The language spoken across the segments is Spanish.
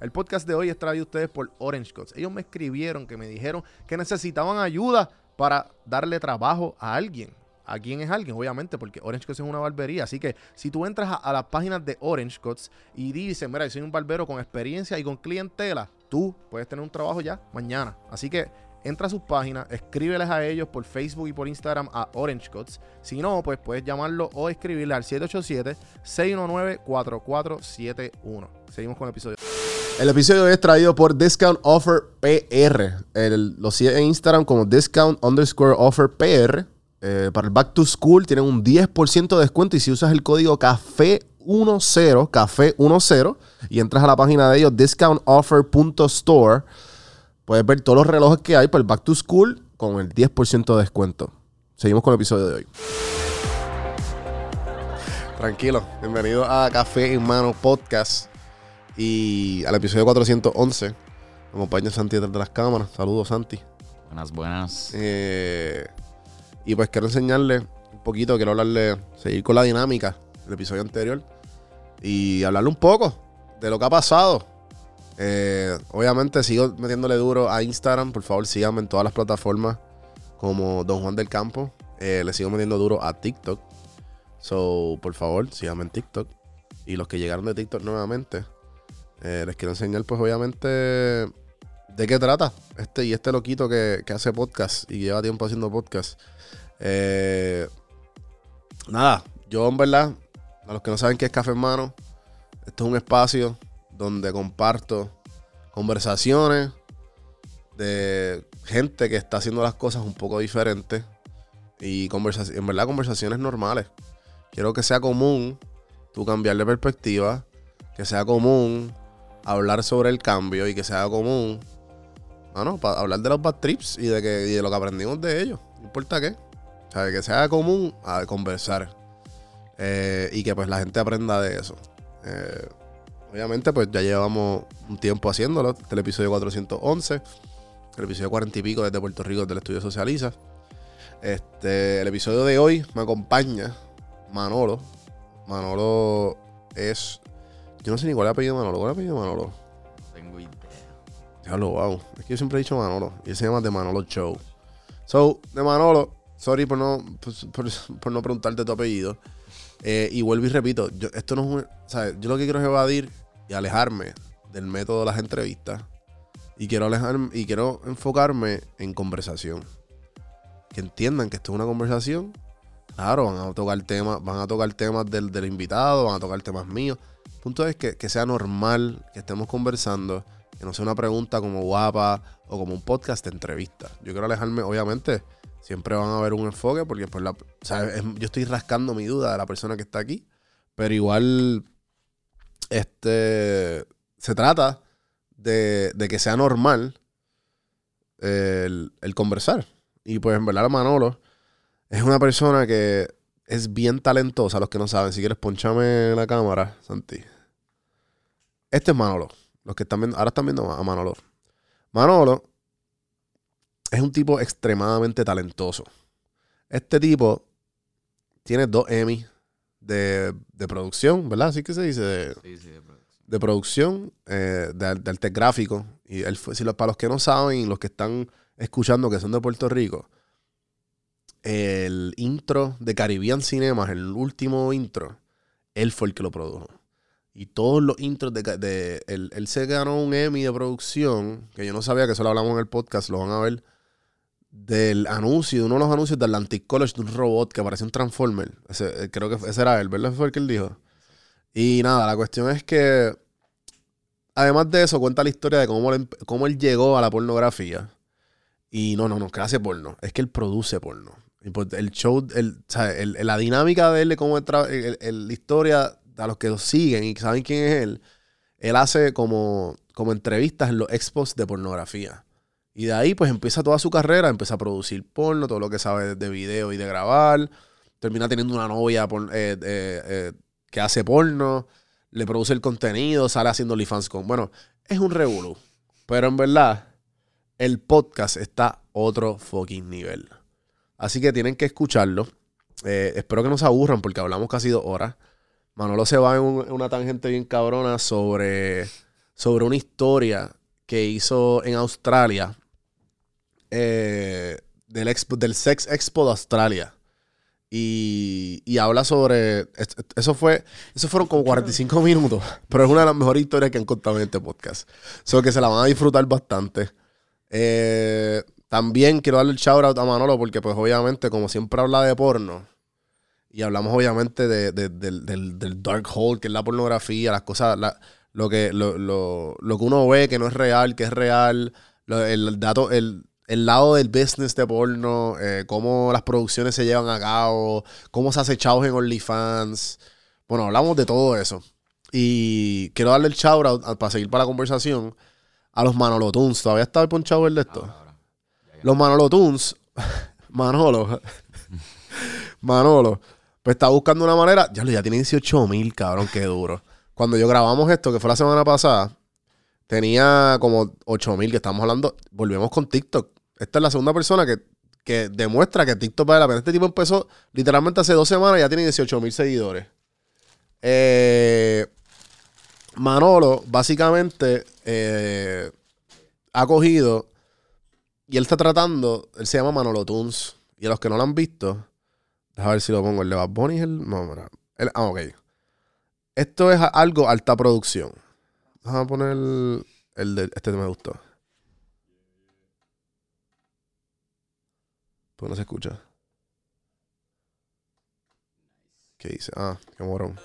El podcast de hoy es traído a ustedes por Orange Cuts. Ellos me escribieron que me dijeron que necesitaban ayuda para darle trabajo a alguien. ¿A quién es alguien? Obviamente, porque Orange Cuts es una barbería. Así que si tú entras a, las páginas de Orange Cuts y dices, mira, yo soy un barbero con experiencia y con clientela, tú puedes tener un trabajo ya mañana. Así que entra a sus páginas, escríbeles a ellos por Facebook y por Instagram a Orange Cuts. Si no, pues puedes llamarlo o escribirle al 787-619-4471. Seguimos con el episodio. El episodio es traído por Discount Offer PR. El- lo sigue en Instagram como Discount underscore Offer PR. Eh, para el Back to School tienen un 10% de descuento y si usas el código CAFE10, CAFE10 y entras a la página de ellos discountoffer.store puedes ver todos los relojes que hay para el Back to School con el 10% de descuento. Seguimos con el episodio de hoy. Tranquilo, bienvenido a Café en Mano Podcast y al episodio 411. Me acompaña Santi detrás de las cámaras. Saludos, Santi. Buenas, buenas. Eh, y pues quiero enseñarle un poquito, quiero hablarle, seguir con la dinámica del episodio anterior y hablarle un poco de lo que ha pasado. Eh, obviamente sigo metiéndole duro a Instagram, por favor síganme en todas las plataformas como Don Juan del Campo. Eh, le sigo metiendo duro a TikTok. So, por favor, síganme en TikTok. Y los que llegaron de TikTok nuevamente, eh, les quiero enseñar pues obviamente de qué trata este y este loquito que, que hace podcast y lleva tiempo haciendo podcast. Eh, nada, yo en verdad, a los que no saben qué es Café Hermano, esto es un espacio donde comparto conversaciones de gente que está haciendo las cosas un poco diferentes y en verdad conversaciones normales. Quiero que sea común tú cambiar de perspectiva, que sea común hablar sobre el cambio y que sea común Mano, para hablar de los bad trips y de, que, y de lo que aprendimos de ellos. No importa qué. O sea, que sea común a conversar. Eh, y que pues la gente aprenda de eso. Eh, obviamente, pues ya llevamos un tiempo haciéndolo. Este es el episodio 411. El episodio 40 y pico desde Puerto Rico del Estudio Socializa. Este, el episodio de hoy me acompaña Manolo. Manolo es. Yo no sé ni cuál es el apellido de Manolo. ¿Cuál es el apellido de Manolo? Tengo idea. Diablo, wow. Es que yo siempre he dicho Manolo. Y él se llama The Manolo Show. So, de Manolo, sorry por no, pues, por, por no preguntarte tu apellido. Eh, y vuelvo y repito, yo, esto no es un. ¿sabes? Yo lo que quiero es evadir y alejarme del método de las entrevistas. Y quiero alejarme y quiero enfocarme en conversación. Que entiendan que esto es una conversación. Claro, van a tocar temas, van a tocar temas del, del invitado, van a tocar temas míos. El punto es que, que sea normal, que estemos conversando, que no sea una pregunta como guapa o como un podcast de entrevista. Yo quiero alejarme, obviamente, siempre van a haber un enfoque porque pues la, yo estoy rascando mi duda de la persona que está aquí, pero igual este se trata de, de que sea normal el, el conversar. Y pues en verdad Manolo es una persona que es bien talentosa, los que no saben. Si quieres, ponchame la cámara, Santi. Este es Manolo. Los que están viendo, ahora están viendo a Manolo. Manolo es un tipo extremadamente talentoso. Este tipo tiene dos Emmy de, de producción, ¿verdad? Así que se dice, de, Sí, sí, de producción. de producción, eh, de, de arte gráfico. Y él fue, si los, para los que no saben y los que están escuchando que son de Puerto Rico, el intro de Caribbean Cinemas, el último intro, él fue el que lo produjo. Y todos los intros de... de él, él se ganó un Emmy de producción, que yo no sabía que eso lo hablamos en el podcast, lo van a ver, del anuncio, de uno de los anuncios de Atlantic College, de un robot que parecía un Transformer. Eh, creo que ese era él, ¿verdad? Fue el que él dijo. Y nada, la cuestión es que, además de eso, cuenta la historia de cómo, él cómo él llegó a la pornografía. Y no, no, no, que hace porno. Es que él produce porno. Pues el show, el, el- la dinámica de él, de cómo la historia, a los que lo siguen y saben quién es él, él hace como, como entrevistas en los expos de pornografía. Y de ahí, pues empieza toda su carrera, empieza a producir porno, todo lo que sabe de video y de grabar. Termina teniendo una novia eh, eh, eh, que hace porno, le produce el contenido, sale haciendo OnlyFans con. Bueno, es un revolú. Pero en verdad, el podcast está otro fucking nivel. Así que tienen que escucharlo. Espero que no se aburran porque hablamos casi dos horas. Manolo se va en, un- en una tangente bien cabrona sobre, sobre una historia que hizo en Australia eh, del, del Sex Expo de Australia. Y, y habla sobre. es- Eso fue. Eso fueron como 45 minutos. Pero es una de las mejores historias que han contado en este podcast. So que se la van a disfrutar bastante. Eh, también quiero darle el shout out a Manolo porque, pues, obviamente, como siempre habla de porno. Y hablamos, obviamente, de- de- del, del- del dark hole, que es la pornografía, las cosas. la- lo, que, lo, lo- lo que uno ve que no es real, que es real. lo- el dato. El, el lado del business de porno, eh, cómo las producciones se llevan a cabo, cómo se hace chavos en OnlyFans. Bueno, hablamos de todo eso. Y quiero darle el shout out a- para seguir para la conversación a los Manolo Tunes. ¿Todavía está el ponchado el de esto? Ahora, ahora. Ya, ya. Los Manolo Tunes, Manolo, Manolo, pues está buscando una manera. Ya, lo- ya tiene 18 mil, cabrón, qué duro. Cuando yo grabamos esto, que fue la semana pasada, tenía como 8 mil que estamos hablando. Volvemos con TikTok. Esta es la segunda persona que, que demuestra que TikTok vale la pena. Este tipo empezó literalmente hace dos semanas y ya tiene 18 mil seguidores. Eh, Manolo, básicamente, eh, ha cogido y él está tratando, él se llama Manolo Tunes. Y a los que no lo han visto, déjame ver si lo pongo. El de Bad Bunny es el. No, mira. El- ah, ok. Esto es algo alta producción. Déjame poner el, el de. Este me gustó. Pues no se escucha. ¿Qué dice? Ah, qué morón.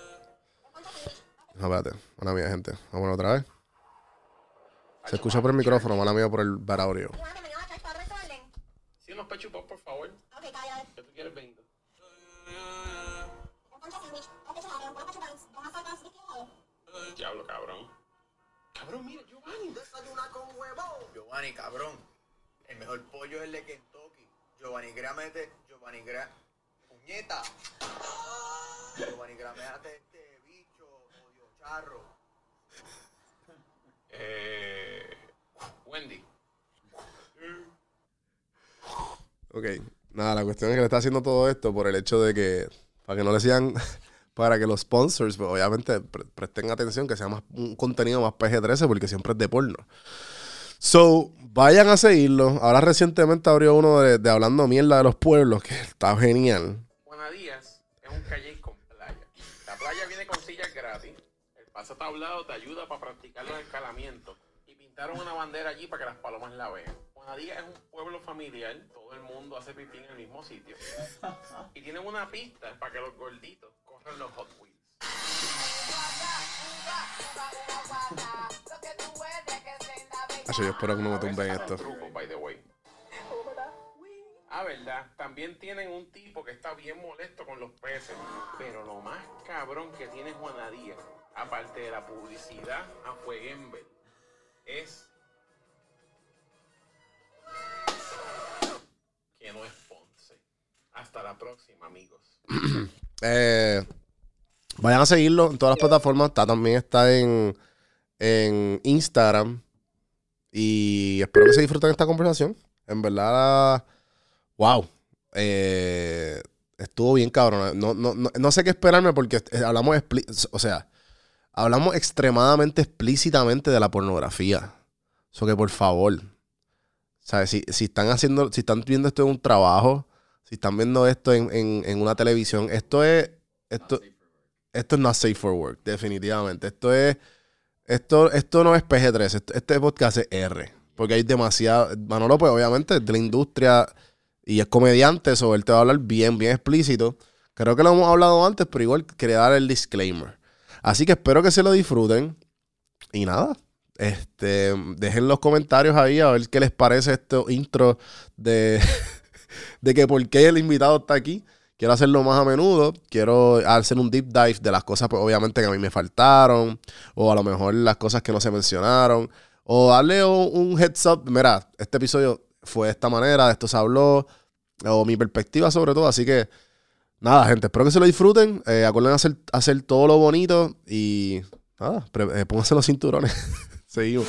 Ah, espérate. Mala mía, gente. Vamos otra vez. Se escucha por el micrófono, mala mía por el bad audio. Sí, unos pechupos, por favor. ¿Qué tú quieres, Benito? Giovanni, cabrón. El mejor pollo es el de Kentucky. Giovanni Gramete. Giovanni Gra... Puñeta. Giovanni Gramete este bicho. Odio charro. Eh, Wendy. Ok. Nada, la cuestión es que le está haciendo todo esto por el hecho de que, para que no le sigan, para que los sponsors, pues, obviamente, pre- presten atención, que sea más un contenido más PG-13, porque siempre es de porno. So, vayan a seguirlo. Ahora recientemente abrió uno de, de Hablando Mierda de los Pueblos, que está genial. Juanadías es un calle con playa. La playa viene con sillas gratis. El paso tablado te ayuda para practicar los escalamientos. Y pintaron una bandera allí para que las palomas la vean. Juanadías es un pueblo familiar. Todo el mundo hace pipí en el mismo sitio. Y tienen una pista para que los gorditos corran los Hot Wheels. Acho, yo espero que no me tumben esto. trucos, by the way. Ah, ¿verdad? También tienen un tipo que está bien molesto con los peces. Pero lo más cabrón que tiene Juanadía, aparte de la publicidad a Fueguember, es que no es Ponce. Hasta la próxima, amigos. Eh, vayan a seguirlo en todas las plataformas. Está, también está en, en Instagram. Y espero que se disfruten esta conversación. En verdad, wow. Eh, estuvo bien cabrón. No, no, no, no sé qué esperarme porque eh, hablamos, o sea, hablamos extremadamente explícitamente de la pornografía. Eso que por favor, ¿sabes? Si, si están haciendo, si están viendo esto en un trabajo, si están viendo esto en, en- en una televisión, esto es, esto, esto es not safe for work, definitivamente. Esto es, esto, esto no es PG-13, esto- este podcast es R, porque hay demasiado, Manolo pues obviamente es de la industria y es comediante, sobre él te va a hablar bien, bien explícito. Creo que lo hemos hablado antes, pero igual quería dar el disclaimer. Así que espero que se lo disfruten. Y nada, este, dejen los comentarios ahí a ver qué les parece este intro de, de que por qué el invitado está aquí. Quiero hacerlo más a menudo. Quiero hacer un deep dive de las cosas, pues, obviamente, que a mí me faltaron. O a lo mejor las cosas que no se mencionaron. O darle un, heads up. Mira, este episodio fue de esta manera, de esto se habló. O mi perspectiva sobre todo. Así que, nada, gente, espero que se lo disfruten. Eh, acuérdense hacer, hacer todo lo bonito. Y nada, eh, pónganse los cinturones. Seguimos.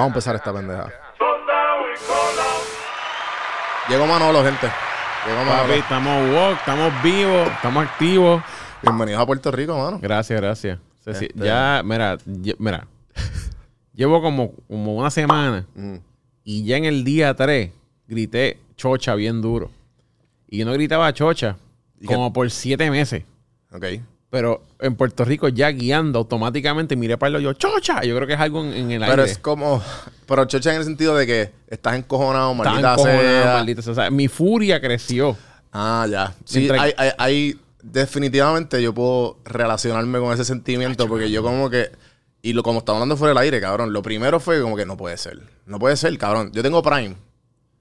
Vamos a empezar esta pendeja. Llegó Manolo, gente. Llegó Manolo. Papi, estamos woke, estamos vivos, estamos activos. Bienvenidos a Puerto Rico, mano. Gracias, gracias. Este- Ya, mira, mira. Llevo como, como una semana Mm. y ya en el día 3 grité chocha bien duro. Y yo no gritaba chocha ¿Y qué- como por siete meses. Ok. Pero en Puerto Rico ya guiando automáticamente miré para el yo chocha. Yo creo que es algo en, en el Pero aire. es como. Pero chocha en el sentido de que estás encojonado, maldita encojonado, sea. maldita sea. O sea, mi furia creció. Ah, ya. Sí, Mientras- hay, hay, hay- definitivamente yo puedo relacionarme con ese sentimiento porque yo como que, y lo como estaba hablando fuera del aire, cabrón, lo primero fue como que no puede ser, no puede ser, cabrón. Yo tengo Prime,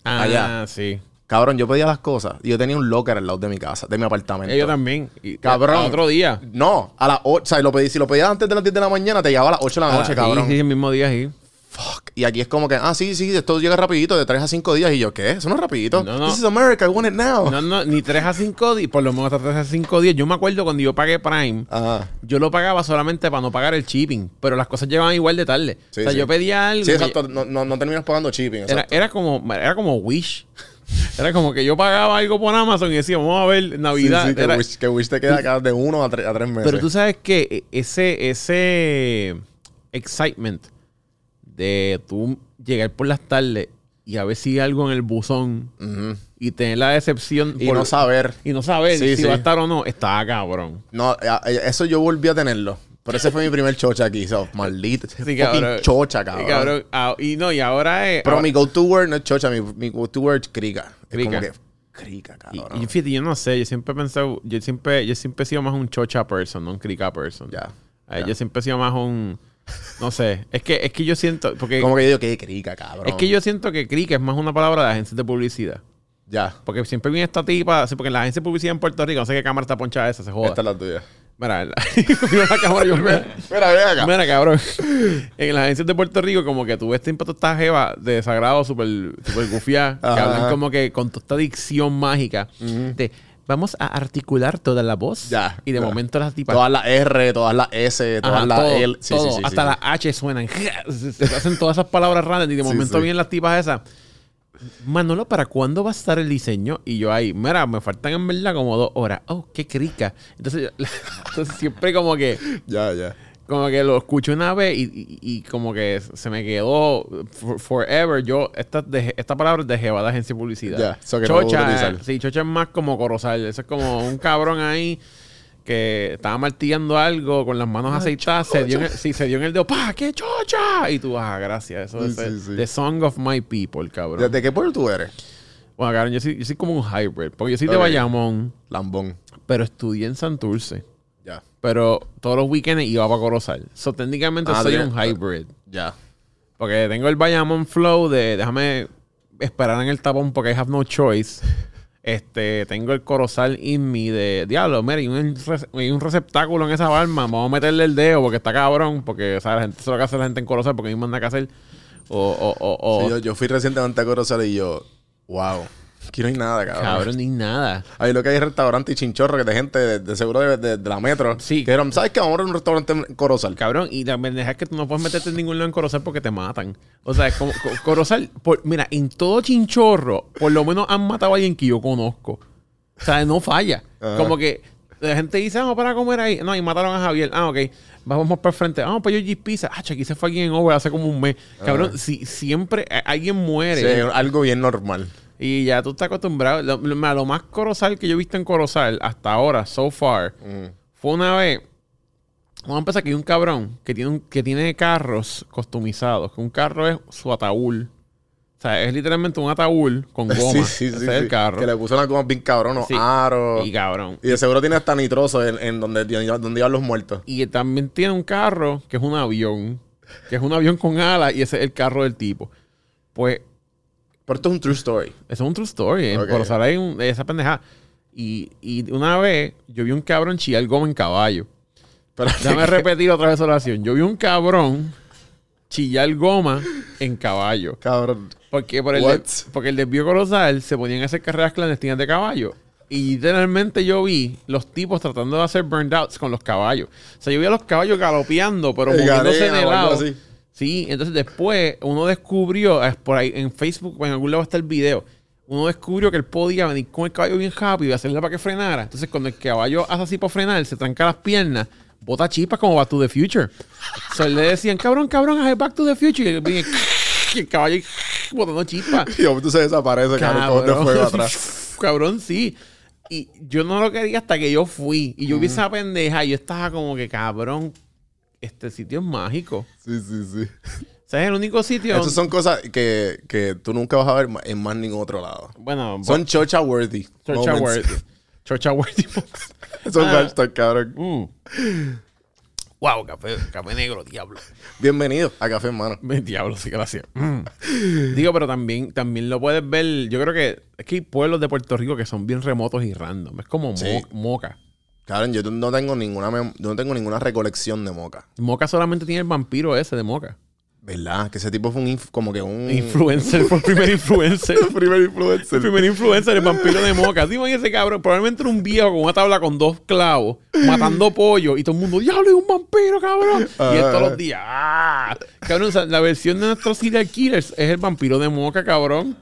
Ah, Allá. sí. Cabrón, yo pedía las cosas y yo tenía un locker al lado de mi casa, de mi apartamento. Yo también. Y- Cabrón. Otro día. No, a las 8, o sea, lo pedí, si lo pedías antes de las 10 de la mañana, te llegaba a las 8 de la noche, cabrón. Sí, el mismo día, sí. Fuck. Y aquí es como que, ah, sí, sí, esto llega rapidito, de 3 a 5 días. Y yo, ¿qué? Eso no es rapidito. No, no. This is America, I want it now. No, no, ni 3 a 5 días, por lo menos hasta 3 a 5 días. Yo me acuerdo cuando yo pagué Prime, Ajá. yo lo pagaba solamente para no pagar el shipping, pero las cosas llegaban igual de tarde. Sí, o sea, sí. yo pedía algo. Sí, exacto. No, no, no terminas pagando shipping. Era como era como Wish. Era como que yo pagaba algo por Amazon y decía, vamos a ver Navidad. Sí, sí, que, Era- Wish, que Wish te queda cada de uno a, tre- a tres meses. pero tú sabes que ese, ese excitement de tú llegar por las tardes y a ver si hay algo en el buzón y tener la decepción Y por- no saber. y no saber Sí, si va a estar o no, estaba cabrón. No, eso yo volví a tenerlo. Pero ese fue mi primer chocha aquí. So, maldito. Sí, cabrón. chocha, Sí, cabrón. Ah, y no, y ahora es. Pero ahora- mi go-to word no es chocha. Mi, mi go-to word es crica. Es Crica. como que crica, y, cabrón. y fíjate, yo no sé, yo siempre he pensado, yo siempre, yo siempre he sido más un chocha person, no un crica person. ya. Eh, ya. Yo siempre he sido más un. No sé. Es que, es que yo siento. Porque Como que yo digo, que crica, cabrón. es que yo siento que crica es más una palabra de agencias de publicidad. Ya. Porque siempre viene esta tipa. porque en la agencia de publicidad en Puerto Rico, no sé qué cámara está ponchada esa, se joda. Esta es la tuya. Mira, la, mira la cámara yo Mira, ve acá. Mira, cabrón. En las agencias de Puerto Rico, como que tú ves siempre toda esta jeva de desagrado súper super gufiada, que hablan como que con toda esta dicción mágica de vamos a articular toda la voz. Ya, Y de ya. momento las tipas. Todas las R, todas las S, todas las L. Sí, todo. sí, sí. Hasta las H suenan. Se, hacen todas esas palabras raras y de momento vienen las tipas esas. Manolo, ¿para cuándo va a estar el diseño? Y yo ahí, mira, me faltan en verdad como dos horas. Oh, qué crica. Entonces, yo- entonces siempre como que, Ya, ya. como que lo escuché una vez y, y- y como que se me quedó for- forever. Yo, esta, de- esta palabra es de jeva de agencia de publicidad. Ya, no chocha, utilizar. sí, chocha es más como corozal. Eso es como un cabrón ahí que estaba martillando algo con las manos aceitadas, se dio, en el, sí, se dio en el dedo, ¡pa! ¡Qué chocha! Y tú, ah, gracias, eso es sí, el- sí. The Song of My People, cabrón. ¿De, de qué pueblo tú eres? Bueno, cabrón, yo soy, yo soy como un hybrid, porque yo soy de Ok. Bayamón, Lambón. pero estudié en Santurce. Ya. Pero todos los weekends iba para Corozal. So, técnicamente Ah, soy un hybrid. Ya. Porque tengo el Bayamón flow de déjame esperar en el tapón porque I have no choice. Este, tengo el Corozal in me de diablo, mira, hay un, hay un receptáculo en esa barma, vamos a meterle el dedo porque está cabrón, porque ¿sabes? la gente, eso es lo que hace la gente en Corozal porque hay más nada que hacer. O, o, o, o- yo, yo fui recientemente a Corozal y yo, wow, aquí no hay nada, cabrón. cabrón, ni nada. Ahí lo que hay restaurante y chinchorro que de gente de, de seguro de, de- de la metro. Sí. Que ¿sabes qué? Vamos a un restaurante en Corozal. Cabrón, y la pendeja es que tú no puedes meterte en ningún lado en Corozal porque te matan. O sea, es como Co- Corozal, por- mira, en todo chinchorro, por lo menos han matado a alguien que yo conozco. O sea, no falla. Ajá. Como que la gente dice, vamos para comer ahí. No, y mataron a Javier. Ah, ok. Vamos para el frente. Vamos para Yogi's Pizza. Ah, aquí se fue alguien en over hace como un mes. Cabrón, si siempre eh, alguien muere. Sí, algo bien normal. Y ya tú estás acostumbrado. Lo, lo- lo más Corozal que yo he visto en Corozal hasta ahora, so far, Mm. fue una vez. Vamos a empezar que hay un cabrón que tiene, un- que tiene carros customizados. Que un carro es su ataúd. O sea, es literalmente un ataúd con goma. Sí, sí, sí. es el sí. carro. Que le puso una goma bien cabrón, unos Sí. aros. Y cabrón. Y de seguro tiene hasta nitroso en, en donde, donde iban los muertos. Y también tiene un carro que es un avión. Que es un avión con alas y ese es el carro del tipo. Pues Pero esto es un true story. Eso es un true story. En Ok. Corozal hay un- esa pendeja. Y, y una vez yo vi un cabrón chillar goma en caballo. Pero Déjame repetir otra vez la oración. Yo vi un cabrón chillar goma en caballo. Cabrón. Porque por el, de- porque el desvío Corozal se ponían a hacer carreras clandestinas de caballo. Y literalmente yo vi los tipos tratando de hacer burnouts con los caballos. O sea, yo vi a los caballos galopeando, pero moviéndose en el lado. así. Sí, entonces después uno descubrió, es por ahí en Facebook, en algún lado está el video, uno descubrió que él podía venir con el caballo bien rápido y hacerle para que frenara. Entonces cuando el caballo hace así para frenar, se tranca las piernas, bota chispas como Back to the Future. O sea, le decían, cabrón, cabrón, haz Back to the Future. Y el, y el caballo botando chispas. Y tú se desaparece, cabrón, de fuego atrás. Cabrón, sí. Y yo no lo quería hasta que yo fui. Y yo vi esa pendeja y yo estaba como que, cabrón, este sitio es mágico. Sí, sí, sí. O sea, es el único sitio. Estas son cosas que, que tú nunca vas a ver en más ningún otro lado. bueno, Son chocha worthy. Churcha moments. Worthy. Churcha Worthy. Son Ah. hashtag, cabrón. Mm. Wow, café, café negro, diablo. Bienvenido a Café Hermano. Diablo, sí, gracias. Mm. Digo, pero también, también lo puedes ver. Yo creo que es que hay pueblos de Puerto Rico que son bien remotos y random. Es como Mo-. Moca. Cabrón, yo no tengo ninguna yo no tengo ninguna recolección de Moca. Moca solamente tiene el vampiro ese de Moca. ¿Verdad? Que ese tipo fue un como que un Influencer, fue el primer influencer. el primer El influencer. primer influencer, el vampiro de Moca. Dime ese cabrón, probablemente era un viejo con una tabla con dos clavos, matando pollo, y todo el mundo, diablo, es un vampiro, cabrón. y él todos los días, ¡ah! Cabrón, o sea, la versión de nuestros serial killers es el vampiro de Moca, cabrón.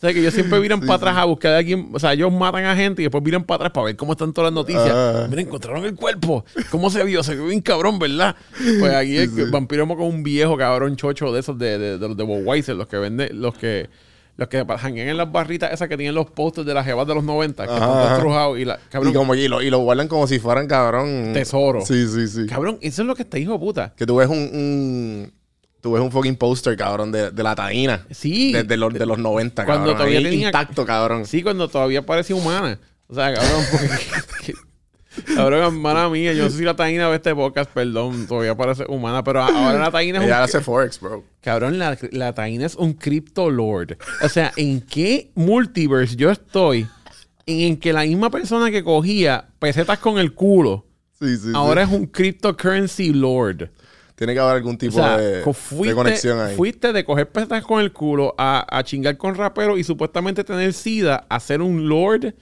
O sea, que ellos siempre miran para atrás a buscar a alguien. O sea, ellos matan a gente y después miran para atrás para ver cómo están todas las noticias. Ah. Mira, encontraron el cuerpo. ¿Cómo se vio? Se vio bien cabrón, ¿verdad? Pues aquí el que- vampiro como un viejo cabrón chocho de esos de, de, de los de Budweiser, los que venden, los que los que janguean en las barritas esas que tienen los posters de las jevas de los 90, que Ajá, están ajá. destrujados y la cabrón, Y, como, y, lo, y lo guardan como si fueran, cabrón. Tesoro. Sí, sí, sí. cabrón, eso es lo que está hijo puta. Que tú ves un, un- Tú ves un fucking poster, cabrón, de, de la taína. Sí. De, de los, de los 90, Cuando cabrón. todavía Ahí tenía- Intacto, cabrón. Sí, cuando todavía parecía humana. O sea, cabrón, porque... Cabrón, hermana mía, yo no sé si la taína ve este podcast, perdón, todavía parece humana, pero ahora la taína es un... Ella hace Forex, bro. Cabrón, la, la taína es un crypto lord. O sea, ¿en qué multiverse yo estoy? En, en que la misma persona que cogía pesetas con el culo, Sí, sí. ahora sí. es un cryptocurrency lord. Tiene que haber algún O tipo sea, de, conexión ahí. fuiste de coger pesetas con el culo a, a chingar con rapero y supuestamente tener sida a ser un lord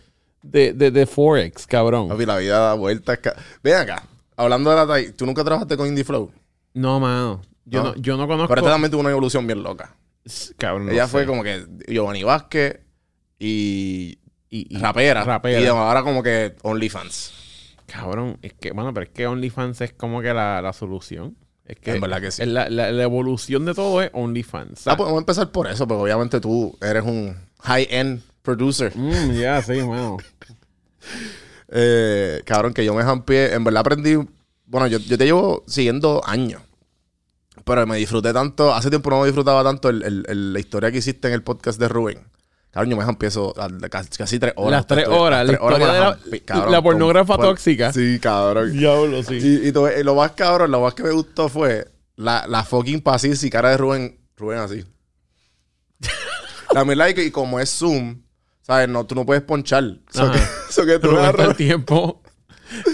de, de, de Forex, cabrón. Papi, la vida da vueltas. Ven acá. Hablando de la taína, ¿tú nunca trabajaste con Indie Flow? No, mano. Yo no, No. yo no conozco. Pero esta también tuvo una evolución bien loca. Cabrón, no Ella sé. fue como que Giovanni Vázquez y, Y- y- rapera. rapera. Y ahora como que OnlyFans. Cabrón, es que, bueno, pero es que OnlyFans es como que la, la solución. Es que, En verdad que sí. La, la- la evolución de todo es OnlyFans. Ah, podemos empezar por eso, porque obviamente tú eres un high-end producer. Mm, ya, sí, mano. Eh, cabrón, que yo me jampié. En verdad aprendí. Bueno, yo, yo te llevo siguiendo años. Pero me disfruté tanto. Hace tiempo no me disfrutaba tanto el- el- el- la historia que hiciste en el podcast de Rubén. Cabrón, yo me jampié eso a- casi, casi tres horas. Las tres Estoy- horas, la tres horas historia me de la- jampié, cabrón, la pornógrafa con- tóxica. Sí, cabrón. Diablo, sí. Y, y tú- y lo más cabrón, lo más que me gustó fue la, la fucking paciencia y cara de Rubén. Rubén así. la verdad que y como es Zoom, ¿sabes? No, tú no puedes ponchar. So Ajá. que, so que tú Rubén agarras- está el tiempo.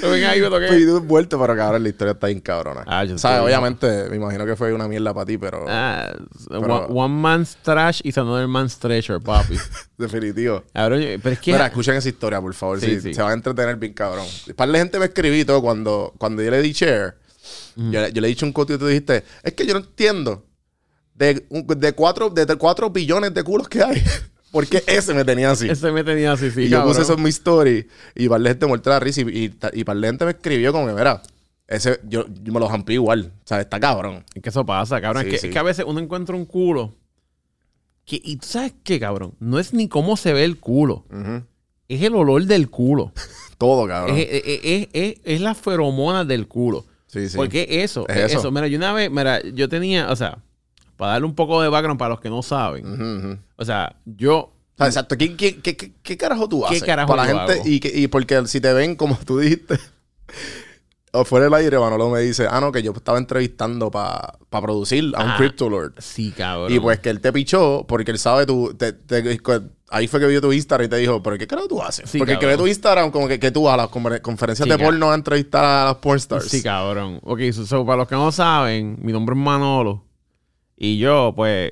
Rubén ahí me toqué. vuelto, pero cabrón, la historia está bien cabrona. Ah, yo ¿Sabes? Obviamente, me imagino que fue una mierda para ti, pero Ah, Pero- one, one man's trash is another man's treasure, papi. definitivo. Cabrón, pero es que... Mira, escuchen esa historia, por favor. Sí, sí, sí. Se van a entretener bien cabrón. Par de gente me escribí todo cuando, cuando yo le di share. Yo, le- yo le he dicho un coto y tú dijiste, es que yo no entiendo de, de, cuatro, de cuatro billones de culos que hay. ¿Por qué ese me tenía así? Ese me tenía así, sí, y yo puse eso en mi story y par de gente muerta la risa y, y, ta- y par de gente me escribió como que, mira, ese, yo, yo me lo jampé igual. O sea, está cabrón. Es que eso pasa, cabrón. Sí, es, que, sí. es que a veces uno encuentra un culo. Que, y tú sabes qué, cabrón. No es ni cómo se ve el culo. Es el olor del culo. Todo, cabrón. es, es, es, es, es la feromona del culo. sí, sí. Porque eso, Es eso. eso. Mira, yo una vez, mira, yo tenía, o sea, para darle un poco de background para los que no saben. O sea, yo O sea, exacto. ¿Qué, qué, qué, qué- qué carajo tú ¿Qué haces? carajo Para la gente. Y, que- y porque si te ven, como tú dijiste, fuera del aire, Manolo me dice, ah, no, que yo estaba entrevistando para producir a un Ah. Crypto Lord. sí, cabrón. Y pues que él te pichó porque él sabe te- te- ahí fue que vio tu Instagram y te dijo, ¿pero qué carajo tú haces? Sí, porque el que ve cabrón. tu Instagram, como que, que tú vas a las confer- conferencias Sí, de cabrón. porno a entrevistar a las pornstars. Sí, cabrón. Ok, so, so, para los que no saben, mi nombre es Manolo. Y yo, pues,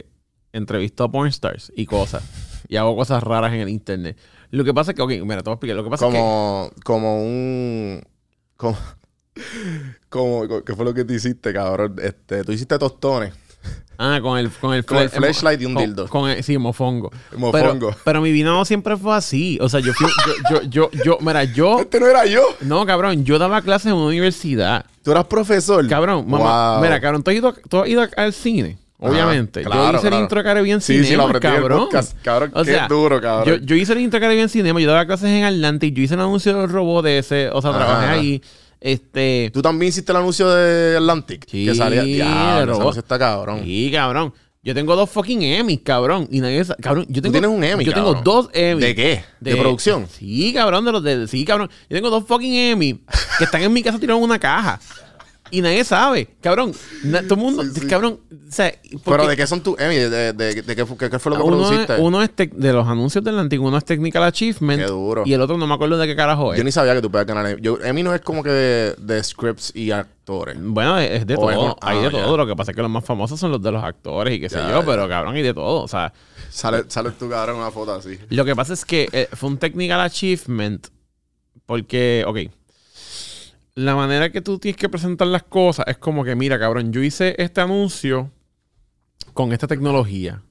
entrevisto a pornstars y cosas. y hago cosas raras en el internet. Lo que pasa es que, ok, mira, te voy a explicar. Lo que pasa es que. Como, como un. Como, como, ¿Qué fue lo que tú hiciste, cabrón? Este, tú hiciste tostones. Ah, con el, con el, Con el flashlight y un con- dildo. Con el- sí, mofongo. Mofongo. Pero, pero mi vida no siempre fue así. O sea, yo fui. Yo, yo, yo, yo, mira, yo. Este no era yo. No, cabrón, yo daba clases en una universidad. Tú eras profesor. Cabrón, mamá. Wow. Mira, cabrón, ¿tú has ido, tú has ido al cine? Obviamente. claro, yo hice claro. el intro de Caribbean Sí, Cinema, sí, lo aprendí el cabrón. podcast. Cabrón, O qué sea, duro, cabrón. Yo, yo hice el intro de Caribbean Cinema, yo daba clases en Atlantic, yo hice el anuncio del robot de ese, o sea, trabajé ahí. Este. Tú también hiciste el anuncio de Atlantic. Sí, que salía. de anuncio está cabrón. Sí, cabrón. Yo tengo dos fucking Emmys, cabrón. Y nadie Cabrón, yo tengo. tienes un Emmy, Yo cabrón? tengo dos Emmys. ¿De qué? ¿De producción? Sí, cabrón, de los de. Sí, cabrón. Yo tengo dos fucking Emmy que están en mi casa tirados en una caja. Y nadie sabe. Cabrón. na- todo el mundo. Sí, sí. Cabrón. O sea, Pero ¿de qué son tus Emmy? ¿De, de, de- de qué, fu- qué- qué fue lo que uno, es, produciste? uno es de los anuncios del antiguo, uno es Technical Achievement. Qué duro. Y el otro no me acuerdo de qué carajo es. Yo ni sabía que tú podías ganar Emmy. Yo, Emmy no es como que de, scripts y actores. Bueno, es de O es todo. un- hay ah, de todo. Lo que pasa es que los más famosos son los de los actores y qué sé yo. Pero cabrón, hay de todo. O sea. Sale, sale tu cabrón una foto así. Lo que pasa es que eh, fue un technical achievement porque, ok, la manera que tú tienes que presentar las cosas es como que, mira, cabrón, yo hice este anuncio con esta tecnología.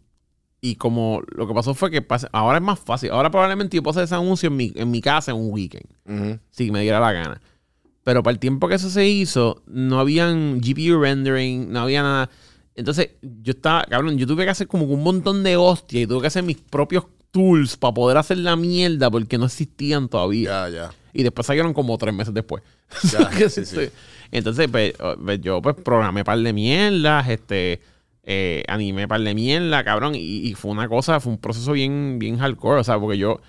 Y como lo que pasó fue que pasa- ahora es más fácil. Ahora probablemente yo puedo hacer ese anuncio en mi, en mi casa en un weekend. Si me diera la gana. Pero para el tiempo que eso se hizo, no habían GPU rendering, no había nada. Entonces, yo estaba, cabrón, yo tuve que hacer como un montón de hostia y tuve que hacer mis propios tools para poder hacer la mierda porque no existían todavía. Ya, ya. Y después salieron como tres meses después. Ya, sí, sí. Entonces, pues, oh, pues, yo pues programé par de mierdas, este, eh, animé par de mierda, cabrón. Y, y fue una cosa, fue un proceso bien, bien hardcore. O sea, porque yo,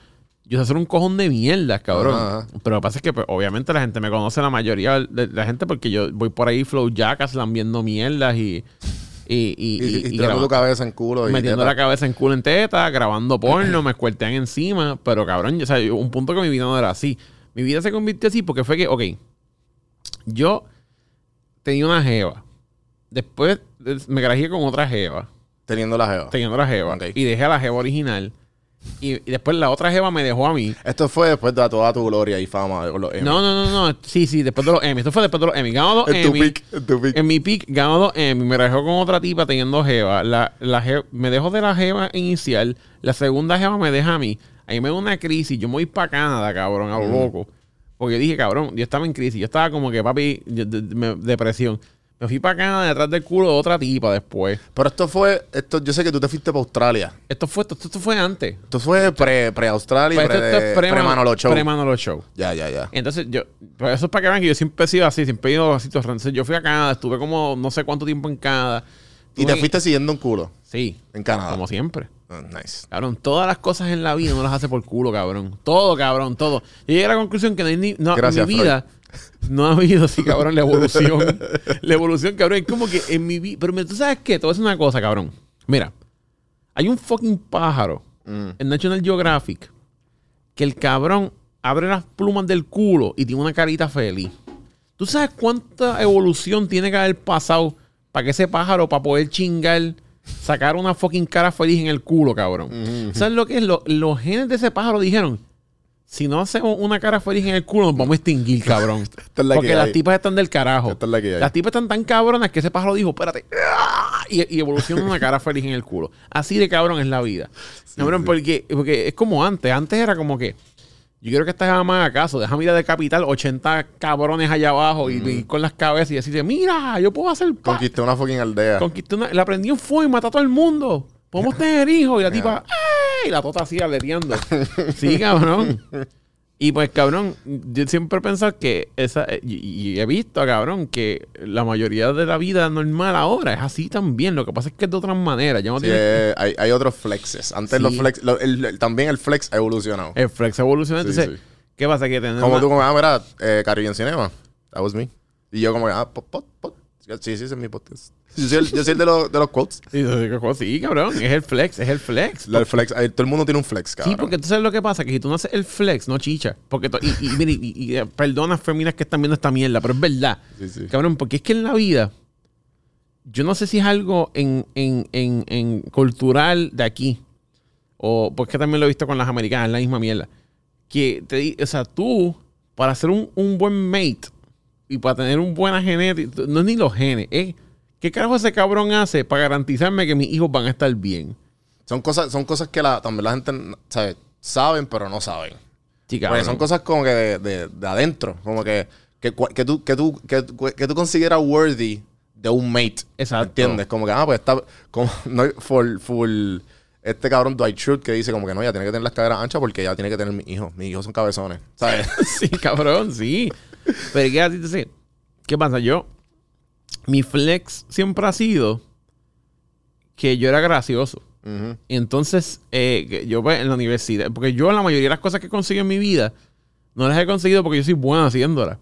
yo sé hacer un cojón de mierdas, cabrón. Ajá. Pero lo que pasa es que, pues, obviamente, la gente me conoce, la mayoría de la gente, porque yo voy por ahí flow jackas, lambiendo mierdas y. Y, y, Y, y- tu cabeza en culo. y metiendo teta. la cabeza en culo en teta, grabando porno, me escuertean encima. Pero cabrón, o sea, un punto que mi vida no era así. Mi vida se convirtió así porque fue que, ok, yo tenía una jeva. Después me grajeé con otra jeva, Teniendo la jeva. teniendo la jeva. Y dejé a la jeva original. Y, y después la otra jeva me dejó a mí. Esto fue después de toda tu gloria y fama. con los Emmy. No, no, no, no. Sí, sí, después de los Emmy. Esto fue después de los Emmy. Ganó dos En tu pick. En tu pick. En mi pick ganó dos Emmy. Me dejó con otra tipa teniendo jeva. La, la me dejó de la jeva inicial. La segunda jeva me deja a mí. Ahí me da una crisis. Yo me voy para Canadá, cabrón, a lo loco. Porque dije, cabrón, yo estaba en crisis. Yo estaba como que, papi, yo- de- de- me- depresión. Me fui para Canadá detrás del culo de otra tipa después. Pero esto fue. Esto, yo sé que tú te fuiste para Australia. Esto fue, esto, esto fue antes. Esto fue pre- pre-Australia Pues pre, esto, esto es pre, pre-Manolo Show. Pre-Manolo Show. ya, ya, ya. Entonces yo, pues eso es para que vean que yo siempre he sido así, siempre he ido así. Entonces yo fui a Canadá, estuve como no sé cuánto tiempo en Canadá. Y te fuiste siguiendo un culo Sí, en Canadá. como siempre. Oh, nice. Cabrón, todas las cosas en la vida no las hace por culo, cabrón. Todo, cabrón, todo. Yo llegué a la conclusión que no hay ni, no, Gracias, en mi vida no ha habido así, cabrón, la evolución. la evolución, cabrón, es como que en mi vida. Pero tú sabes qué, a decir una cosa, cabrón. Mira, hay un fucking pájaro Mm. en National Geographic que el cabrón abre las plumas del culo y tiene una carita feliz. ¿Tú sabes cuánta evolución tiene que haber pasado para que ese pájaro, para poder chingar, sacar una fucking cara feliz en el culo, cabrón? ¿Sabes lo que es? Lo- los genes de ese pájaro dijeron, si no hacemos una cara feliz en el culo, nos vamos a extinguir, cabrón. es la Porque que las hay. tipas están del carajo. Es la. Las tipas están tan cabronas que ese pájaro dijo, espérate. Y, y evoluciona una cara feliz en el culo. Así de cabrón es la vida. cabrón, Porque, porque es como antes. Antes era como que, yo quiero que esta jeva me haga caso. Déjame ir a decapitar 80 cabrones allá abajo y, y con las cabezas y decirle, mira, yo puedo hacer... Conquisté una fucking aldea. Conquisté una... La prendí en fuego y mató a todo el mundo. Podemos tener hijos. Y la tipa, ¡ay! Y la tota así aleteando. sí, cabrón. Y pues, cabrón, yo siempre he pensado que esa. Y, y he visto, cabrón, que la mayoría de la vida normal ahora es así también. Lo que pasa es que es de otras maneras. Ya no Sí, tiene- eh, hay, hay otros flexes. Antes Sí. los flex, lo- el- el- también el flex ha evolucionado. El flex evoluciona. Sí, Entonces. ¿qué pasa? Que. Como una- tú, como, ah, mira, eh, Caribbean Cinema. That was me. Y yo como, ah, pot, pot, pot. Sí, sí, ese es mi podcast. Yo soy el, yo soy el de, los, de los quotes. Sí, sí, cabrón. Es el flex, es el flex. El flex, ahí todo el mundo tiene un flex, cabrón. Sí, porque tú sabes lo que pasa, que si tú no haces el flex, no chicha. Porque y, y, y- y- eh, perdona feminas que están viendo esta mierda, pero es verdad. Sí, sí. Cabrón, porque es que en la vida, yo no sé si es algo en, en, en, en cultural de aquí, o porque también lo he visto con las americanas, es la misma mierda. que te o sea, tú, para ser un, un buen mate y para tener un buena genética, no es ni los genes, es qué carajo ese cabrón hace para garantizarme que mis hijos van a estar bien. Son cosas, son cosas que la, también la gente ¿sabes? saben, pero no saben. Sí, Porque son cosas como que de, de- de adentro. Como que, que, que tú, que, tú, que, que tú consideras worthy de un mate. Exacto. ¿Entiendes? Como que, ah, pues está. Como, no, full, full. Este cabrón Dwight Schrute que dice como que no, ya tiene que tener las caderas anchas porque ya tiene que tener mis hijos. Mis hijos son cabezones. ¿Sabes? sí, cabrón, sí. Pero ¿qué, a ti te? ¿Qué pasa? Yo, mi flex siempre ha sido que yo era gracioso. Y entonces, eh, yo pues, en la universidad, porque yo la mayoría de las cosas que consigo en mi vida, no las he conseguido porque yo soy bueno haciéndolas.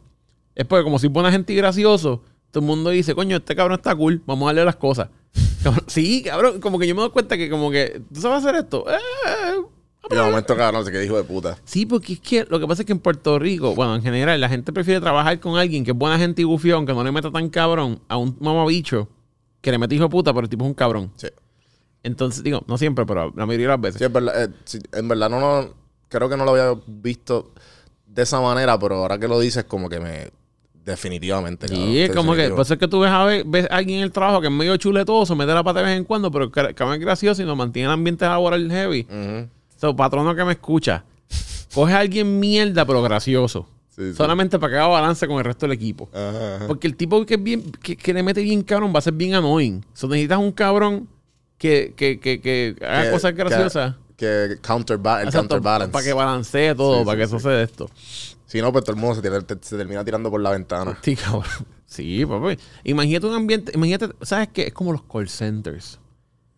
Es porque como soy buena gente y gracioso, todo el mundo dice, coño, este cabrón está cool, vamos a darle las cosas. Cabrón, sí, cabrón, como que yo me doy cuenta que como que, ¿tú sabes hacer esto? Eh, Y de momento, cabrón, se quedó hijo de puta. Sí, porque es que lo que pasa es que en Puerto Rico, bueno, en general, la gente prefiere trabajar con alguien que es buena gente y gufión, que no le meta tan cabrón a un mamabicho que le mete hijo de puta, pero el tipo es un cabrón. Sí. Entonces, digo, no siempre, pero la mayoría de las veces. Sí, es verdad. eh, sí, en verdad, no, no. Creo que no lo había visto de esa manera, pero ahora que lo dices, como que me. Definitivamente. cabrón, Sí, es como que, definitivo. eso es que tú ves a, ver- ves a alguien en el trabajo que es medio chuletoso, mete la pata de vez en cuando, pero que, que es gracioso y nos mantiene el ambiente laboral heavy. Ujú. So, patrono que me escucha, coge a alguien mierda, pero gracioso. Sí, sí. Solamente para que haga balance con el resto del equipo. Ajá, ajá. Porque el tipo que, es bien, que, que le mete bien cabrón va a ser bien annoying. So, necesitas un cabrón que, que, que, haga cosas graciosas. Que, counterba el counterbalance. Para que balancee todo, Sí, para que dé esto. Si no, pues todo el mundo se, tira- te- se termina tirando por la ventana. Sí, cabrón. Sí, papi. Imagínate un ambiente, imagínate, ¿sabes qué? Es como los call centers.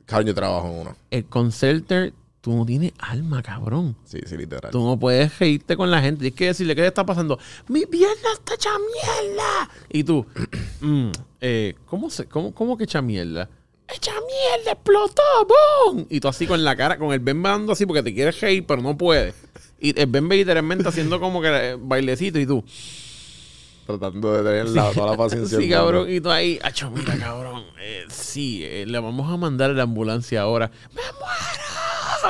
Cabrón, yo trabajo en uno. El call center, tú no tienes alma, cabrón. Sí, sí, literal. Tú no puedes reírte con la gente. Tienes que decirle, ¿qué le está pasando? Mi pierna está hecha mierda. Y tú, mm, eh, ¿cómo, se, cómo, ¿cómo que hecha mierda? ¡Hecha mierda! ¡Explotó! ¡Boom! Y tú así con la cara, con el bembe dando así porque te quieres reír, pero no puedes. Y el bembe literalmente haciendo como que eh, bailecito y tú, Tratando de tener la- toda la paciencia. sí, cabrón. Y tú ahí, acho, mira, cabrón. eh, sí, eh, le vamos a mandar a la ambulancia ahora. ¡Me muero!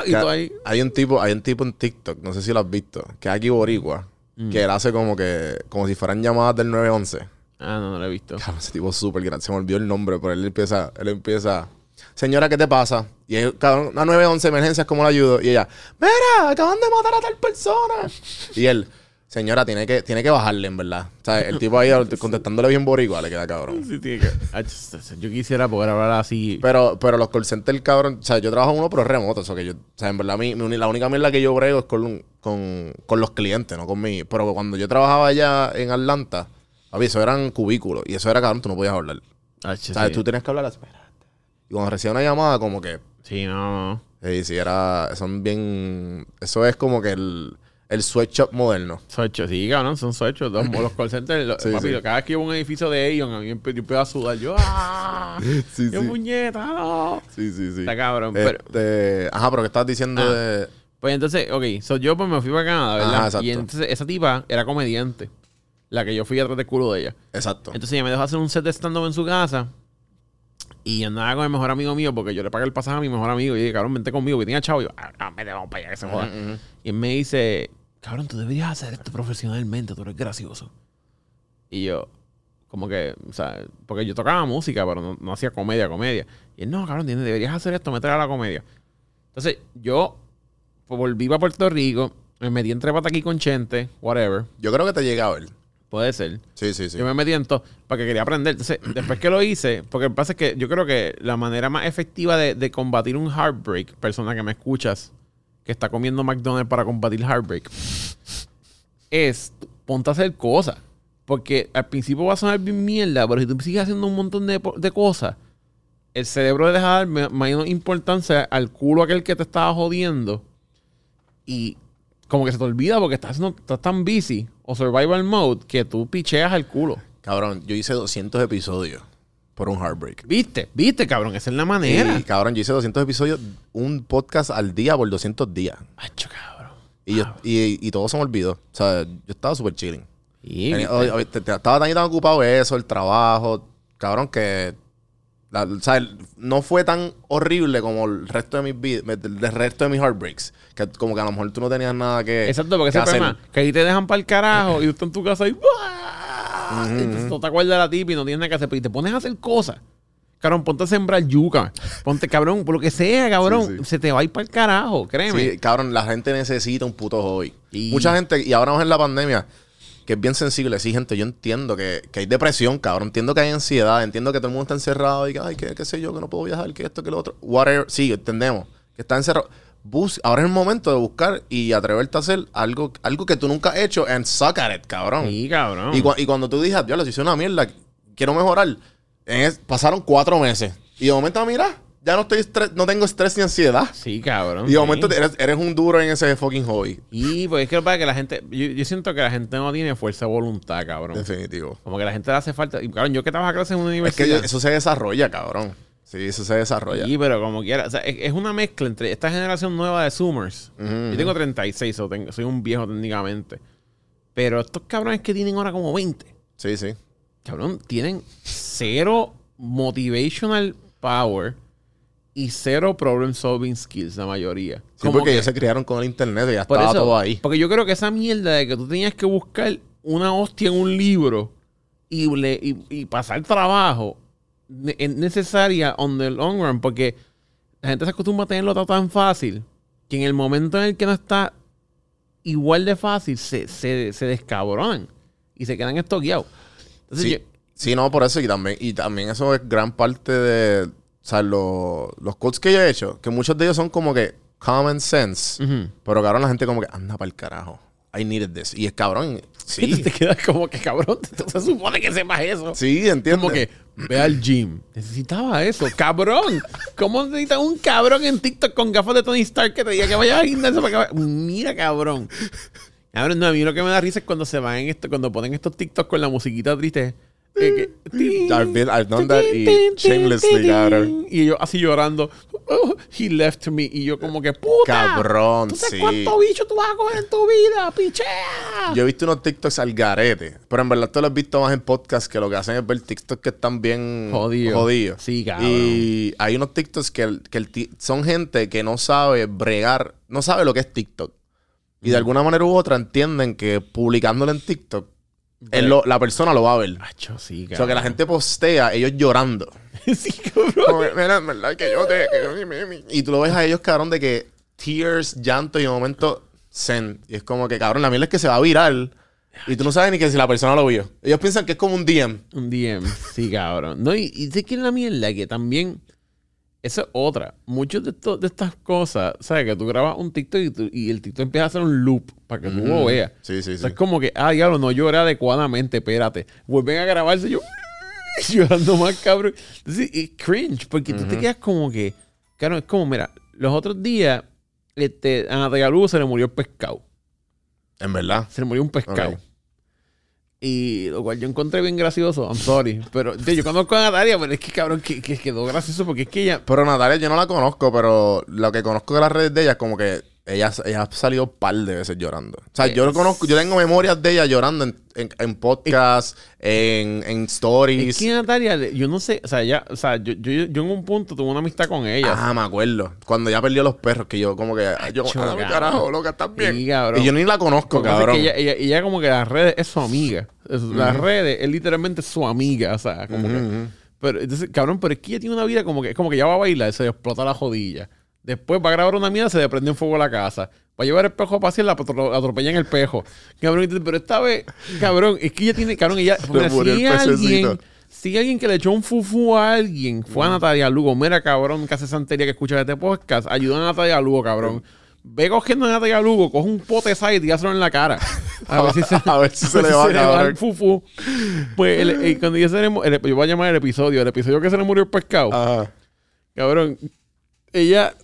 Y Que tú ahí, Hay un tipo, hay un tipo en TikTok, no sé si lo has visto, que es aquí boricua, Mm. que él hace como que, como si fueran llamadas del 911. ah, no, no lo he visto. Cabrón, ese tipo es súper grande. Se me olvidó el nombre, pero él empieza, él empieza. Señora, ¿qué te pasa? Y él, cabrón, una 911 emergencias, ¿cómo la ayudo? Y ella, mira, acaban de matar a tal persona. Y él, señora, tiene que, tiene que bajarle, en verdad. O sea, el tipo ahí contestándole bien boricua, le queda cabrón. Sí, tiene que- Yo quisiera poder hablar así. Pero, pero los call centers, cabrón, o sea, yo trabajo en uno, pero remoto. O sea, que yo, o sea, en verdad, mi, mi la única mierda que yo brego es con, con, con los clientes, no conmigo. Pero cuando yo trabajaba allá en Atlanta, papi, eso eran cubículos. Y eso era, cabrón, tú no podías hablar. Ach, O sea, sí. tú tienes que hablar así. Y cuando recibía una llamada, como que. Sí, no, no. Sí, sí, era. Son bien. Eso es como que el, el sweatshop moderno. Socho, sí, cabrón, son sochos. Los, los call centers, lo- Sí, papi, sí. cada vez que iba a un edificio de Aeon, a mí yo empiezo a sudar. Yo, ¡ah! Sí, ¡Qué puñeta! no! Sí, sí, sí. Está cabrón, pero- Este, Ajá, pero ¿qué estás diciendo Ah. de. Pues entonces, ok, so yo pues me fui para Canadá, ¿verdad? Ajá, exacto. y entonces esa tipa era comediante. La que yo fui atrás del culo de ella. Exacto. Entonces ella me dejó hacer un set de stand-up en su casa. Y andaba con el mejor amigo mío porque yo le pagué el pasaje a mi mejor amigo. Y dije, cabrón, vente conmigo. Que tenía chavo. Y yo, ah, vete, vamos para allá, que se joda. Y él me dice, cabrón, tú deberías hacer esto profesionalmente. Tú eres gracioso. Y yo, como que, o sea, porque yo tocaba música, pero no, no hacía comedia, comedia. Y él, no, cabrón, tienes- deberías hacer esto, meter a la comedia. Entonces, yo pues, volví para Puerto Rico, me metí entre pata aquí con Chente, whatever. Yo creo que te llega a ver. Puede ser. Sí, sí, sí. Yo me metí en todo porque quería aprender. Entonces, después que lo hice, porque lo que pasa es que yo creo que la manera más efectiva de, de combatir un heartbreak, persona que me escuchas, que está comiendo McDonald's para combatir heartbreak, es ponte a hacer cosas. Porque al principio va a sonar bien mierda, pero si tú sigues haciendo un montón de, de cosas, el cerebro deja de dar menos importancia al culo aquel que te estaba jodiendo. Y como que se te olvida porque estás, haciendo- estás tan busy o survival mode que tú picheas al culo. Cabrón, yo hice 200 episodios por un heartbreak. ¿Viste? ¿Viste, cabrón? Esa es la manera. Y, cabrón, yo hice 200 episodios, un podcast al día por 200 días. Acho, cabrón. Y, yo, y, y todo se me olvidó. O sea, yo estaba súper chilling. Sí, te- te- estaba tan ocupado eso, el trabajo. Cabrón, que La- o sea, el- no fue tan horrible como el resto de mis del, del resto de mis heartbreaks. Que como que a lo mejor tú no tenías nada que. Exacto, porque que ese hacer. problema, que ahí te dejan para el carajo y tú estás en tu casa y, ¡buah! entonces tú te acuerdas de la tipa y no tienes nada que hacer, pero y te pones a hacer cosas. Cabrón, ponte a sembrar yuca. Ponte, cabrón, por lo que sea, cabrón. Sí, sí. Se te va a ir para el carajo, créeme. Sí, cabrón, la gente necesita un puto hobby. Y- Mucha gente, y ahora más en la pandemia, que es bien sensible. Sí, gente, yo entiendo que, que hay depresión, cabrón. Entiendo que hay ansiedad. Entiendo que todo el mundo está encerrado y que, ay, qué sé yo, que no puedo viajar, que esto, que lo otro. Whatever. Sí, entendemos. Que está encerrado. Bus ahora es el momento de buscar y atreverte a hacer algo, algo que tú nunca has hecho and suck at it, cabrón. Sí, cabrón. Y, cua- y cuando tú dices, diablo, si hice una mierda, quiero mejorar. en es- pasaron cuatro meses. Y de momento, mira, ya no estoy estres- no tengo estrés ni ansiedad. Sí, cabrón. Y de sí. momento eres, eres un duro en ese fucking hobby. Y pues es que lo que pasa es que la gente, yo, yo siento que la gente no tiene fuerza de voluntad, cabrón. Definitivo. Como que la gente le hace falta. Y cabrón, yo que trabajo clase en una Es que universidad. eso se desarrolla, cabrón. Sí, eso se desarrolla. Sí, pero como quiera. O sea, es, una mezcla entre esta generación nueva de Zoomers. Yo tengo 36, o tengo- soy un viejo técnicamente. Pero estos cabrones que tienen ahora como 20, Sí, sí. cabrón, tienen cero motivational power y cero problem solving skills, la mayoría. Sí, Como porque que- ellos se criaron con el internet y ya estaba eso, todo ahí. Porque yo creo que esa mierda de que tú tenías que buscar una hostia en un libro y, le- y, y pasar trabajo es necesaria on the long run porque la gente se acostumbra a tenerlo todo tan fácil que en el momento en el que no está igual de fácil se, se, se descabronan y se quedan estoqueados. Entonces Sí, yo- sí, no, por eso. Y también, y también eso es gran parte de. O sea, lo- los quotes que yo he hecho, que muchos de ellos son como que common sense. Pero cabrón, la gente como que anda para el carajo. I needed this. Y es cabrón. y Sí. te quedas como que cabrón, se supone que sepas eso. sí, entiendo. Como que ve al gym. Necesitaba eso, cabrón. ¿Cómo necesitas un cabrón en TikTok con gafas de Tony Stark que te diga que vayas al gimnasio para que Mira, cabrón. Cabrón, no, a mí lo que me da risa es cuando se van en esto, cuando ponen estos TikToks con la musiquita triste. I've been- I've done that y shamelessly, cabrón. Y yo así llorando. "Oh, he left me. Y yo como que, puta. Cabrón, ¿Tú sabes sí. cuánto bicho tú vas a coger en tu vida? Pichea. Yo he visto unos TikToks al garete. Pero en verdad tú los has visto más en podcast que lo que hacen es ver TikToks que están bien Jodido. jodidos. Sí, cabrón. Y hay unos TikToks que, que el son gente que no sabe bregar, no sabe lo que es TikTok. Y de alguna manera u otra entienden que publicándolo en TikTok, él lo- la persona lo va a ver. Acho, sí, O sea, que la gente postea, ellos llorando. sí, cabrón. Mira, en verdad que yo te... y tú lo ves a ellos, cabrón, de que tears, llanto y de momento zen. Y es como que, cabrón, la mierda es que se va a virar. Y tú no sabes ni que si la persona lo vio. Ellos piensan que es como un DM. Un DM, sí, cabrón. No, y, y sé que es la mierda que también. Esa es otra. Muchos de, de estas cosas, ¿sabes? Que tú grabas un TikTok y, tú- y el TikTok empieza a hacer un loop para que tú lo veas. Sí, sí, O sí. es como que, ah, diablo, no lloré adecuadamente, espérate. Vuelven a grabarse yo llorando más, cabrón. Entonces, es cringe, porque tú te quedas como que, claro, es como, mira, los otros días, este, a Natalia Lugo se le murió el pescado. En verdad. Se le murió un pescado. Ok. Y lo cual yo encontré bien gracioso. I'm sorry. Pero yo conozco a Natalia, pero es que cabrón, que quedó gracioso porque es que ella. Pero Natalia yo no la conozco, pero lo que conozco de las redes de ella es como que ella, ella ha salido un par de veces llorando. O sea, yo lo conozco, yo tengo memorias de ella llorando en, en, en podcasts, en, en stories. Es que Natalia, yo no sé, o sea, ella, o sea, yo, yo, yo en un punto tuve una amistad con ella. Ah, me acuerdo. Cuando ya perdió los perros, que yo como que... ay, yo, Acho, carajo, loca, ¿estás bien? Y yo ni la conozco, Lo que pasa es cabrón. ella, ella, ella como que las redes es su amiga. Las redes es literalmente su amiga, o sea, como que... Pero entonces, cabrón, pero es que ella tiene una vida como que, como que ya va a bailar, se explota la jodilla. Después va a grabar una mierda, se le prende en fuego la casa. Va a llevar el pejo a pasear, la atro- la atropella en el pejo. Cabrón, pero esta vez, cabrón, es que ella tiene, cabrón, ella, mira, si alguien, si alguien que le echó un fufu a alguien, fue a Natalia Lugo. Mira, cabrón, que hace santería que escucha este podcast, ayuda a Natalia Lugo, cabrón. Ve cogiendo a Natalia Lugo, coge un pote de sal y tíraselo en la cara. A ver si se, A ver si se le va, el fufu. Pues el- el- cuando ella se le el- yo voy a llamar el episodio, el episodio que se le murió el pescado. Ajá. Cabrón, ella,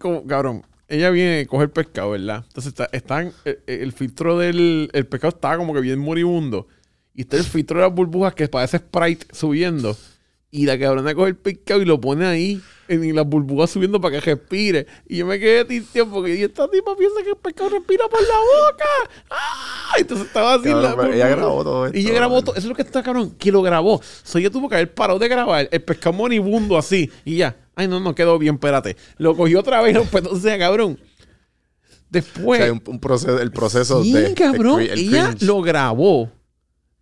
como, cabrón, ella viene a coger pescado, ¿verdad? Entonces está, están, el, el filtro del el pescado está como que bien moribundo. Y está el filtro de las burbujas que parece Sprite subiendo. Y la cabrona coge el pescado y lo pone ahí, en las burbujas subiendo para que respire. Y yo me quedé tisteo porque y esta tipa piensa que el pescado respira por la boca. ¡Ah! Entonces estaba así la Cabrón, pero ella grabó todo esto, Y ella grabó todo. Eso es lo que está cabrón, que lo grabó. So ella tuvo que haber parado de grabar el pescado moribundo así. Y ya. Ay, no, no quedó bien, espérate. Lo cogió otra vez, pues, o sea, cabrón. O Después. sea, hay un, un proceso, el proceso Sí, de. cabrón. de ella lo grabó,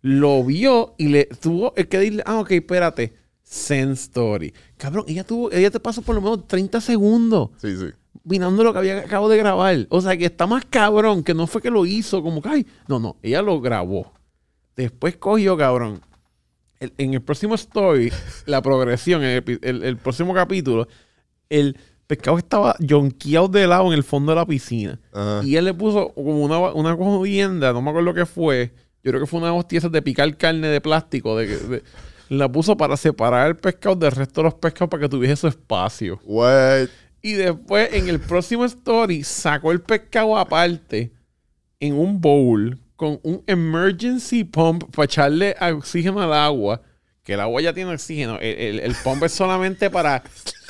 lo vio y le tuvo el que decirle, ah, ok, espérate. Send story. Cabrón, ella tuvo, ella te pasó por lo menos 30 segundos Sí, sí. mirando lo que había acabado de grabar. O sea, que está más cabrón, que no fue que lo hizo, como que, ay, no, no, ella lo grabó. Después cogió, cabrón. El- en el próximo story, la progresión, en el, el- el próximo capítulo, el pescado estaba jonqueado de lado en el fondo de la piscina. Ajá. Y él le puso como una, una jodienda, no me acuerdo qué fue. Yo creo que fue una hostia de picar carne de plástico. De, que- de- la puso para separar el pescado del resto de los pescados para que tuviese su espacio. What? Y después, en el próximo story, sacó el pescado aparte en un bowl con un emergency pump para echarle oxígeno al agua. Que el agua ya tiene oxígeno. El, el- el pump es solamente para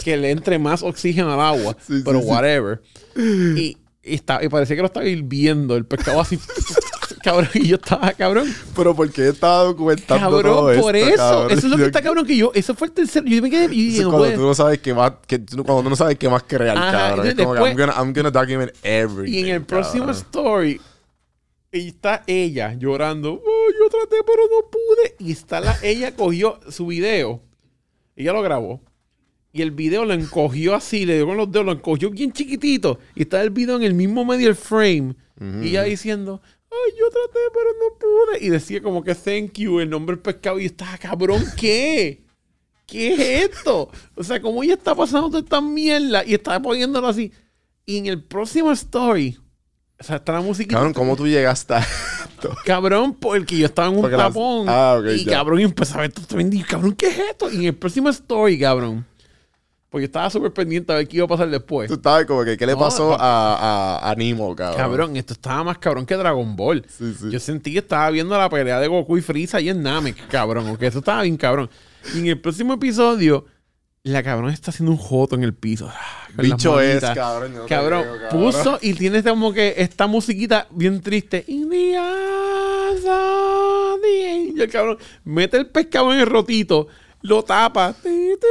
que le entre más oxígeno al agua. Sí, pero sí. whatever. Y, y, está, y parecía que lo estaba hirviendo. El pescado así. cabrón. Y yo estaba, cabrón. Pero ¿por qué estaba documentando todo Cabrón, esto, por eso. cabrón? Eso es lo que está cabrón. Que yo, eso fue el tercero. Yo me quedé. Y dije, es cuando puede- tú no sabes qué más, que cuando tú no sabes qué más crear, Ajá, cabrón. Es entonces como que I'm después- gonna, I'm gonna document everything. Y en el próximo story, ahí está ella llorando. "Oh, yo traté, pero no pude. Y está la, ella cogió su video. Ella lo grabó. Y el video lo encogió así, le dio con los dedos, lo encogió bien chiquitito. Y está el video en el mismo medio del frame. Y ella diciendo, ay, yo traté, pero no pude. Y decía como que thank you, el nombre del pescado. Y estaba, cabrón, ¿qué? ¿Qué es esto? O sea, como ella está pasando toda esta mierda y está poniéndolo así. Y en el próximo story, o sea, está la música. Cabrón, ¿cómo tú llegaste a esto? Cabrón, porque yo estaba en un Porque las- tapón. Ah, ok, y ya. cabrón, y empezaba a ver todo también. Dije, cabrón, ¿qué es esto? Y en el próximo story, cabrón. Porque yo estaba súper pendiente a ver qué iba a pasar después. Tú estabas como que, ¿qué le No, pasó a, a, a Nemo, cabrón? Cabrón, esto estaba más cabrón que Dragon Ball. Sí, sí. Yo sentí que estaba viendo la pelea de Goku y Freeza ahí en Namek, cabrón. Porque eso estaba bien cabrón. Y en el próximo episodio, la cabrón está haciendo un joto en el piso. ah, Bicho es, cabrón. yo no te Cabrón, creo, cabrón. puso y tiene este como que esta musiquita bien triste. The angel, cabrón. Mete el pescado en el rotito, lo tapa. Ti, ti,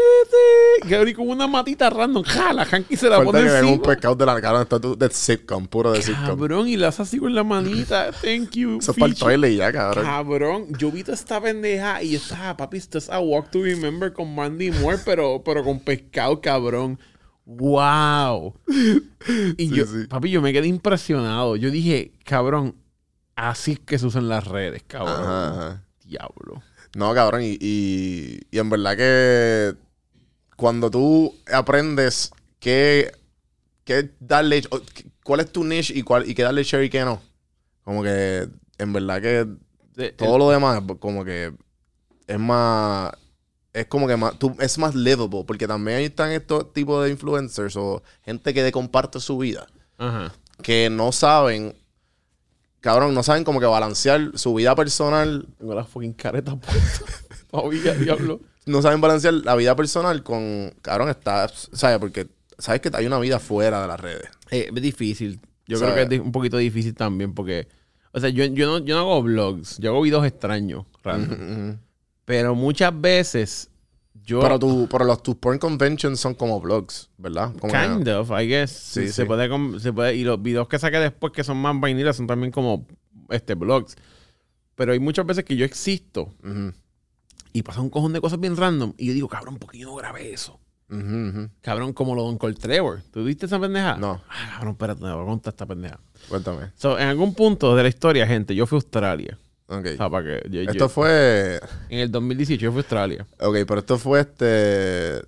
ti. Cabrón, y con una matita random. Jala, Hanky se la Falta pone que venga un encima. pescado de la cara de sitcom, puro de sitcom. Cabrón, y la hace así con la manita. Thank you. Eso es para el ya, cabrón. Cabrón, yo vi toda esta pendeja y yo estaba, papi, esto es a Walk to Remember con Mandy Moore, pero, pero con pescado, cabrón. ¡Wow! Y Sí, yo, sí. papi, yo me quedé impresionado. Yo dije, cabrón, así es que se usan las redes, cabrón. Ajá, ajá. Diablo. No, cabrón, y, y, y en verdad que cuando tú aprendes qué, qué darle, cuál es tu niche y, cuál, y qué darle share y qué no. Como que en verdad que De- todo lo demás como que es más es como que más tú, es más livable porque también están estos tipos de influencers o gente que comparte su vida Ajá. que no saben cabrón no saben como que balancear su vida personal Tengo la fucking careta puesta. Todavía, diablo. no saben balancear la vida personal con cabrón está sabes porque sabes que hay una vida fuera de las redes Eh, es difícil. Yo creo que es un poquito difícil también porque, o sea, yo, yo, no, yo no hago vlogs, yo hago videos extraños, random. Pero muchas veces yo... pero tu pero los tus porn conventions son como vlogs verdad Como Kind of, I guess. Sí, se, sí. Puede, se puede... Y los videos que saqué después que son más vainilas son también como este blogs. Pero hay muchas veces que yo existo Ujú, y pasa un cojón de cosas bien random y yo digo, cabrón, ¿por qué yo no grabé eso? ujú, ujú. Cabrón, como lo de Uncle Trevor. ¿Tú viste esa pendeja? No. Ah, cabrón, espérate, me voy a contar esta pendeja. cuéntame So, en algún punto de la historia, gente, yo fui a Australia. Ok. O sea, para que yo- yo- Esto fue. En el 2018 yo fui a Australia. Ok, pero esto fue este.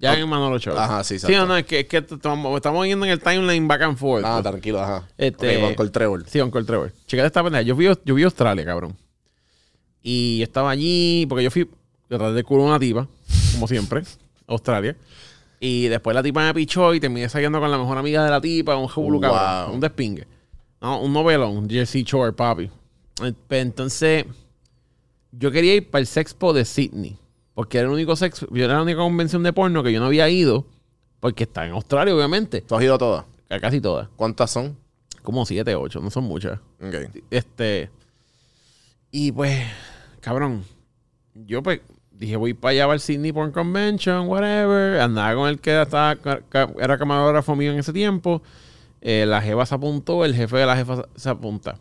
Ya en Manolo Show. Ajá, sí, Sí, exacto. no, no, es que, es que estamos, yendo en el timeline back and forth. Ah, tranquilo, ajá. Este- Ok, con el Trevor. Sí, Uncle Trevor. Checate esta pendeja. Yo fui, yo fui a Australia, cabrón. Y yo estaba allí, porque yo fui detrás de culo a una tipa, como siempre, Australia. Y después la tipa me pichó y terminé saliendo con la mejor amiga de la tipa, un jebulu, Wow. cabrón. Un despingue. No, un novelón, un Jersey Shore, papi. Pues, Entonces, yo quería ir para el Sexpo de Sydney. Porque era el único sexo, yo era la única convención de porno que yo no había ido, porque está en Australia, obviamente. ¿Tú has ido a todas? A casi todas. ¿Cuántas son? Como siete, ocho, no son muchas. Ok. Este. Y pues, cabrón, yo pues dije, voy para allá para el Sydney Porn Convention, whatever. Andaba con el que estaba, era camarógrafo mío en ese tiempo. Eh, la jefa se apuntó, el jefe de la jefa se apunta.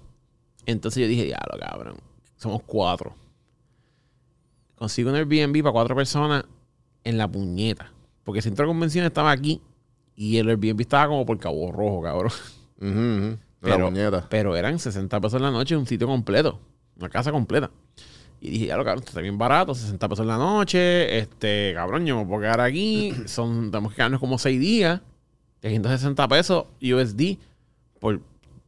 Entonces yo dije, diablo, cabrón, somos cuatro. Consigo un Airbnb para cuatro personas en la puñeta. Porque el centro de convención estaba aquí y el Airbnb estaba como por Cabo Rojo, cabrón. Ujú, ujú. La Pero- puñeta. Pero eran 60 pesos en la noche, un sitio completo, una casa completa. Y dije, ya lo cabrón, está bien barato, 60 pesos en la noche, este, cabrón, yo me puedo quedar aquí, son, tenemos que quedarnos como 6 días, 160 pesos USD por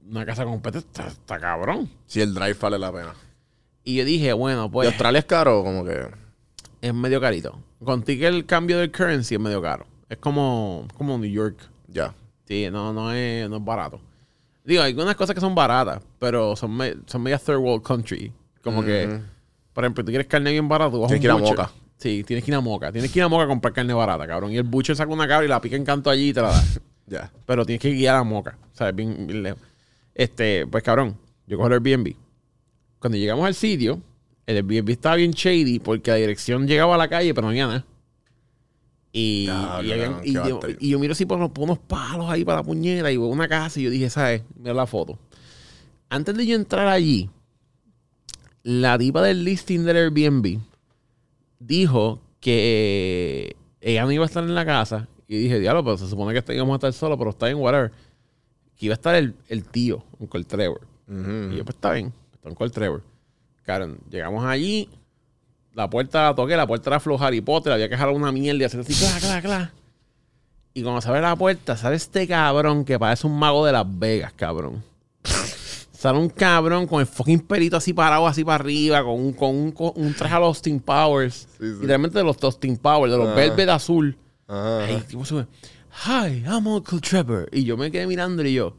una casa completa, está, está cabrón. Si el drive vale la pena. Y yo dije, bueno, ¿Y pues Australia es caro? Como que... es medio carito. Contigo el cambio del currency es medio caro. Es como, como New York. Ya. Sí, no, no, es, no es barato. Digo, hay algunas cosas que son baratas, pero son, me- son media third world country. Como que, Ujú. por ejemplo, tú quieres carne bien barata, tú vas a un Tienes que ir a. Moca. Sí, tienes que ir a Moca. Tienes que ir a Moca a comprar carne barata, cabrón. Y el butcher saca una cabra y la pica en canto allí y te la da. Ya. pero tienes que guiar a Moca. O sea, bien, bien lejos. Este, pues cabrón, yo cojo el Airbnb. Cuando llegamos al sitio, el Airbnb estaba bien shady porque la dirección llegaba a la calle, pero no había nada. Y, y, habían- yo, bastard. y yo miro así por, unos- por unos palos ahí para la puñera y veo una casa y yo dije, ¿sabes? Mira la foto. Antes de yo entrar allí, la diva del listing del Airbnb dijo que ella no iba a estar en la casa. Y dije, diablo, pero se supone que este- íbamos a estar solos, pero está bien, whatever. Que iba a estar el, el tío, Uncle Trevor. Y yo, pues está bien, está Uncle Trevor. Karen, llegamos allí, la puerta la toqué, la puerta era floja Harry Potter, había que jalar una mierda y hacer así, cla, cla, cla. Y cuando se abre la puerta, sale este cabrón que parece un mago de Las Vegas, cabrón. Sale un cabrón con el fucking perito así parado, así para arriba, con un, con un, con un traje a los Austin Powers. Sí, sí. Literalmente de los Austin Powers, de los. Velvet azul. Ajá. Ay, tipo sube, Hi, I'm Uncle Trevor. Y yo me quedé mirando y yo,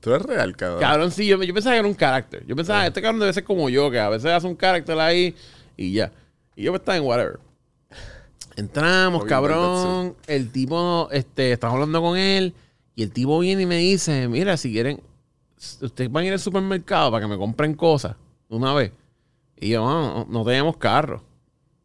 Tú eres real, cabrón. Cabrón, sí, yo, yo pensaba que era un carácter. Yo pensaba, este cabrón debe ser como yo, que a veces hace un carácter ahí y ya. Y yo pues, estaba en whatever. Entramos, cabrón. El tipo, este, estamos hablando con él. Y el tipo viene y me dice: Mira, si quieren, ustedes van a ir al supermercado para que me compren cosas una vez. Y yo, no, no, no teníamos carro.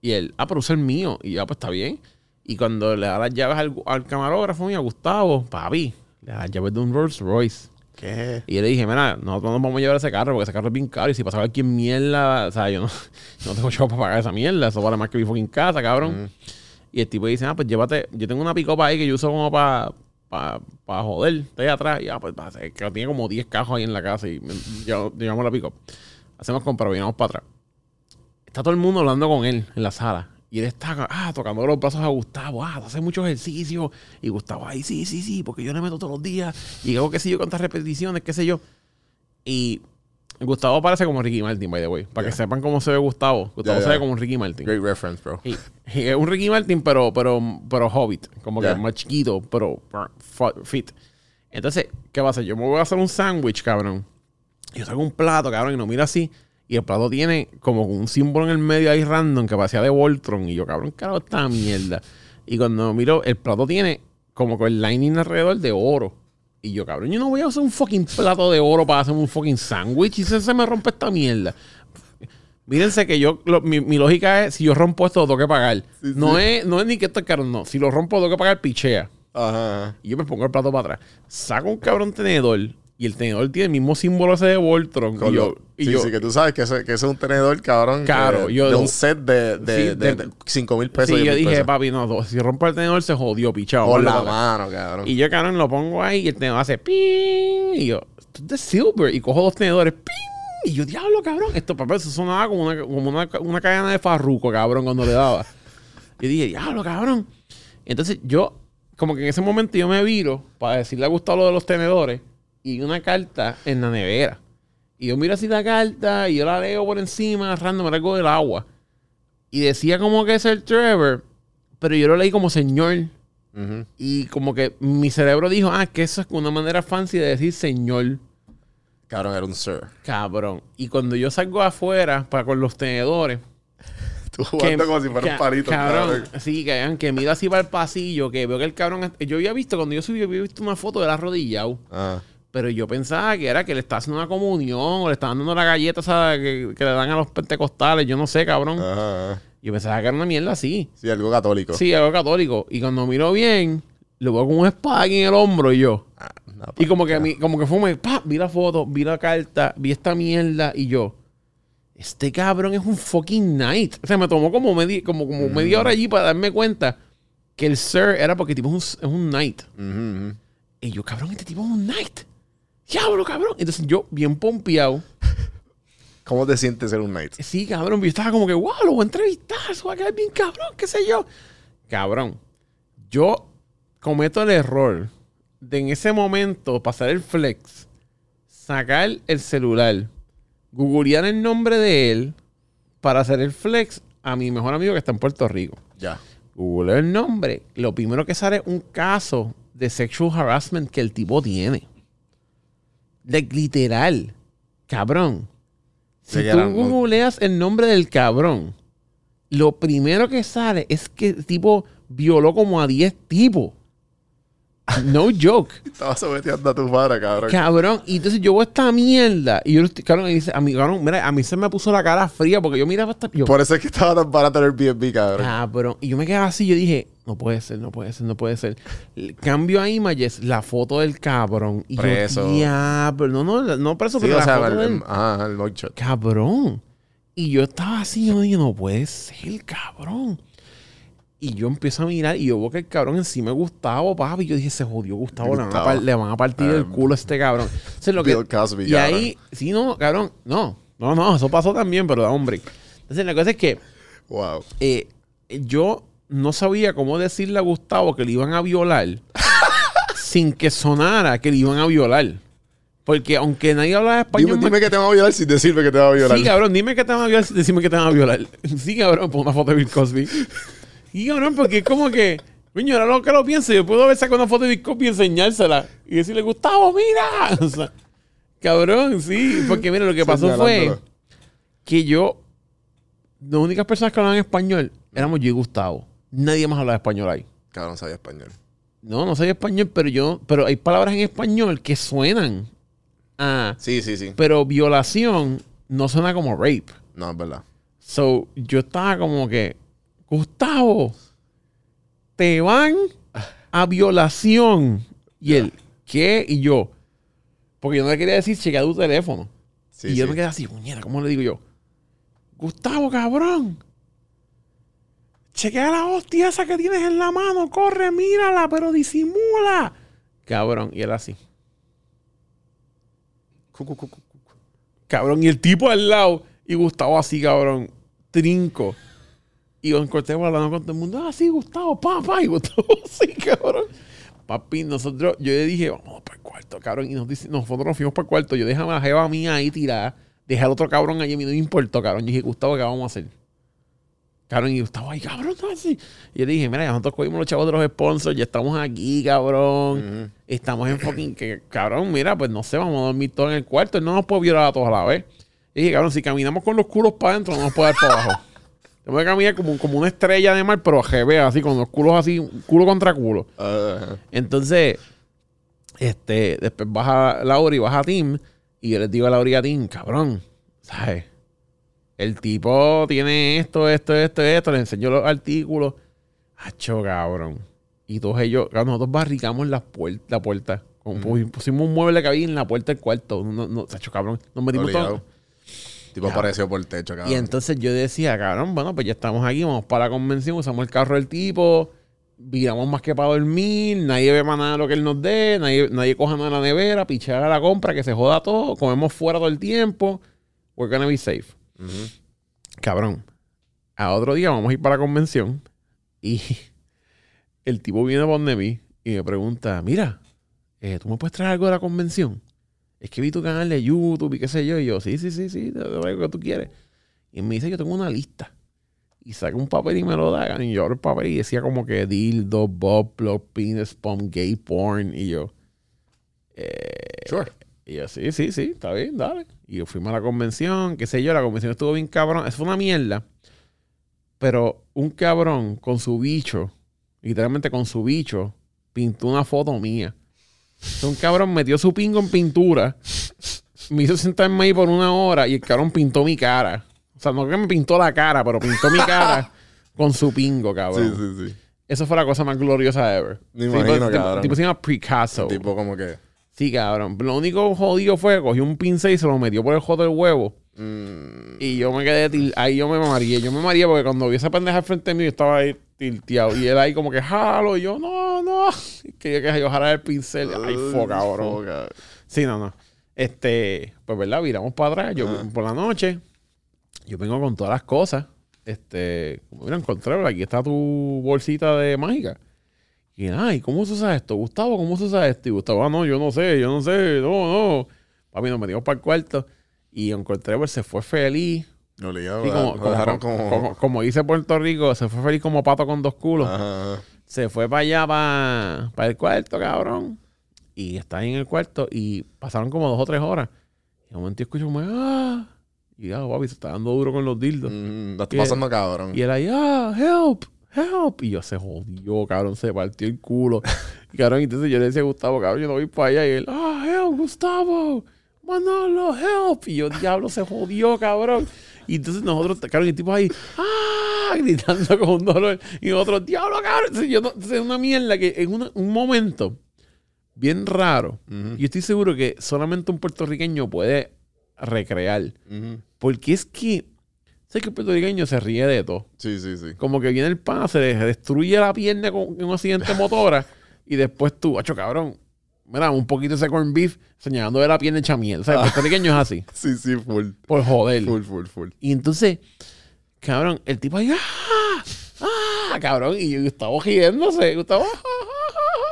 Y él, ah, pero usa el mío. Y yo, ah, pues está bien. Y cuando le da las llaves al, al camarógrafo mío, a Gustavo, papi, le da las llaves de un Rolls Royce. ¿Qué? Y yo le dije, mira, nosotros nos vamos a llevar ese carro porque ese carro es bien caro. Y si pasaba aquí en mierda, o sea, yo no, no tengo chavo para pagar esa mierda. Eso vale más que mi fucking casa, cabrón. Y el tipo dice, ah, pues llévate, yo tengo una pick ahí que yo uso como para pa, pa joder, está ahí atrás. Y ah, pues que tiene como 10 cajos ahí en la casa y llevamos la pick Hacemos compra, vamos para atrás. Está todo el mundo hablando con él en la sala. Y él está ah, tocando los brazos a Gustavo. Ah, hace mucho ejercicio. Y Gustavo, ay, sí, sí, sí, porque yo le meto todos los días. Y hago qué sé yo, cuántas repeticiones, qué sé yo. Y Gustavo parece como Ricky Martin, by the way. Para que Ya. sepan cómo se ve Gustavo. Gustavo Ya, se ve como un Ricky Martin. Great reference, bro. Y, y es un Ricky Martin, pero, pero, pero hobbit. Como que más chiquito, pero fit. Entonces, ¿qué va a hacer? Yo me voy a hacer un sándwich, cabrón. Yo saco un plato, cabrón, y no mira así. Y el plato tiene como un símbolo en el medio ahí random que parecía de Voltron. Y yo, cabrón, carajo, esta mierda. Y cuando miro, el plato tiene como con el lining alrededor de oro. Y yo, cabrón, yo no voy a usar un fucking plato de oro para hacer un fucking sándwich. Y se, se me rompe esta mierda. Mírense que yo, lo- mi, mi lógica es, si yo rompo esto, lo tengo que pagar. no, Es, no es ni que esto es caro, no. Si lo rompo, lo tengo que pagar pichea. Ajá. Y yo me pongo el plato para atrás. Saco un cabrón tenedor. Y el tenedor tiene el mismo símbolo ese de Voltron. Con y yo, y sí, yo sí, que tú sabes que ese, que ese es un tenedor, cabrón. Que- yo- de un set de, de, Sí, de, de- 5 mil pesos. sí, 10 yo dije, pesos. papi, no, si rompo el tenedor se jodió, pichado. Ponlo la mano, cabrón. Y yo, cabrón, lo pongo ahí y el tenedor hace ping. Y yo, esto es de silver. Y cojo dos tenedores, ping. Y yo, diablo, cabrón. Esto, papá, eso sonaba como una, como una, una cadena de farruco, cabrón, cuando le daba. Y dije, diablo, cabrón. Entonces yo, como que en ese momento yo me viro para decirle a Gustavo lo de los tenedores y una carta en la nevera. Y yo miro así la carta y yo la leo por encima, agarrándome algo del agua. Y decía como que es el Trevor, pero yo lo leí como señor. Y como que mi cerebro dijo, ah, que eso es una manera fancy de decir señor, Cabrón, era un sir. cabrón. Y cuando yo salgo afuera para con los tenedores, Tú jugando como si fuera un palito. Cabrón, cabrón. sí, que, que miro así para el pasillo, que veo que el cabrón. Yo había visto, cuando yo subí, había visto una foto de la rodillado. Ah, Pero yo pensaba que era que le estaba haciendo una comunión o le estaban dando la galleta que, que le dan a los pentecostales. Yo no sé, cabrón. ajá, ajá. Yo pensaba que era una mierda así. Sí, algo católico. Sí, algo católico. Y cuando miro bien, lo veo con un espada aquí en el hombro y yo. Ah, Y como que, mi- como que fue, pa, vi la foto, vi la carta, vi esta mierda y yo. Este cabrón es un fucking knight. O sea, me tomó como, media, como, como media hora allí para darme cuenta que el sir era porque tipo es un, es un knight. Ujú. Y yo, cabrón, este tipo es un knight. Diablo, cabrón. Entonces yo, bien pompeado. ¿Cómo te sientes ser un knight? Sí, cabrón. Yo estaba como que, wow, lo voy a entrevistar. Eso va a quedar bien cabrón, qué sé yo. Cabrón. Yo cometo el error de en ese momento pasar el flex, sacar el celular, googlear el nombre de él para hacer el flex a mi mejor amigo que está en Puerto Rico. Ya. Google el nombre. Lo primero que sale es un caso de sexual harassment que el tipo tiene. Like, literal. Cabrón. Si tú googleas el nombre del cabrón, lo primero que sale es que el tipo violó como a 10 tipos. No joke. Estaba someteando a tu padre, cabrón. Cabrón, y entonces yo veo esta mierda y yo cabrón, y dice, a mí, cabrón, mira, a mí se me puso la cara fría porque yo miraba esta, yo, Por eso es que estaba tan barato el Airbnb, cabrón. Cabrón. Y yo me quedaba así, yo dije, no puede ser, no puede ser, no puede ser. Cambio a images, la foto del cabrón. Y Preso. yo, diablo, no, no, no preso, Sí, pero o la sea, foto el, del el- ajá, el cabrón. Y yo estaba así, yo dije, no puede ser, cabrón. Y yo empiezo a mirar y yo veo que el cabrón encima de Gustavo, papi. Y yo dije, se jodió Gustavo, le van a, Gustavo. par- le van a partir Eh, el culo a este cabrón. O sea, lo que- Bill Cosby, y ahí, sí, no, cabrón, no, no, no, eso pasó también, pero hombre. Entonces la cosa es que Wow. eh, yo no sabía cómo decirle a Gustavo que le iban a violar sin que sonara que le iban a violar. Porque aunque nadie hablaba español... Dime, me- dime que te va a violar sin decirme que te va a violar. Sí, cabrón, dime que te van a violar sin decirme que te van a violar. Sí, cabrón, pon una foto de Bill Cosby. Sí, cabrón, porque es como que... Coño, ahora lo que lo pienso, yo puedo haber sacado una foto de Bill Cosby y enseñársela. Y decirle, Gustavo, mira. O sea, cabrón, sí. Porque mira, lo que pasó fue que yo... Las únicas personas que hablaban español éramos yo y Gustavo. Nadie más hablaba español ahí. Cabrón, sabía español. No, no soy español, pero yo... Pero hay palabras en español que suenan a... Sí, sí, sí. Pero violación no suena como rape. No, es verdad. So, yo estaba como que, Gustavo, te van a violación. Y él, ¿qué? Y yo, porque yo no le quería decir, chequea tu teléfono. Sí, y yo sí. me quedé así, puñera, ¿cómo le digo yo? Gustavo, cabrón. Chequea la hostia esa que tienes en la mano, corre, mírala, pero disimula. Cabrón, y él así. Cabrón, y el tipo al lado, y Gustavo así, cabrón, trinco. Y Don Cortés hablando con todo el mundo, ah, Gustavo, papá, y Gustavo así, cabrón. Papi, nosotros, yo le dije, vamos para el cuarto, cabrón. Y nos dice, nosotros nos fuimos para el cuarto. Yo a la jeva mía ahí tirada. Dejé al otro cabrón allí, a mí no me importó, cabrón. Yo dije, Gustavo, ¿qué vamos a hacer? Cabrón, y Gustavo, ay, cabrón, no así. Y yo le dije, mira, ya nosotros cogimos los chavos de los sponsors, ya estamos aquí, cabrón. Estamos en fucking, que, cabrón, mira, pues no sé, vamos a dormir todos en el cuarto. Él no nos puede violar a todos a la vez. Y dije, cabrón, si caminamos con los culos para adentro, no nos puede dar para abajo. Tenemos que caminar como, como una estrella de mar, pero GB, así, con los culos así, culo contra culo. Entonces, este, después baja Laura y baja Tim. Y yo les digo a Laura y a Tim, cabrón, ¿sabes? El tipo tiene esto, esto, esto, esto. Le enseño los artículos. Hacho, cabrón. Y todos ellos, cabrón, nosotros barricamos la puerta, la puerta. Pusimos un mueble que había en la puerta del cuarto. No, no, hacho, cabrón. Nos metimos todos. Tipo apareció por el techo, cabrón. Y entonces yo decía, cabrón, bueno, pues ya estamos aquí, vamos para la convención, usamos el carro del tipo, viramos más que para dormir, nadie ve más nada de lo que él nos dé, nadie, nadie coja nada de la nevera, pichar a la compra, que se joda todo, comemos fuera todo el tiempo, we're gonna be safe. Cabrón, a otro día vamos a ir para la convención y el tipo viene donde mí y me pregunta, mira, eh, ¿tú me puedes traer algo de la convención? Es que vi tu canal de YouTube y qué sé yo. Y yo, sí, sí, sí, sí, te algo que tú quieres. Y me dice, yo tengo una lista. Y saca un papel y me lo da. Y yo abro el papel y decía como que dildo, bob, plug, penis, pump, gay porn. Y yo, eh, Sure. Y yo, sí, sí, sí, está bien, dale. Y yo fuimos a la convención, qué sé yo, la convención estuvo bien cabrón. Eso fue una mierda. Pero un cabrón con su bicho, literalmente con su bicho, pintó una foto mía. Entonces, un cabrón metió su pingo en pintura, me hizo sentarme ahí por una hora y el cabrón pintó mi cara. O sea, no que me pintó la cara, pero pintó mi cara con su pingo, Sí, cabrón. sí, sí. Eso fue la cosa más gloriosa ever. Me Sí, imagino, pues, tipo- cabrón. tipo se llama Picasso. Tipo como que. Sí, cabrón. Lo único jodido fue que cogió un pincel y se lo metió por el jodo del huevo. mm, Y yo me quedé til- ahí yo me mareé. Yo me mareé porque cuando vi esa pendeja al frente mío, yo estaba ahí tilteado. Y él ahí como que jalo. Y yo, no, no. Quería que yo jalara el pincel. Ay, fo, cabrón. foca. Sí, no, no. Este, pues verdad, viramos para atrás. Yo Ajá. por la noche, yo vengo con todas las cosas. Este, como mira, encontré, aquí está tu bolsita de mágica. Y ay, ¿cómo se usa esto? Gustavo, ¿cómo se usa esto? Y Gustavo, ah, no, yo no sé, yo no sé, no, no. Papi, nos metimos para el cuarto. Y encontré, pues se fue feliz. No le Sí, como, como- como- dice Puerto Rico, se fue feliz como pato con dos culos. Ajá. Se fue para allá, para, el cuarto, cabrón. Y está ahí en el cuarto y pasaron como dos o tres horas. Y de momento yo escucho como, ah. Y ya, papi, se está dando duro con los dildos. Mm, la Y- pasando cabrón. Y él ahí, ah, help, help. Y yo se jodió, cabrón, se partió el culo. y cabrón, entonces yo le decía a Gustavo, cabrón, yo no voy para allá. Y él, ah, help, Gustavo, Manolo, help. Y yo, diablo, se jodió, cabrón. Y entonces nosotros, cabrón, y el tipo ahí, ah, gritando con un dolor. Y nosotros, diablo, cabrón. Entonces, yo entonces, es una mierda que en una- un momento bien raro, Ujú, yo estoy seguro que solamente un puertorriqueño puede recrear. Porque es que, sé que el puertorriqueño se ríe de todo. Sí, sí, sí. Como que viene el pana, se le destruye la pierna con un accidente motora y después tú, hacho cabrón, mira, un poquito ese corn beef señalando de la pierna hecha miel. O sea, el puertorriqueño es así, Sí, sí, full. por joder. Full, full, full. Y entonces, cabrón, el tipo ahí, ¡ah! ¡ah! Cabrón, y yo estaba riéndose, Gustavo, ¡ah! ah,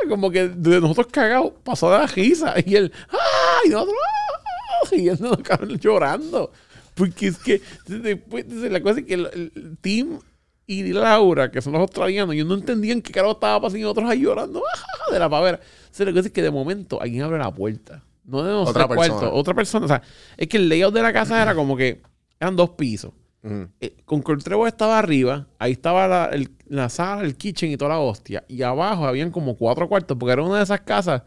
ah", como que de nosotros cagados pasó de la risa y él, ¡ah! Y nosotros, ¡ah! riéndonos, cabrón, llorando. Porque es que después, entonces, la cosa es que el, el Tim y Laura, que son los australianos, ellos no entendían qué carajo estaba pasando y nosotros ahí llorando ¡ah! de la pavera. Entonces, la cosa es que de momento alguien abre la puerta. No de Otra cuarto, persona. otra persona. O sea, es que el layout de la casa era como que eran dos pisos. Eh, Concord Trevor estaba arriba, ahí estaba la, el- la sala, el kitchen y toda la hostia. Y abajo habían como cuatro cuartos, porque era una de esas casas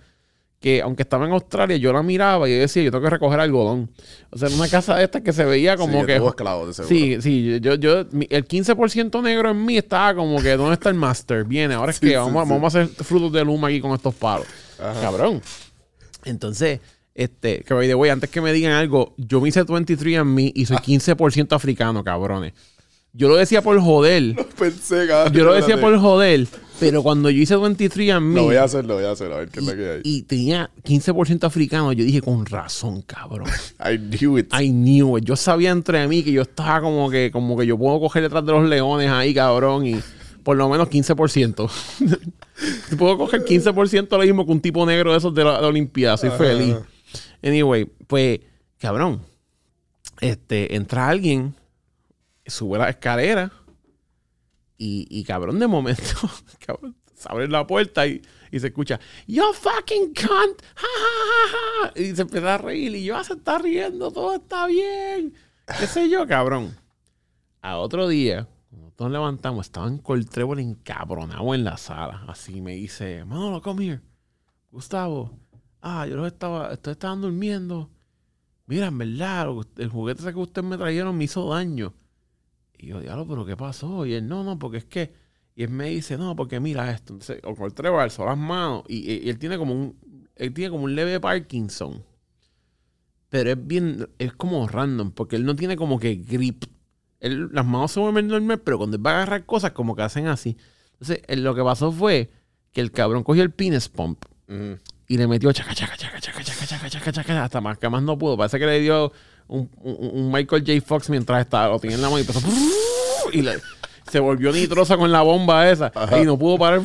que, aunque estaba en Australia, yo la miraba y yo decía, yo tengo que recoger algodón. O sea, era una casa de estas que se veía como Sí, que. tuvo esclavos, de seguro. Sí, sí, yo, yo, mi- el 15% negro en mí estaba como que, ¿dónde está el master? Viene, ahora es Sí, que sí, vamos, vamos a hacer frutos de luma aquí con estos palos. Ajá. Cabrón. Entonces, este, que by the way, antes que me digan algo, yo me hice 23 en mí y soy 15% africano, cabrones. Yo lo decía por joder. Pensé, cabrón. Yo lo decía por joder, pero cuando yo hice 23 en mí Lo voy a hacer, lo voy a hacer, a ver qué es y, la que hay. y tenía 15% africano, yo dije, con razón, cabrón. I knew it. I knew it. Yo sabía entre mí que yo estaba como que, como que yo puedo coger detrás de los leones ahí, cabrón, y por lo menos 15%. puedo coger 15% lo mismo que un tipo negro de esos de la, la Olimpiada. Soy feliz. Anyway, pues, cabrón, este, entra alguien, sube la escalera y, y cabrón, de momento, cabrón, se abre la puerta y, se escucha, You fucking cunt, ja, ja, ja, ja", y se empieza a reír y yo, "Ah, se está riendo, todo está bien, qué sé yo, cabrón. A otro día, cuando nos levantamos, estaba en Coltrébol encabronado en la sala, así me dice, Manolo, come here, Gustavo, ah, yo los estaba, ustedes estaban durmiendo, mira, en verdad, el juguete ese que ustedes me trajeron me hizo daño. Y yo, diablo, pero ¿qué pasó? Y él, no, no, porque es que. Y él me dice, no, porque mira esto. Entonces, o Trevor alzó las manos y, y- y él tiene como un. Él tiene como un leve Parkinson. Pero es bien. Es como random, porque él no tiene como que grip. Él- las manos se mueven normal, pero cuando él va a agarrar cosas, como que hacen así. Entonces, él- lo que pasó fue que el cabrón cogió el penis pump y le metió chaca, chaca, chaca, chaca, chaca, chaca, chaca, chaca, hasta más que más no pudo. Parece que le dio un, un- Michael J. Fox mientras estaba, lo tenía en la mano y empezó y le- se volvió nitrosa con la bomba esa y no pudo parar.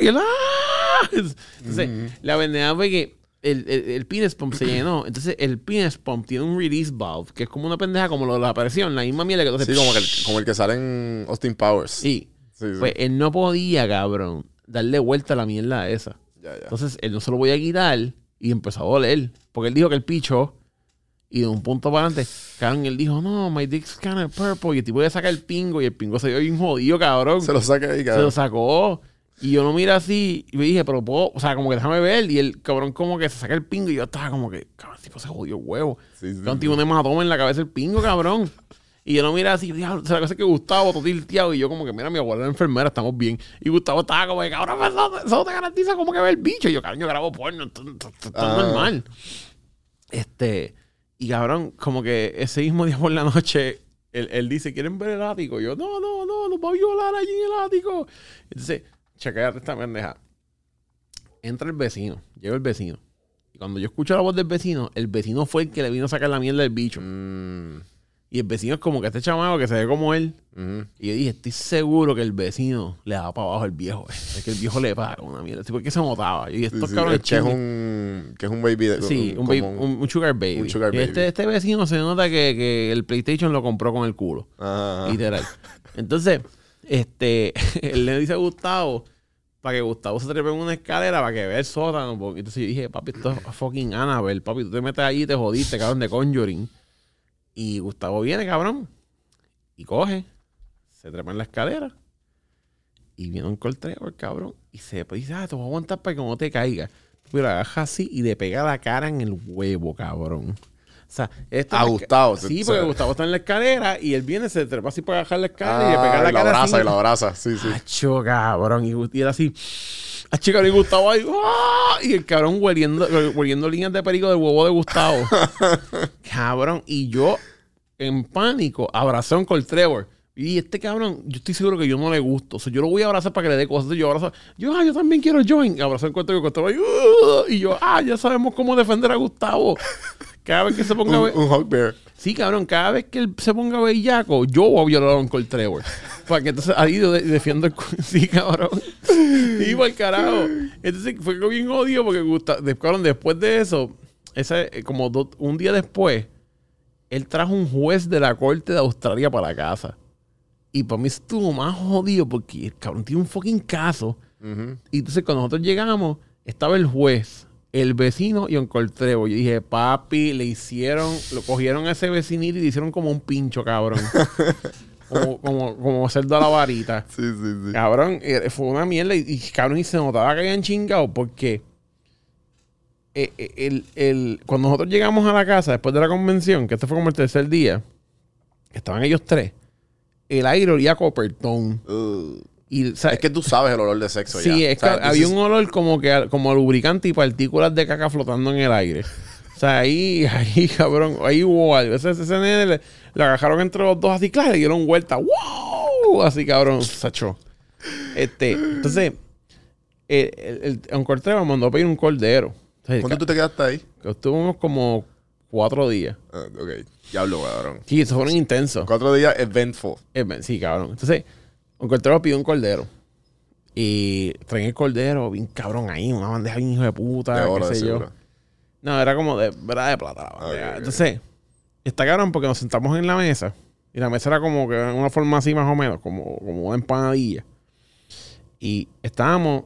Y él, ¡ah! Entonces, la pendeja fue que el, el, el penis pump se llenó. Entonces, el penis pump tiene un release valve, que es como una pendeja como lo de la presión, la misma mierda que tú haces. Sí, como, que el, como el que sale en Austin Powers. Sí. Sí, sí. Pues él no podía, cabrón, darle vuelta a la mierda esa. ya, ya. Entonces él no se lo voy a quitar y empezó a doler. Porque él dijo que el picho Y de un punto para adelante, cabrón, él dijo, no, my dick's kind of purple. Y el tipo le saca el pingo y el pingo se dio bien jodido, cabrón. Se lo saca ahí, Se cabrón. lo sacó. Y yo lo miré así y me dije, pero puedo, o sea, como que déjame ver. Y el cabrón como que se saca el pingo y yo estaba como que, cabrón, el tipo se jodió el huevo. Sí, sí, Cabrón, tiene un hematoma en la cabeza el pingo, cabrón. Y yo lo miré así, diablo, o sea, la cosa es que Gustavo, todo tilteado, y yo como que, mira, mi abuela es enfermera, estamos bien. Y Gustavo estaba como que, cabrón, eso, te garantiza como que ve el bicho. Y yo, cabrón, yo grabo porno, esto, esto- esto es Ah. normal. Este, y cabrón, como que ese mismo día por la noche, él, él dice, ¿quieren ver el ático? Yo, no, no, no, nos va a violar allí en el ático. Entonces, chequeate esta pendeja. Entra el vecino, llega el vecino. Y cuando yo escucho la voz del vecino, el vecino fue el que le vino a sacar la mierda del bicho. Mm, Y el vecino es como que este chamaco que se ve como él. Y yo dije, estoy seguro que el vecino le da para abajo al viejo. eh. Es que el viejo le paga una mierda. Sí, ¿Por qué se notaba? Y Sí, estos sí, cabrones es que es un, que es un baby. de- Sí, un, baby- un- un sugar baby. un sugar Y baby. Este, este vecino se nota que, que el PlayStation lo compró con el culo. Ajá. Literal. Entonces, este, él le dice a Gustavo para que Gustavo se trepe en una escalera para que vea el sótano. Entonces yo dije, papi, esto es fucking Annabelle, papi. Tú te metes allí y te jodiste, cabrón, de Conjuring. Y Gustavo viene, cabrón, y coge, se trepa en la escalera y viene un coltreo, cabrón, y se dice, ah, te voy a aguantar para que no te caiga. Pero agaja así y le pega la cara en el huevo, cabrón. O sea, esto A es- Gustavo, Sí, se- porque se- Gustavo está en la escadera y él viene, se trepa así para bajar la escalera y le Ah, pega la y cara abraza, así. y lo abraza. Sí, sí. Cabrón. Y, y era así. Acho, cabrón, y Gustavo ahí. ¡ah! Y el cabrón hueliendo, hueliendo líneas de perico del huevo de Gustavo. cabrón. Y yo, en pánico, abracé a un Col Trevor. Y este cabrón, yo estoy seguro que yo no le gusto. O sea, yo lo voy a abrazar para que le dé cosas. Yo abrazo. Yo, ah, yo también quiero join. Abrazó el Trevor, y, "Uh", y yo, ah, ya sabemos cómo defender a Gustavo. Cada vez que se ponga a Un, ver. un bear. Sí, cabrón, cada vez que él se ponga bellaco, yo voy a violar a Uncle Trevor. Para que entonces ahí de- defiendo el... Sí, cabrón. Y por carajo. Entonces fue que bien odio porque gusta, cabrón, después de eso, ese, eh, como do- un día después, él trajo un juez de la corte de Australia para la casa. Y para mí estuvo más jodido porque el cabrón tiene un fucking caso. Y entonces cuando nosotros llegamos, estaba el juez, el vecino y Uncle Trevor. Yo dije, papi, le hicieron, lo cogieron a ese vecinito y le hicieron como un pincho, cabrón. como, como, como cerdo a la varita. Sí, sí, sí. Cabrón, eh, fue una mierda y, y, cabrón, y se notaba que habían chingado porque eh, eh, el, el- cuando nosotros llegamos a la casa después de la convención, que este fue como el tercer día, estaban ellos tres, el aire olía a copertón. Uh, Y, o sea, es que tú sabes el olor de sexo Sí, ya. es O sea, que había un olor como que como lubricante y partículas de caca flotando en el aire. O sea, ahí, ahí, cabrón, ahí hubo algo. Ese, ese nene le, le agajaron entre los dos así, claro, le dieron vuelta. ¡Wow! Así, cabrón, sacho. Este, entonces, el, el, el Uncle Trevor mandó a pedir un cordero. Entonces, ¿Cuánto tú te quedaste ahí? Estuvimos como cuatro días. Ah, ok. Diablo, cabrón. Sí, esos fueron intensos. Cuatro días eventful. Sí, cabrón. Entonces, un cordero pidió un cordero. Y traen el cordero, bien cabrón ahí, una bandeja bien hijo de puta, De qué sé yo. No, era como de, ¿verdad? De plata la bandeja. Entonces, está cabrón porque nos sentamos en la mesa. Y la mesa era como que en una forma así más o menos, como, como una empanadilla. Y estábamos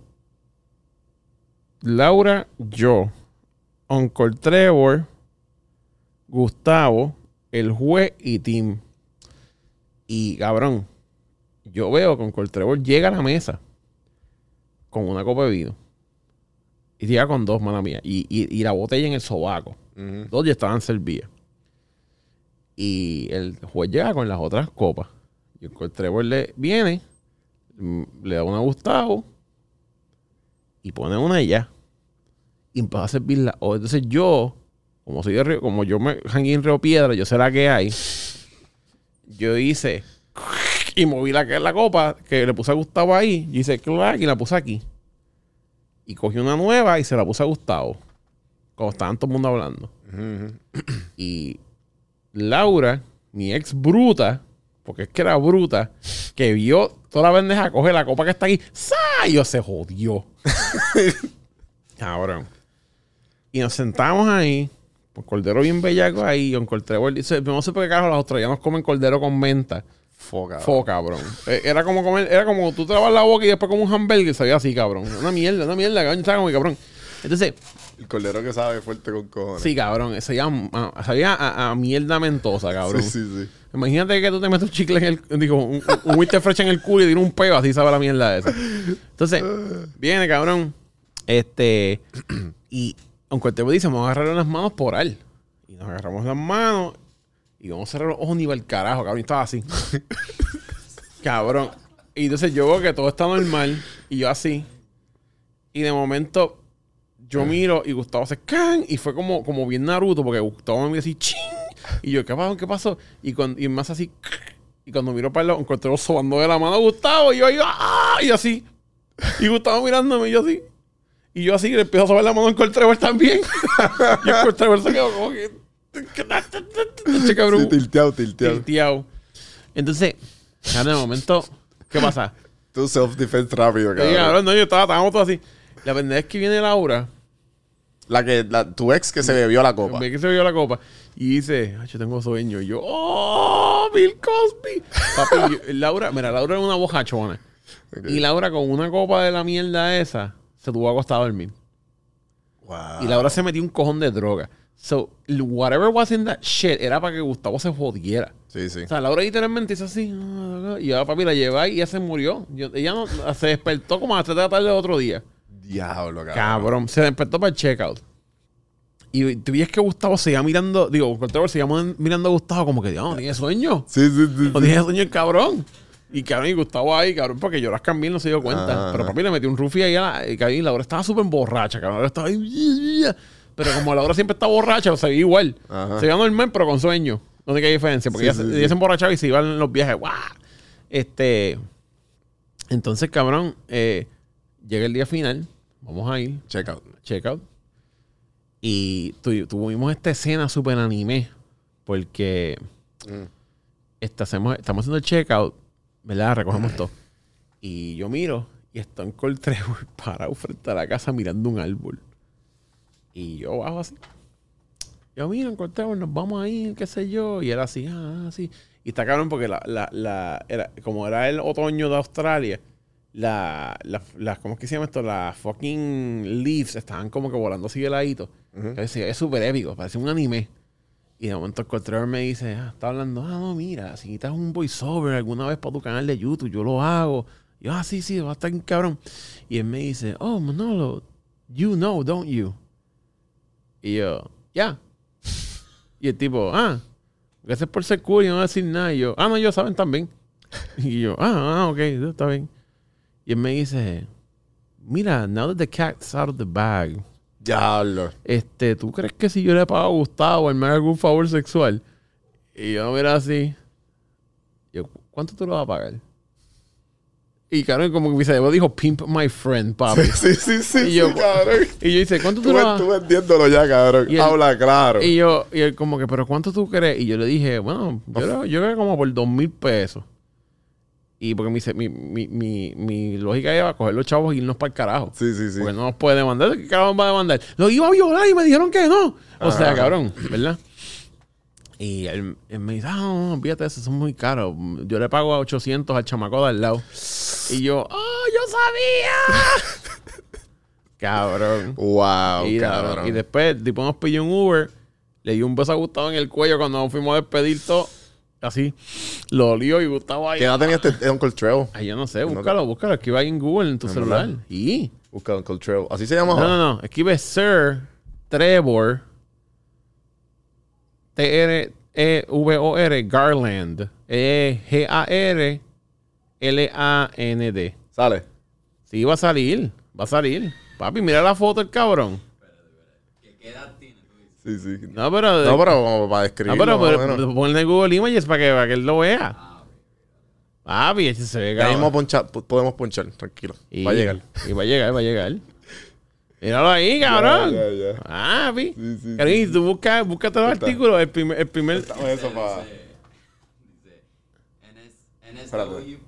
Laura, yo, Uncle Trevor, Gustavo, el juez y Tim. Y cabrón, yo veo que Uncle Trevor llega a la mesa con una copa de vino. Y llega con dos, mala mía. Y, y- y la botella en el sobaco. Ujú. Dos ya estaban servidas. Y el juez llega con las otras copas. Y el Trevor le viene, mm, le da una a Gustavo y pone una ya. Y empieza a servirla. O entonces yo, como soy de Río- como yo me jangué en Río Piedra, yo sé la que hay. Yo hice y moví la, la copa que le puse a Gustavo ahí. Yo hice clac y la puse aquí. Y cogí una nueva y se la puse a Gustavo. Como estaban todo el mundo hablando. Y Laura, mi ex bruta, porque es que era bruta, que vio toda la bendeja, coge la copa que está aquí, ¡sa! Y yo se jodió. Cabrón. Y nos sentamos ahí, con cordero bien bellaco ahí, y un cordero dice, no sé por qué carajo los australianos comen cordero con menta. Foca. Fo, cabrón. Eh, Era como comer, era como tú te lavas la boca y después como un hamburger, sabía así, cabrón. Una mierda, una mierda, cabrón. Estaba como cabrón. Entonces, El cordero que sabe fuerte con cojones. Sí, cabrón. Se llama, a- sabía a, a mierda mentosa, cabrón. sí, sí. sí. Imagínate que tú te metes un chicle en el. Digo, un, un Winter Fresh en el culo y tiene un peo, así sabe la mierda esa. Entonces, viene, cabrón. Este. Y aunque te dice, vamos a agarrar las manos por él. Y nos agarramos las manos y vamos a cerrar los ojos ni el carajo, cabrón. Y estaba así. cabrón. Y entonces yo veo que todo está normal y yo así. Y de momento yo miro y Gustavo se can y fue como, como bien Naruto porque Gustavo me mira así ching y yo ¿qué pasó? ¿qué pasó? Y, cuando, y más así y cuando miro para el lado encontré sobando de la mano a Gustavo y yo ahí ¡ah! y así y Gustavo mirándome y yo así y yo así le empiezo a sobar la mano en Trevor también y el Trevor se quedó como que Che, cabrón Sí, tilteado, tilteado. tilteado. entonces claro, de momento ¿qué pasa? Tu self-defense rápido, Sí, cabrón. cabrón, no, yo estaba, estábamos todos así la pendeja es que viene Laura La que, la, tu ex que se bebió la copa. Que se vio la copa. Y dice, "Ay, yo tengo sueño. Y yo, ¡oh! Bill Cosby. Papi, yo- Laura, mira, Laura era una bojachona. Y Laura con una copa de la mierda esa, se tuvo acostada a dormir. Wow. Y Laura se metió un cojón de droga. So, whatever was in that shit era para que Gustavo se jodiera. Sí, sí. O sea, Laura literalmente hizo así. ah, Y ahora papi la lleva y ella se murió. Yo- ella no, se despertó como a las 3 de la tarde otro día. Diablo, cabrón. Cabrón, se despertó para el checkout. Y tú ves que Gustavo seguía mirando, digo, Trevor seguía mirando a Gustavo como que, no, tiene sueño. Sí, sí, sí. No tiene sueño el cabrón. Y cabrón, y Gustavo ahí, cabrón, porque yo las cambié no se dio cuenta. Ajá, Pero papi le metió un rufi ahí a la, y cabrón, y Laura estaba súper borracha, cabrón. Laura estaba ahí. Pero como Laura siempre está borracha, se veía igual. Ajá. Se veía normal, pero con sueño. No sé qué diferencia, porque Sí, ella, se- sí, sí. ella se emborrachaba y se iban en los viajes. ¡Guau! Este. Entonces, cabrón, eh, llega el día final. Vamos a ir Check out. checkout. Y tu- tuvimos esta escena súper anime. Porque Mm. esta- hacemos- estamos haciendo el checkout, ¿verdad? Recogemos todo. Y yo miro y está un Cold Trevor parado frente a la casa mirando un árbol. Y yo bajo así. Yo, mira, Cold Trevor, nos vamos a ir, qué sé yo. Y era así, ah, así. Y está cabrón porque la, la, la, era, como era el otoño de Australia, la, la, las- ¿cómo es que se llama esto? Las fucking leaves estaban como que volando así de ladito. Es es súper épico, parece un anime. Y de momento el Trevor me dice, ah, está hablando, ah, no, mira, si quitas un voiceover alguna vez para tu canal de YouTube, yo lo hago. Y yo, ah, sí, sí, va a estar bien cabrón. Y él me dice, oh, Manolo, you know, don't you? Y yo, ya. Y el tipo, ah, gracias por ser cool y no decir nada. Y yo, ah, no, ellos saben también. Y yo, ah, ah, ok, está bien. Y él me dice, mira, now that the cat's out of the bag, Diablo. este, ¿tú crees que si yo le pago a Gustavo, él me haga algún favor sexual? Y yo mira así, yo, ¿cuánto tú lo vas a pagar? Y claro, como que mi cerebro dijo, pimp my friend, papi. Sí, sí, sí, Y yo, sí, cabrón. Y yo dice, ¿cuánto tú Tú, lo vas tú ya, cabrón. Y Habla claro. Y yo, y él como que, ¿pero cuánto tú crees? Y yo le dije, bueno, yo, creo- yo creo que como por dos mil pesos. Y porque mi, mi, mi, mi, mi lógica era coger los chavos y irnos para el carajo. Sí, sí, sí. Porque no nos puede demandar. ¿Qué nos va a demandar? Lo iba a violar y me dijeron que no. O sea, cabrón, ¿verdad? Y él, él me dice, ah, no, fíjate, eso son muy caros. Yo le pago a 800 al chamaco de al lado. Y yo, ¡oh, yo sabía! cabrón. Wow, y, cabrón. y después, tipo nos pidió un Uber. Le dio un beso a Gustavo en el cuello cuando nos fuimos a despedir todo. Así. Lo olió y Gustavo ahí. ¿Qué edad tenía este Uncle Trevor? Ay, yo no sé, búscalo, búscalo. Escribe ahí en Google, en tu celular. Y. Busca Uncle Trevor. ¿Así se llama? No, no, no. Escribe Sir Trevor. T-R-E-V-O-R. Garland. E E-G-A-R-L-A-N-D. Sale. Sí, va a salir. Va a salir. Papi, mira la foto del cabrón. Sí, sí. No, pero. No, pero como para No, describirlo. pero, más o pero, menos. ponle en Google Images para que, para que él lo vea. Papi, ese se ve cabrón. mismo ponchar, po- podemos ponchar, tranquilo. Y- Va a llegar. Y va a llegar, va a llegar. Míralo ahí, cabrón. Ya, ya, ya. Ah, vi. Sí, sí, tú buscas, búscate los artículos. El primer, el primer, eso para. NS, Espérate.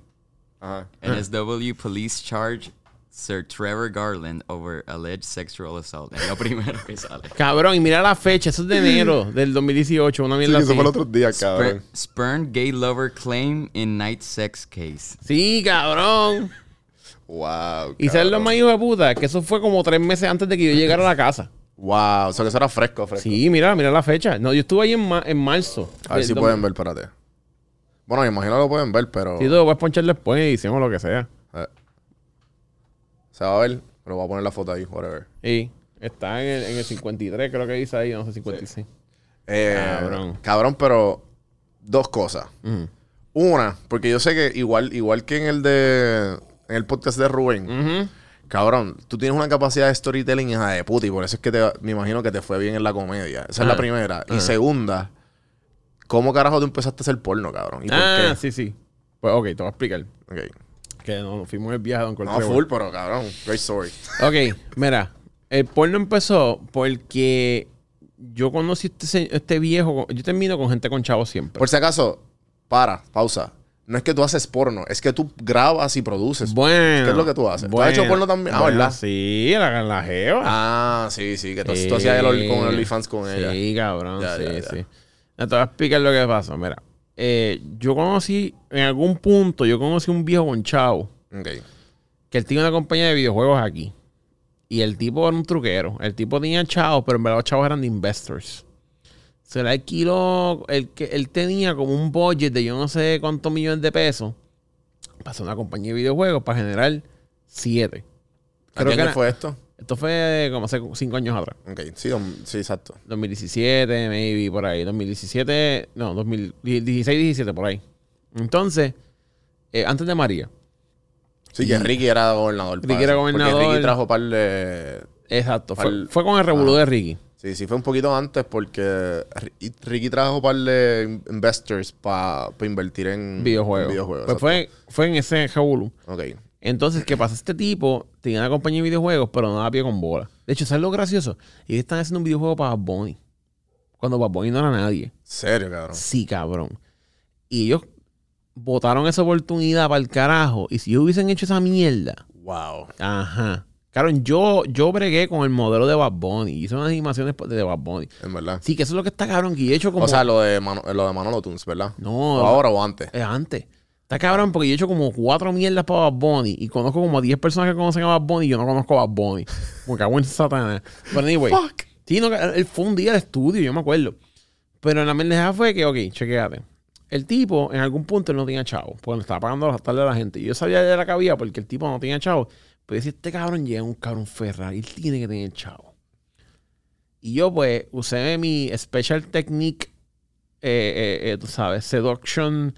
Ajá. NSW police charge Sir Trevor Garland over alleged sexual assault. Es lo primero que sale. Cabrón, y mira la fecha. Eso es de enero del 2018. Una Sí, mierda eso así. fue el otro día, cabrón. Spur- spurned gay lover claim in night sex case. Sí, cabrón. Wow. Y sabes lo más hijo de puta, que eso fue como tres meses antes de que yo llegara a la casa. Wow, o sea que eso era fresco, fresco. Sí, mira, mira la fecha. No, yo estuve ahí en, ma- en marzo. A ver De- si pueden ver, espérate. Bueno, me imagino que lo pueden ver, pero Sí, tú lo puedes ponchar después y hicimos lo que sea. eh, se va a ver, pero voy a poner la foto ahí, whatever. Y está en el, en el 53, creo que dice ahí, no sé, 56. Eh, Cabrón. Cabrón, pero dos cosas. Ujú. Una, porque yo sé que igual, igual que en el de en el podcast de Rubén, cabrón, tú tienes una capacidad de storytelling hija de puta y por eso es que te, me imagino que te fue bien en la comedia. Esa es la Ah. primera. Y Ah. segunda, ¿cómo carajo tú empezaste a hacer porno, cabrón? ¿Y por Ah, qué? sí, sí. Pues ok, te voy a explicar. Ok. Que no, nos fuimos el viaje a Don No, Corteo. full, pero cabrón, great story. Ok, mira. El porno empezó porque yo conocí este, este viejo. Yo termino con gente con chavos siempre. Por si acaso, para, pausa. No es que tú haces porno, es que tú grabas y produces. bueno. ¿Qué es lo que tú haces? ¿Tú has hecho porno también? Ah, Bueno, ¿verdad? Sí, la, la jeva. Ah, sí, sí, que tú, Sí. tú hacías el con OnlyFans con ella. Sí, cabrón, Ya, sí, ya, ya. sí. Te voy a explicar lo que pasó. Mira, eh, yo conocí, en algún punto, yo conocí un viejo con chavo Ok. que él tiene una compañía de videojuegos aquí. Y el tipo era un truquero. El tipo tenía chavos, pero en verdad los chavos eran de investors. Se le alquiló, el que él tenía como un budget de yo no sé cuántos millones de pesos para hacer una compañía de videojuegos para generar siete. ¿A Creo qué que era- fue esto? Esto fue como hace cinco años atrás. Ok, sí, sí, exacto. 2017, maybe, por ahí. 2017, no, 2016, 17, por ahí. Entonces, eh, antes de María. Sí, que Ricky era gobernador. Ricky era Porque gobernador. Ricky trajo par de... Exacto. Fue con el revolú de Ricky. Sí, sí, fue un poquito antes porque Ri- Ricky trajo par de in- investors para invertir en Videojuegos. en videojuegos. pues fue, fue en ese exacto. Ok. Entonces, ¿qué pasa? Este tipo tenía una compañía de videojuegos, pero no daba pie con bola. De hecho, ¿sabes lo gracioso? Ellos están haciendo un videojuego para Bunny. Cuando Bad Bunny no era nadie. Serio, cabrón. Sí, cabrón. Y ellos votaron esa oportunidad para el carajo. Y si ellos hubiesen hecho esa mierda, Wow. Ajá. Claro, yo, yo bregué con el modelo de Bad Bunny. Hice unas animaciones de Bad Bunny. En verdad. Sí, que eso es lo que está cabrón. Que he hecho como... O sea, lo de, Mano- lo de Manolo Tunes, ¿verdad? no, ¿O ahora o antes? es antes. Está cabrón porque yo he hecho como cuatro mierdas para Bad Bunny. Y conozco como a 10 personas que conocen a Bad Bunny y yo no conozco a Bad Bunny. Me cago en Satanás. Pero anyway. Sí, no, él fue un día de estudio, yo me acuerdo. Pero la mendeja fue que, ok, chequéate. El tipo, en algún punto, él no tenía chavo. Porque le estaba pagando las tardes a la gente. Y yo sabía de la que había porque el tipo no tenía chavo. Yo decía, este cabrón llega un cabrón Ferrari. Él tiene que tener chavo. Y yo, pues, usé mi special technique, eh, eh, eh, tú sabes, seduction.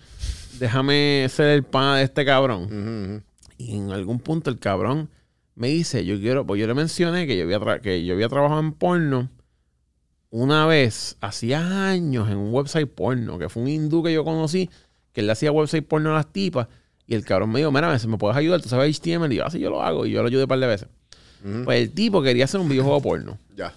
Déjame ser el pana de este cabrón. Y en algún punto el cabrón me dice, yo quiero, pues yo le mencioné que yo había, que yo había trabajado en porno una vez, hacía años, en un website porno, que fue un hindú que yo conocí, que él le hacía website porno a las tipas, y el cabrón me dijo, mira, ¿me puedes ayudar? ¿Tú sabes HTML? Y yo, así yo lo hago, y yo lo ayudé un par de veces. Pues el tipo quería hacer un videojuego porno. Ya.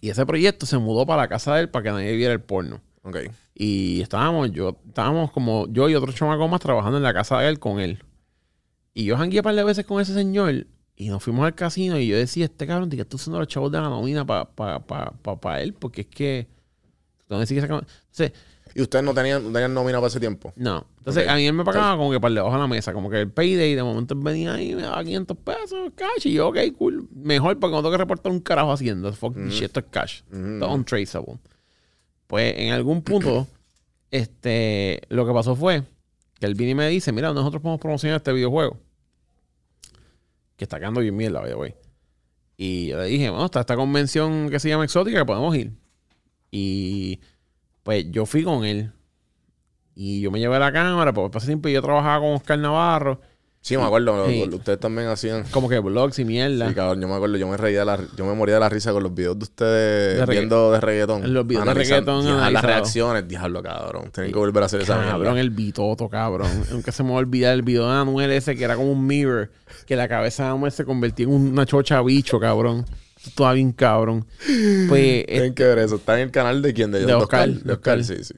Y ese proyecto se mudó para la casa de él para que nadie viera el porno. Ok. Y estábamos, yo, estábamos como yo y otro chamaco más trabajando en la casa de él con él. Y yo jangué un par de veces con ese señor y nos fuimos al casino y yo decía, este cabrón, ¿qué está haciendo los chavos de la nómina para pa, pa, pa, él? Porque es que... ¿Dónde sigue sacando? Entonces, ¿Y ustedes no tenían, no tenían nómina para ese tiempo? no. Entonces, Ok. a mí él me pagaba como que para debajo de la mesa, como que el payday, de momento él venía ahí y me daba 500 pesos, cash, y yo, ok, cool. Mejor porque no tengo que reportar un carajo haciendo. Fuck this shit, esto es cash. Ujú. Esto es untraceable. Pues en algún punto, este, lo que pasó fue que él vino y me dice, mira, nosotros podemos promocionar este videojuego. Que está quedando bien mierda, by the way. Y yo le dije, bueno, está esta convención que se llama Exótica que podemos ir. Y pues yo fui con él. Y yo me llevé la cámara, porque pasé tiempo yo trabajaba con Oscar Navarro, Sí, me acuerdo. Sí. Ustedes también hacían... como que vlogs y mierda. Sí, cabrón, yo me acuerdo, yo me reía de la, yo me moría de la risa con los videos de ustedes De viendo de reggaetón. Los videos de reggaetón Las reacciones, diablo, cabrón. Tienen que volver a hacer esa Cabrón, mierda. el bitoto, cabrón. Nunca se me va a olvidar el video de Anuel ese que era como un mirror, que la cabeza de Anuel se convertía en una chocha bicho, cabrón. Estaba bien cabrón. Pues, Tienen que ver eso. Está en el canal de quién? De, De Oscar, De de Oscar, Oscar. sí, sí.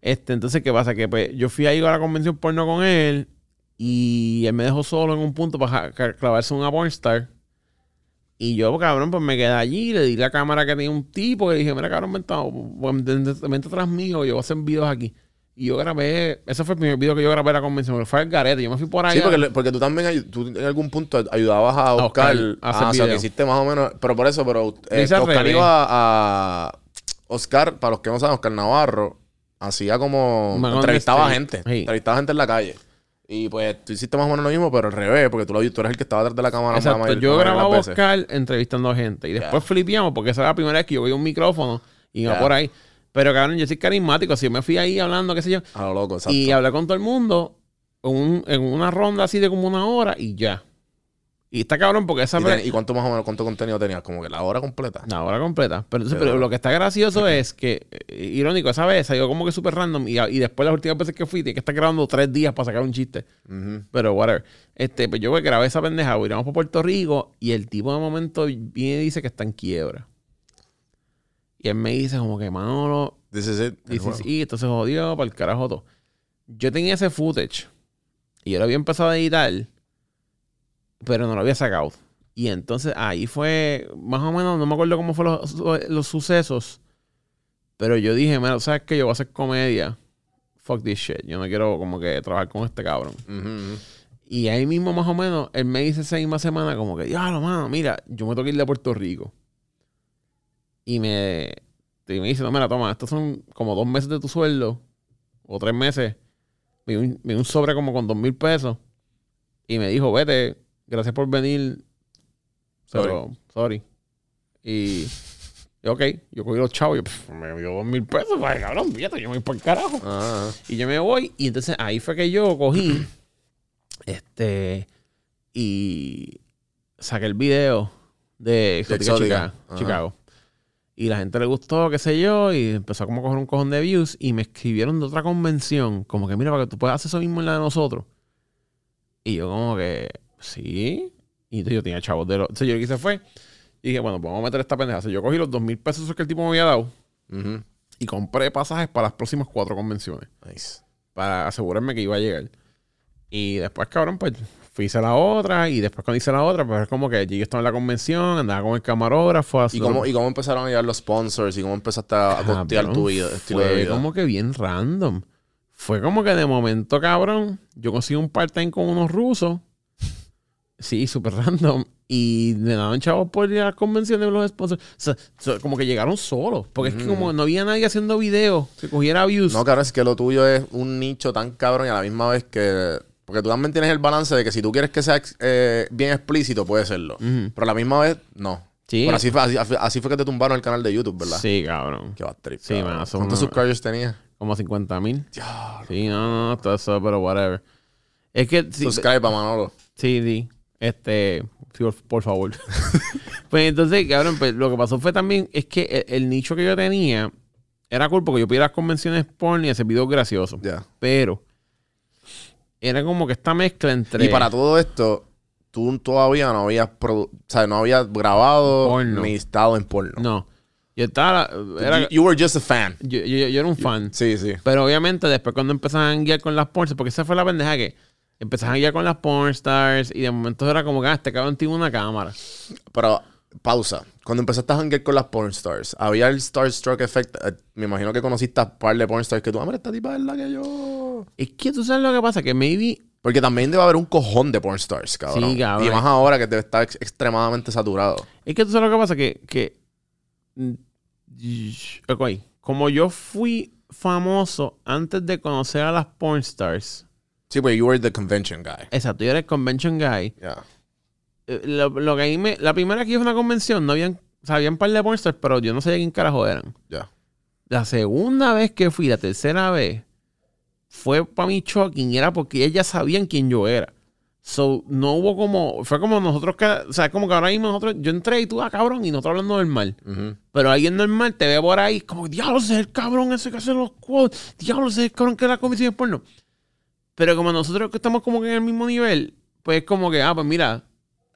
Este, entonces, ¿qué pasa? Que pues yo fui ahí a la convención porno con él y él me dejó solo en un punto para clavarse una pornstar. Y yo, cabrón, pues me quedé allí, le di la cámara que tenía un tipo y dije, mira, cabrón, vente, vente, vente atrás mío, yo voy a hacer videos aquí. Y yo grabé, ese fue el primer video que yo grabé en la convención, pero fue el garete. Yo me fui por ahí. Sí, porque, porque tú también tú en algún punto ayudabas a Oscar Oscar. a hacer ah, o sea, que hiciste más o menos. Pero por eso, pero eh, Oscar iba a. Oscar, para los que no saben, Oscar Navarro hacía como. Man entrevistaba a gente. Sí. Entrevistaba a gente en la calle. Y pues tú hiciste más o menos lo mismo, pero al revés, porque tú, lo, tú eres el que estaba detrás de la cámara. Exacto, mayor- yo grababa a veces. Oscar entrevistando a gente. Y después flipeamos, porque esa era la primera vez que yo veía un micrófono y iba por ahí. Pero cabrón, yo soy carismático. Así yo me fui ahí hablando, qué sé yo. A lo loco, exacto. Y hablé con todo el mundo en, un- en una ronda así de como una hora y ya. Y está cabrón porque esa ¿Y, ten- ¿Y cuánto más o menos, cuánto contenido tenías? Como que la hora completa. La hora completa. Pero, entonces, Pero- pero lo que está gracioso es que, eh, irónico, esa vez salió como que súper random y, y después las últimas veces que fui, tenía que estar grabando tres días para sacar un chiste. Ujú. Pero whatever. Este, pues yo grabé esa pendeja, iramos por Puerto Rico y el tipo de momento viene y dice que está en quiebra. Y él me dice como que, Manolo, This is it. se jodió para el carajo todo. Yo tenía ese footage y yo lo había empezado a editar, pero no lo había sacado. Y entonces ahí fue, más o menos, no me acuerdo cómo fueron los, los sucesos, pero yo dije, mira, ¿sabes qué? Yo voy a hacer comedia. Fuck this shit. Yo no quiero como que trabajar con este cabrón. Ujú. Y ahí mismo, más o menos, él me dice esa misma semana, como que, ya, lo mano, mira, yo me tengo que ir de Puerto Rico. Y me, y me dice, no, mira, toma, estos son como dos meses de tu sueldo, o tres meses. Me dio un, me dio un sobre como con dos mil pesos. Y me dijo, vete, gracias por venir. Pero, sorry. Y, y ok, yo cogí los chavos y pff, me dio dos mil pesos. Vaya, cabrón, fíjate, yo me voy por el carajo. Ah, Y yo me voy. Y entonces ahí fue que yo cogí. este. Y saqué el video de Exótica, Exótica. Chica- Ajá. Chicago. Y la gente le gustó, qué sé yo. Y empezó a como coger un cojón de views. Y me escribieron de otra convención. Como que, mira, para que tú puedas hacer eso mismo en la de nosotros. Y yo, como que, sí. Y entonces yo tenía chavos de los. Entonces yo lo que hice fue. Y dije, bueno, pues vamos a meter esta pendeja. Yo cogí los dos mil pesos esos que el tipo me había dado. Y compré pasajes para las próximas cuatro convenciones Nice. para asegurarme que iba a llegar. Y después, cabrón, pues fui hice la otra y después cuando hice la otra, pues es como que yo estaba en la convención, andaba con el camarógrafo. ¿Y cómo, ¿Y cómo empezaron a llegar los sponsors? ¿Y cómo empezaste a, a costear tu vida, estilo de Fue vida? como que bien random. Fue como que de momento, cabrón, yo conseguí un part-time con unos rusos. Sí, súper random. Y me daban chavos por ir a las convenciones de los sponsors. O sea, so- como que llegaron solos. Porque es que como no había nadie haciendo videos que cogiera views. No, cabrón, es que lo tuyo es un nicho tan cabrón y a la misma vez que... Porque tú también tienes el balance de que si tú quieres que sea eh, bien explícito, puede serlo. Pero a la misma vez, no. Sí. Pero así fue, así, así fue que te tumbaron el canal de YouTube, ¿verdad? Sí, cabrón. Qué bad trip, Sí, man, ¿Cuántos unos- subscribers tenías? Como 50 mil. Sí, no, no, todo eso, pero whatever. Es que sí, Subscribe a Manolo. sí, sí. Este, por, favor. pues entonces, cabrón, pues lo que pasó fue también, es que el, el nicho que yo tenía era cool porque yo pedía las convenciones porn y ese video gracioso. Ya. Pero era como que esta mezcla entre. Y para todo esto, tú todavía no habías, produ- o sea, no habías grabado Porno. ni estado en porno. No. Yo estaba. Era, you, you were just a fan. yo, yo- yo era un fan. Sí, sí. Pero obviamente después cuando empezaban a guiar con las porns, porque esa fue la pendeja que empezaban a guiar con las porn stars y de momento era como que ah, este cabrón tiene una cámara. Pero, pausa. Cuando empezaste a hangar con las porn stars, había el Starstruck effect. Eh, me imagino que conociste a un par de porn stars que tú, ah, mira, esta tipa es la que yo. Es que tú sabes lo que pasa, que maybe Porque también debe haber un cojón de porn stars, cabrón. Sí, cabrón. Y más ahora que debe estar ex- extremadamente saturado. Es que tú sabes lo que pasa, que, que como yo fui famoso antes de conocer a las porn stars, Sí, pues you were the convention guy. exacto, yo era el convention guy, Ya. Eh, lo, lo que ahí me, la primera que a una convención, no habían, o sea, habían un par de porn stars, pero yo no sabía quién carajo eran. Ya. La segunda vez que fui, la tercera vez, fue para mí shocking, era porque ellas sabían quién yo era. So, no hubo como, fue como nosotros que, o sea, como que ahora mismo nosotros, yo entré y tú, ah, cabrón, y nosotros hablando normal. Ujú. Pero alguien normal te ve por ahí, como, diablo, ese es el cabrón ese que hace los quotes, diablo, ese es el cabrón que la comisión de porno. Pero como nosotros que estamos como que en el mismo nivel, pues es como que, ah, pues mira,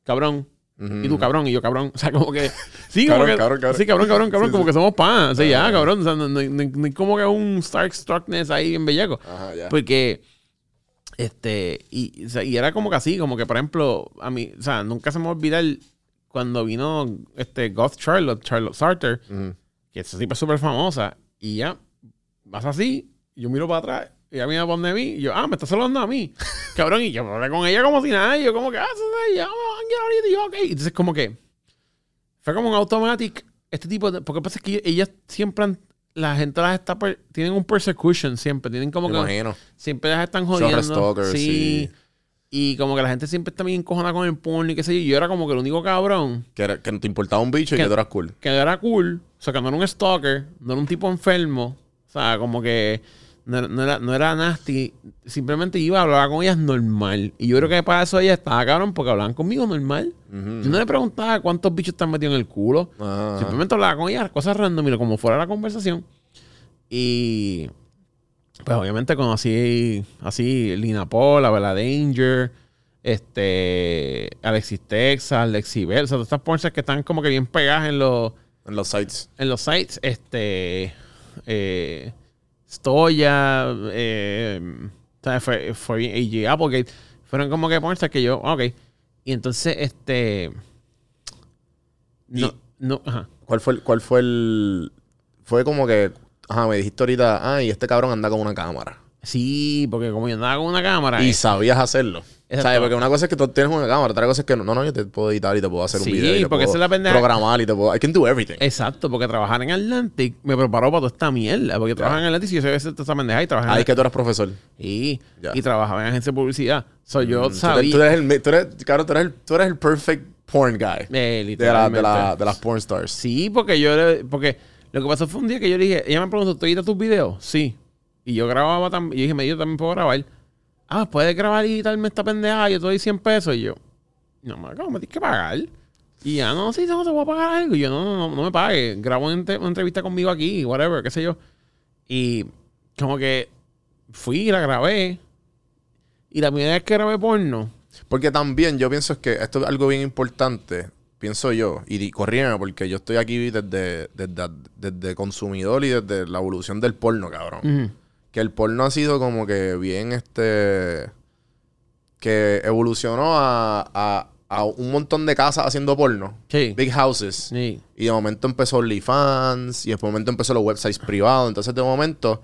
cabrón, y tú cabrón, y yo cabrón. O sea, como que. Sí, Cabrón, como que. cabrón, cabrón. Sí, cabrón, cabrón, cabrón. Sí, como sí. que somos pan. O sea, ya, cabrón. O sea, no, no, no- no hay como que un Starstruckness ahí en Bellaco. Ajá, ya. Porque. Este. Y, o sea, y era como que así, como que, por ejemplo, a mí. O sea, nunca se me va a olvidar cuando vino este Goth Charlotte, Charlotte Sarter, Ujú. que esa tipo es súper famosa. Y ya. Vas así. Yo miro para atrás. Y ella para donde mí. Y yo, ah, me está saludando a mí. Cabrón. Y yo hablé con ella como si nada. Y yo, como que, ah, ya, ahorita. Y yo, ok. Entonces, como que. Fue como un automatic. Este tipo de. Porque pasa es que ellas siempre han. Las está. per- tienen un persecution siempre. Tienen como Me que. imagino. Siempre las están jodiendo. stalker, sí. Y como que la gente siempre está bien encojona con el porno y qué sé yo. Y yo era como que el único cabrón Que, era- que no te importaba un bicho y Que- que tú eras cool. que era cool. O sea, que no era un stalker, no era un tipo enfermo. O sea, como que no, era- no era, no era nasty. Simplemente iba a hablar con ellas normal. Y yo creo que para eso ella estaba cabrón porque hablaban conmigo normal. Yo no le preguntaba cuántos bichos están metidos en el culo. Simplemente hablaba con ella, cosas random, como fuera la conversación. Y pues obviamente conocí así Lina Paul, Bella Danger, este Alexis Texas, Alexi Bell, o sea, todas estas pornsas que están como que bien pegadas en los, En los sites. en los sites, este eh, Stoya, eh, fue, fue bien, Applegate, fueron como que pornsas que yo, ok. Y entonces, este no, Y- no, ajá. ¿Cuál fue, el- ¿Cuál fue el...? Fue como que... Ajá, me dijiste ahorita... Ah, y este cabrón anda con una cámara. Sí, porque como yo andaba con una cámara. Y eh, sabías hacerlo. ¿Sabes? Porque una cosa es que tú tienes una cámara, otra cosa es que no, no, no, yo te puedo editar y te puedo hacer Sí, un video. te porque esa es la pendeja. Programar y te puedo. I can do everything. Exacto, porque trabajar en Atlantic me preparó para toda esta mierda. Porque trabajaba en Atlantic y yo sabía hacer toda esta pendeja y trabajaba Ahí en que tú eres profesor. y, Ya. y trabajaba en agencia de publicidad. So, yo Mm, sabía. Tú eres, el, tú eres, claro, tú eres el, tú eres el perfect porn guy. Eh, de, la, de, la, de las porn stars. Sí, porque yo porque lo que pasó fue un día que yo le dije, ella me preguntó, ¿tú editas tus videos? Sí. Y yo grababa también, y dije, me yo también puedo grabar. Ah, puedes grabar y editarme esta pendeja, yo te doy 100 pesos. Y yo, no, me me tienes que pagar. Y ya, no, sí, no te voy a pagar algo. Y yo, no, no, no, no me pague. Grabo una, entre- una entrevista conmigo aquí, whatever, qué sé yo. Y como que fui y la grabé. Y la primera vez que grabé porno, Porque también yo pienso que esto es algo bien importante, pienso yo, y corrígeme porque yo estoy aquí desde, desde, desde consumidor y desde la evolución del porno, cabrón. ujú, Que el porno ha sido como que bien este. que evolucionó a, a, a un montón de casas haciendo porno. sí, Big houses. sí, Y de momento empezó OnlyFans. Y de momento empezó los websites privados. Entonces, de momento,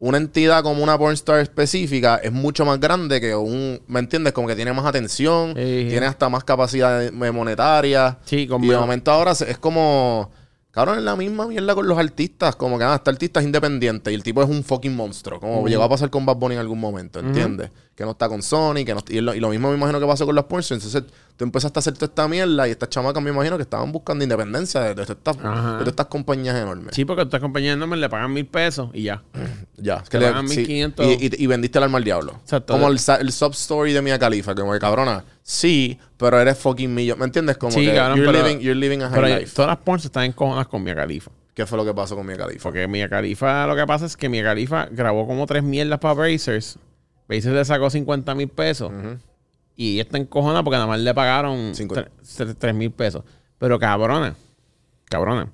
una entidad como una pornstar específica es mucho más grande que un. ¿Me entiendes? Como que tiene más atención. Sí. Tiene hasta más capacidad monetaria. sí, con Y de momento ahora es como. Cabrón, es la misma mierda con los artistas. Como que, ah, este artista es independiente y el tipo es un fucking monstruo. Como llegó a pasar con Bad Bunny en algún momento, ¿entiendes? Que no está con Sony, que no y, lo, y lo mismo me imagino que pasó con los pornstars. Entonces, tú empezaste a hacer toda esta mierda y estas chamacas me imagino que estaban buscando independencia de, de estas, de estas compañías enormes. Sí, porque estas compañías no me le pagan mil pesos y ya. Ya. Le- pagan sí, 1500. y, y- y vendiste el alma al diablo. Exacto. Como el, el sub story de Mia Khalifa. Como que, cabrona, sí, pero eres fucking millón. ¿Me entiendes? Como Sí, que cabrón, you're, pero- living, you're living a high Pero life. todas las porns están encojonadas con Mia Khalifa. ¿Qué fue lo que pasó con Mia Khalifa? Porque Mia Khalifa, lo que pasa es que Mia Khalifa grabó como tres mierdas para Brazers. Brazers le sacó 50 mil pesos. Ujú. Y ella está encojonada porque nada más le pagaron Cinco- 3 mil pesos. Pero cabrona, cabrona.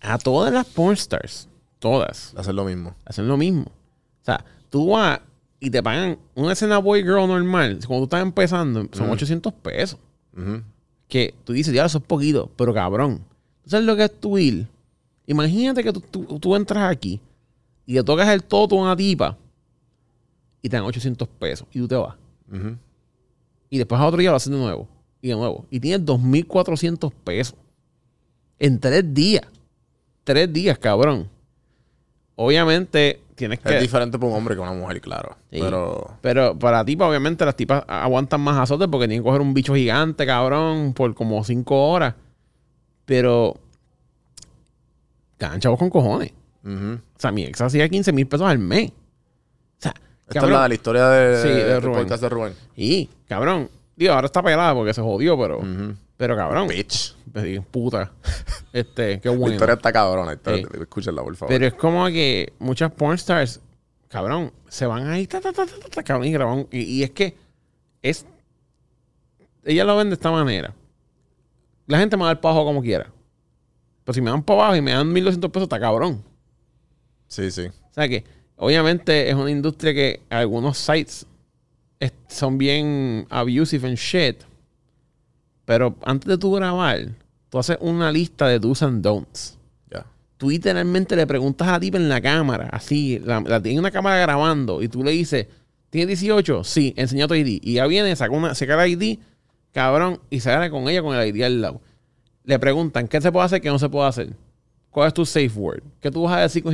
A todas las pornstars, todas, Hacer lo mismo. hacen lo mismo. O sea, tú vas y te pagan una escena boy girl normal. Cuando tú estás empezando, son 800 pesos. Que tú dices, ya, eso es poquito, pero cabrón. ¿Tú sabes lo que es tu ir? Imagínate que tú, tú- tú entras aquí y le tocas el toto a una tipa y te dan 800 pesos y tú te vas. Ujú. Y después a otro día lo hacen de nuevo y de nuevo. Y tienes 2.400 pesos en tres días. Tres días, cabrón. Obviamente tienes que... Es diferente para un hombre que una mujer, claro. Sí. Pero. Pero para tipa, obviamente, las tipas aguantan más azotes porque tienen que coger un bicho gigante, cabrón, por como cinco horas. Pero. Ganan chavos con cojones. O sea, mi ex hacía 15 mil pesos al mes. Esta cabrón. es la de la historia de, Sí, de Rubén. podcast de Rubén. Y, cabrón. Digo, ahora está pelada porque se jodió, pero. Ujú. Pero, cabrón. Bitch. Digo, Puta. Este, qué La bueno. historia está cabrona. Historia, Sí. Escúchenla, por favor. Pero es como que muchas pornstars, cabrón, se van ahí, ta, ta, ta, ta, ta, ta, cabrón, y graban. Y, y es que es. Ella lo ven de esta manera. La gente me da el pajo como quiera. Pero si me dan para abajo y me dan 1200 pesos, está cabrón. Sí, sí. O sea que, obviamente, es una industria que algunos sites es- son bien abusive and shit. Pero antes de tú grabar, tú haces una lista de do's and don'ts. Tú literalmente le preguntas a la tipa en la cámara, así, la, la- tiene una cámara grabando, y tú le dices, ¿tienes 18? Sí, enseña tu ID. Y ya viene, saca, una, saca el ID, cabrón, y se sale con ella con el ID al lado. Le preguntan, ¿qué se puede hacer, qué no se puede hacer? ¿Cuál es tu safe word? ¿Qué tú vas a decir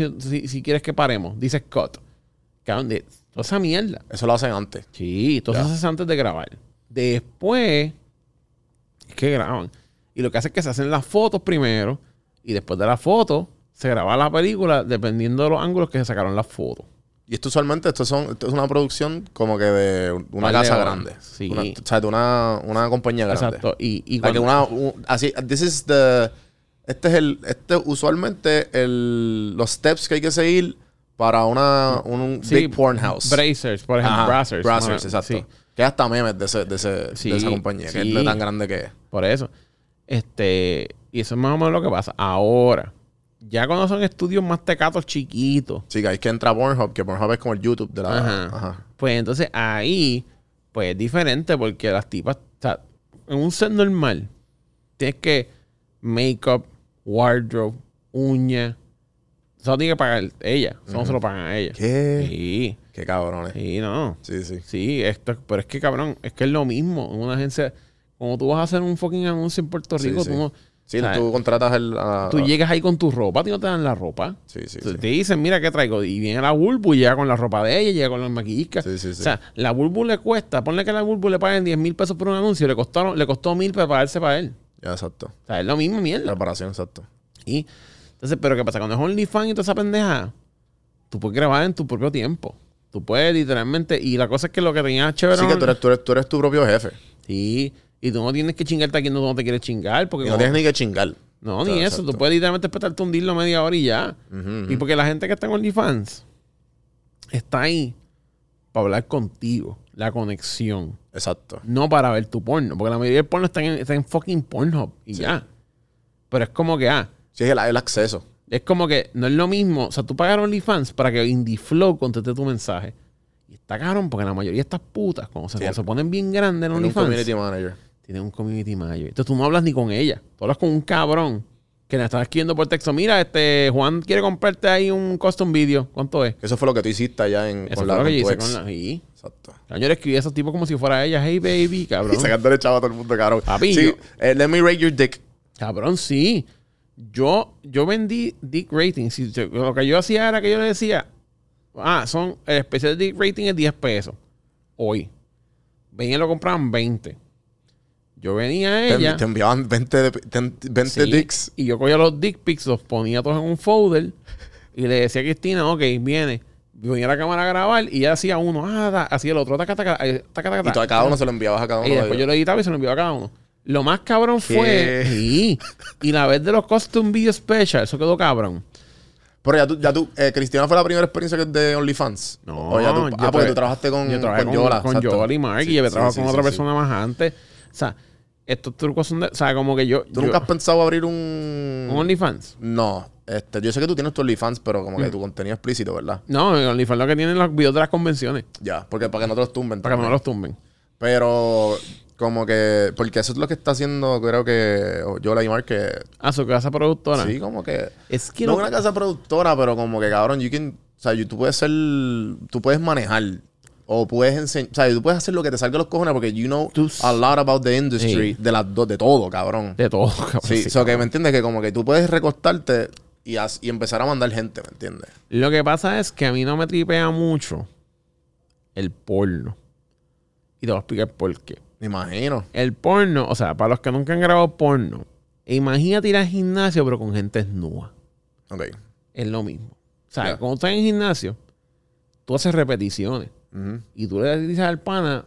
si, quieres que paremos? Dices cut. Cabrón, de, toda esa mierda. Eso lo hacen antes. Sí, todo eso se hace antes de grabar. Después, es que graban. Y lo que hace es que se hacen las fotos primero. Y después de las fotos, se graba la película dependiendo de los ángulos que se sacaron las fotos. Y esto usualmente esto, son, esto es una producción como que de una casa grande. Sí. Una- o sea, de una, una compañía grande. Exacto. Y, y Like cuando- una, un- así, this is the, este es el, este usualmente el, los steps que hay que seguir para una, un sí, big porn house. Brazers, por ejemplo. Ajá. Brazzers, Bueno, exacto. sí. Que es hasta memes de, ese, de, ese, Sí, de esa compañía, que es tan grande que es. Por eso. Este, y eso es más o menos lo que pasa. Ahora, ya cuando son estudios más tecatos chiquitos, Sí, que hay que entrar a Pornhub, que Pornhub es como el YouTube de la... Ajá. Ajá. pues entonces ahí, pues es diferente porque las tipas, o sea, en un set normal, tienes que make-up, wardrobe, uña. Eso lo tiene que pagar ella. Eso no se lo pagan a ella. ¿Qué? Sí, Qué cabrones. sí, no. Sí, sí. Sí, esto, pero es que cabrón, es que es lo mismo. En una agencia, como tú vas a hacer un fucking anuncio en Puerto Rico, sí. tú no. Sí, o sea, tú contratas el... a- Tú llegas ahí con tu ropa, a ti no te dan la ropa. Sí, sí, Te- sí. Te dicen, mira qué traigo. Y viene la Bulbu y llega con la ropa de ella, llega con las maquilliscas. Sí, sí, sí. O sea, la Bulbu le cuesta, ponle que a la Bulbu le paguen 10 mil pesos por un anuncio, le costaron, le costó mil para pagarse para él. Ya, exacto. O sea, es lo mismo mierda. Reparación, exacto. Y entonces, pero ¿qué pasa? Cuando es OnlyFans y toda esa pendeja, tú puedes grabar en tu propio tiempo. Tú puedes literalmente, y la cosa es que lo que tenía chévere. Sí, que tú eres, tú, eres, tú eres tu propio jefe. Sí, y tú no tienes que chingarte a quien tú no te quieres chingar. Porque Y no como- tienes ni que chingar. No, O ni sea, eso. Tú exacto. puedes literalmente espetarte un dildo media hora y ya. Ujú, Y porque la gente que está en OnlyFans está ahí para hablar contigo. La conexión. Exacto. No para ver tu porno. Porque la mayoría del porno está en, está en fucking Pornhub y ya. Pero es como que, ah, Sí, es el, el acceso. es como que no es lo mismo. O sea, tú pagas OnlyFans para que IndieFlow conteste tu mensaje. Y está cabrón porque la mayoría de estas putas, cuando se, Sí. cuando se ponen bien grandes en En un OnlyFans, community manager. tienen un community manager. Entonces tú no hablas ni con ella. Tú hablas con un cabrón que le estás escribiendo por texto. Mira, este Juan quiere comprarte ahí un custom video. ¿Cuánto es? Eso fue lo que tú hiciste allá en, Eso con fue la lo que con yo hice con la... Sí. Exacto. Yo le escribí a esos tipos como si fuera ella. Hey, baby, cabrón. Y sacándole chavo a todo el mundo, cabrón. Papi, sí, yo- eh, let me rate your dick. Cabrón, sí. Yo, yo vendí Dick Rating. Si yo- lo que yo hacía era que yo le decía, ah, son, el especial de Dick Rating es 10 pesos. Hoy. Venían y lo compraban 20. Yo venía a ella. te enviaban 20, de- te- 20 sí, dicks. Y yo cogía los dick pics, los ponía todos en un folder. Y le decía a Cristina, ok, viene. Venía a la cámara a grabar y ella hacía uno, ah, da, hacía el otro, taca, taca, eh, taca, taca, Y tú a cada uno se lo enviabas a cada uno y de después yo lo editaba y se lo enviaba a cada uno. Lo más cabrón ¿Qué? fue. Sí. Y la vez de los Custom Video Special, eso quedó cabrón. Pero ya tú, ya tú eh, Cristina fue la primera experiencia que de OnlyFans. No, O ya tú, ah, porque tú trabajaste con, yo trabajé con con, Yola. con exacto. Yola y Mark Sí, y yo sí, trabajo sí, con sí, otra persona más antes. O sea, estos trucos son de. O sea, como que yo. ¿Tú yo- nunca has pensado abrir un... ¿Un OnlyFans? No. Este, yo sé que tú tienes tu OnlyFans, pero como que tu contenido explícito, ¿verdad? No, en OnlyFans lo que tienen los videos de las convenciones. Ya, porque para que no te los tumben. Para que no los tumben. Pero como que... Porque eso es lo que está haciendo, creo que... Yola y Mark, que... A su casa productora. Sí, como que... Es que no lo- una casa productora, pero como que, cabrón, you can... O sea, you- tú puedes ser... Tú puedes manejar... O puedes enseñar... O sea, tú puedes hacer lo que te salga de los cojones porque you know Tú- a lot about the industry. Sí. De las dos... De todo, cabrón. De todo, cabrón. Sí, Sí, so que me entiendes que como que tú puedes recostarte y, y empezar a mandar gente, ¿me entiendes? Lo que pasa es que a mí no me tripea mucho el porno. Y te voy a explicar por qué. Me imagino. El porno, o sea, para los que nunca han grabado porno, imagínate ir al gimnasio pero con gente desnuda. Ok. Es lo mismo. O sea, Ya. cuando estás en el gimnasio, tú haces repeticiones. Y tú le dices al pana,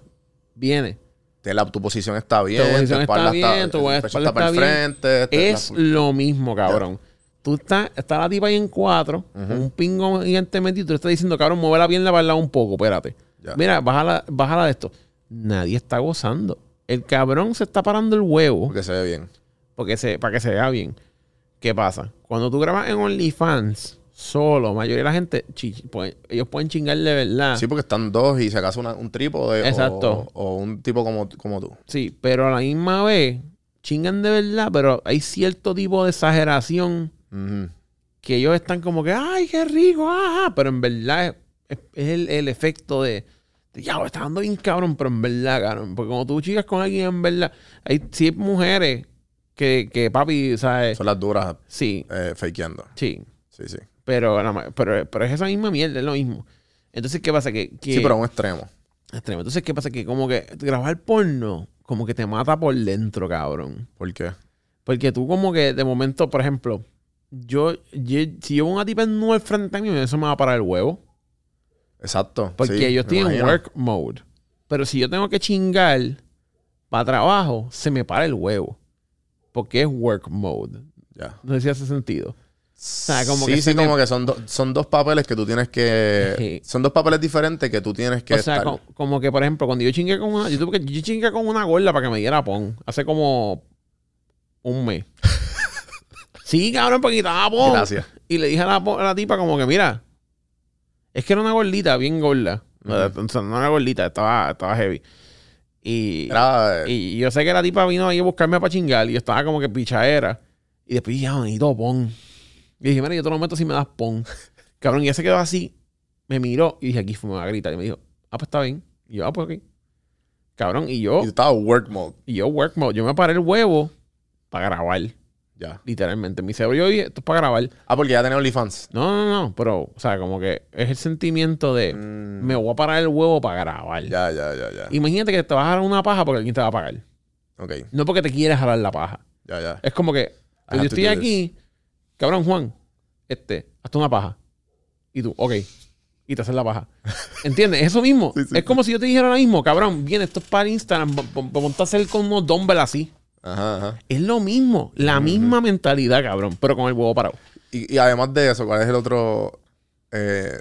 viene. Te- la- tu posición está bien. Tu posición está bien, tu espalda para el está frente. este, Es la- lo mismo, cabrón. Tú estás, está la tipa ahí en cuatro, con un pingo gigante metido, y tú le estás diciendo, cabrón, mueve la pierna para el lado un poco, espérate. Ya. Mira, bájala, bájala de esto. Nadie está gozando. El cabrón se está parando el huevo Porque se ve bien. porque se, para que se vea bien. ¿Qué pasa? Cuando tú grabas en OnlyFans solo, la mayoría de la gente, ellos pueden chingar de verdad. Sí, porque están dos y se acaso una- un trípode. Ah. Exacto. O, un tipo como, como tú. Sí, pero a la misma vez chingan de verdad, pero hay cierto tipo de exageración que ellos están como que, ay, qué rico, ajá, pero en verdad es, es- es el, el efecto de, de, ya, está dando bien cabrón, pero en verdad, cabrón, porque cuando tú chicas con alguien, en verdad, hay hay mujeres que, que papi, ¿sabes? Son las duras Sí, eh, fakeando. sí, Sí, sí. Pero, la pero, pero es esa misma mierda, es lo mismo. Entonces, ¿qué pasa? Que, que Sí, pero a un extremo. extremo. Entonces, ¿qué pasa? Que como que grabar porno, como que te mata por dentro, cabrón. ¿Por qué? Porque tú como que de momento, por ejemplo, yo, yo- si yo una tipa en al frente a mí, eso me va a parar el huevo. Exacto. Porque sí, yo estoy en work mode. Pero si yo tengo que chingar para trabajo, se me para el huevo. Porque es work mode. Ya. No sé si hace sentido. Sea, como sí, que sí, me- como que son, do- son dos papeles que tú tienes que... Sí. Son dos papeles diferentes que tú tienes que o sea, estar. como que, por ejemplo, cuando yo chingué con una... Yo, tuve que- yo chingué con una gorda para que me diera pon. Hace como un mes. sí, cabrón, porque estaba pon. Gracias. Y le dije a la, a la tipa como que, mira, es que era una gordita, bien gorda. Ujú. O sea, no era gordita, estaba, estaba heavy. Y, Era, y yo sé que la tipa vino ahí a buscarme para chingar y yo estaba como que pichadera. Y después dije, ah, necesito pon. Y dije, mira, yo te lo meto si me das pon. Cabrón, y ella se quedó así, me miró y dije, aquí fue, me va a gritar. Y me dijo, ah, pues está bien. Y yo, ah, pues ok. Cabrón, y yo, y tú estabas work mode. y yo work mode, yo me paré el huevo para grabar, Ya. literalmente. Mi cerebro, yo dije, esto es para grabar. Ah, porque ya tenía OnlyFans. No, no, no, pero, o sea, como que es el sentimiento de Mm, me voy a parar el huevo para grabar. Ya, ya, ya, ya. Imagínate que te vas a dar una paja porque alguien te va a pagar. Ok. No porque te quieres jalar la paja. Ya, ya. Es como que pues, yo to estoy aquí, cabrón Juan, este, hazte una paja. Y tú, ok. Y te haces la paja. ¿Entiendes? Eso mismo. Sí, sí, es como si yo te dijera ahora mismo, cabrón, viene, esto es para Instagram, ponte a hacer con unos dumbbells así. Ajá, ajá. Es lo mismo, la misma mentalidad, cabrón, pero con el huevo parado. Y, y además de eso, ¿cuál es el otro... eh,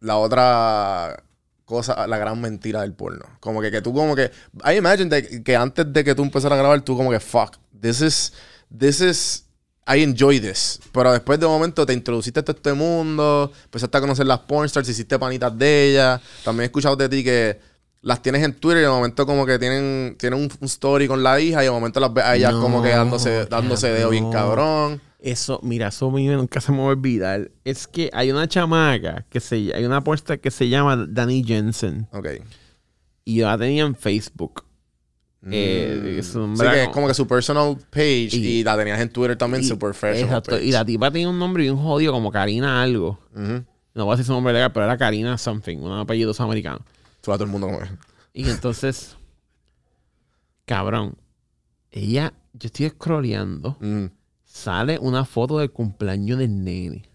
la otra cosa, la gran mentira del porno? Como que, que tú como que... I imagine de- que antes de que tú empezaras a grabar, tú como que, fuck, this is... This is... I enjoy this. Pero después de un momento te introduciste a todo este mundo, empezaste a conocer las pornstars, hiciste panitas de ellas. También he escuchado de ti que las tienes en Twitter y de momento como que tienen, tienen un, un story con la hija y de momento las ves a ellas No, como que dándose, dándose dedo bien cabrón. Eso, mira, eso a mí nunca se me va a olvidar. Es que hay una chamaca que se hay una apuesta que se llama Danny Jensen. Ok. Y yo la tenía en Facebook. Eh, es un Sí, que es como- que su personal page y, Y- la tenías en Twitter también, Y- su professional Exacto. page. Y la tipa tenía un nombre bien jodido como Karina algo. No voy a decir su nombre legal, pero era Karina something, un apellido americano. Tú a todo el mundo como Y entonces, cabrón, ella, yo estoy scrolleando, Mm. sale una foto del cumpleaños del nene.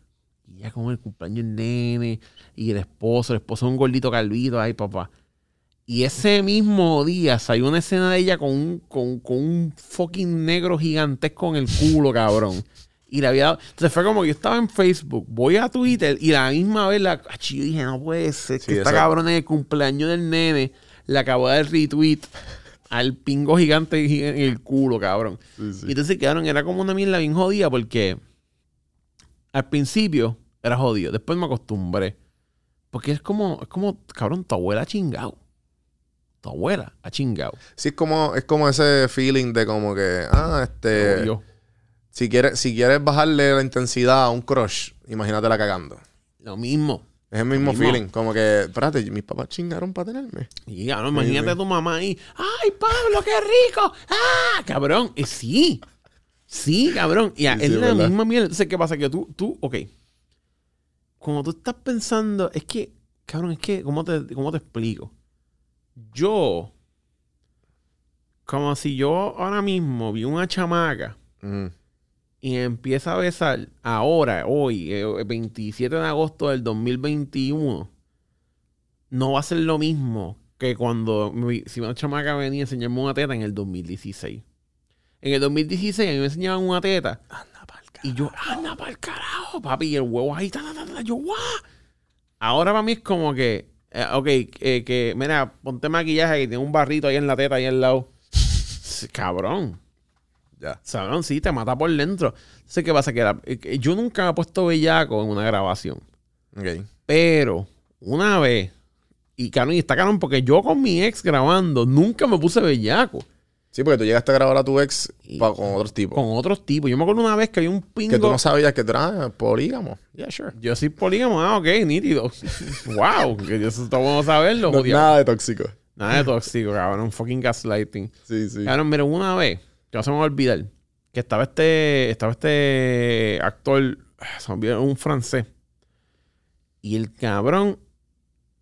Y ella con el cumpleaños del nene y el esposo, el esposo es un gordito calvito, ay papá. Y ese mismo día salió una escena de ella con un, con, con un fucking negro gigantesco en el culo, cabrón. Y le había dado. Entonces fue como que yo estaba en Facebook, voy a Twitter y la misma vez la. ach, Yo dije, no puede ser que Sí, esta cabrona en el cumpleaños del nene le acabó de dar retweet al pingo gigante en el culo, cabrón. Y entonces quedaron, era como una mierda bien jodida porque al principio era jodido, después me acostumbré. Porque es como, es como, cabrón, tu abuela chingado. Tu abuela ha chingado. Sí, es como, es como ese feeling de como que, ah, este, si quieres, si quieres bajarle la intensidad a un crush, imagínatela cagando. Lo mismo. Es el mismo, Mismo. feeling, como que, espérate, mis papás chingaron para tenerme. Y cabrón, imagínate sí. a tu mamá ahí. ¡Ay, Pablo, qué rico! ¡Ah! Cabrón. Eh, sí. Sí, cabrón. Y Sí, es sí, la verdad. misma mierda. Entonces, ¿qué pasa? Que tú, tú, ok. Cuando tú estás pensando, es que, cabrón, es que, ¿cómo te, cómo te explico? Yo, como si yo ahora mismo vi una chamaca Mm. y empieza a besar ahora, hoy, eh, el 27 de agosto del 2021, no va a ser lo mismo que cuando mi- si una chamaca venía a enseñarme una teta en el 2016. En el 2016 a mí me enseñaban una teta y yo, anda para el carajo, papi, y el huevo ahí, ta, ta, ta, ta, yo, guau. Ahora para mí es como que, eh, ok, eh, que, mira, ponte maquillaje que tiene un barrito ahí en la teta, ahí al lado. Cabrón. Ya. Sabrón, sí, te mata por dentro. Entonces, ¿qué pasa? Que la- eh, yo nunca me he puesto bellaco en una grabación. Ok. Pero, una vez, y cabrón, y está cabrón, porque yo con mi ex grabando nunca me puse bellaco. Sí, porque tú llegaste a grabar a tu ex Y- pa- con otros tipos. Con otros tipos. Yo me acuerdo una vez que había un pingo. que tú no sabías que tú eras ah, polígamo. Yeah, sure. Yo soy polígamo. Ah, ok, nítido. wow. Que eso está bueno saberlo. No, nada de tóxico. Nada de tóxico, cabrón. Fucking gaslighting. Sí, sí. Cabrón, mira, una vez, que no se me va a olvidar, que estaba este, estaba este actor, ah, se me olvidó, un francés. Y el cabrón,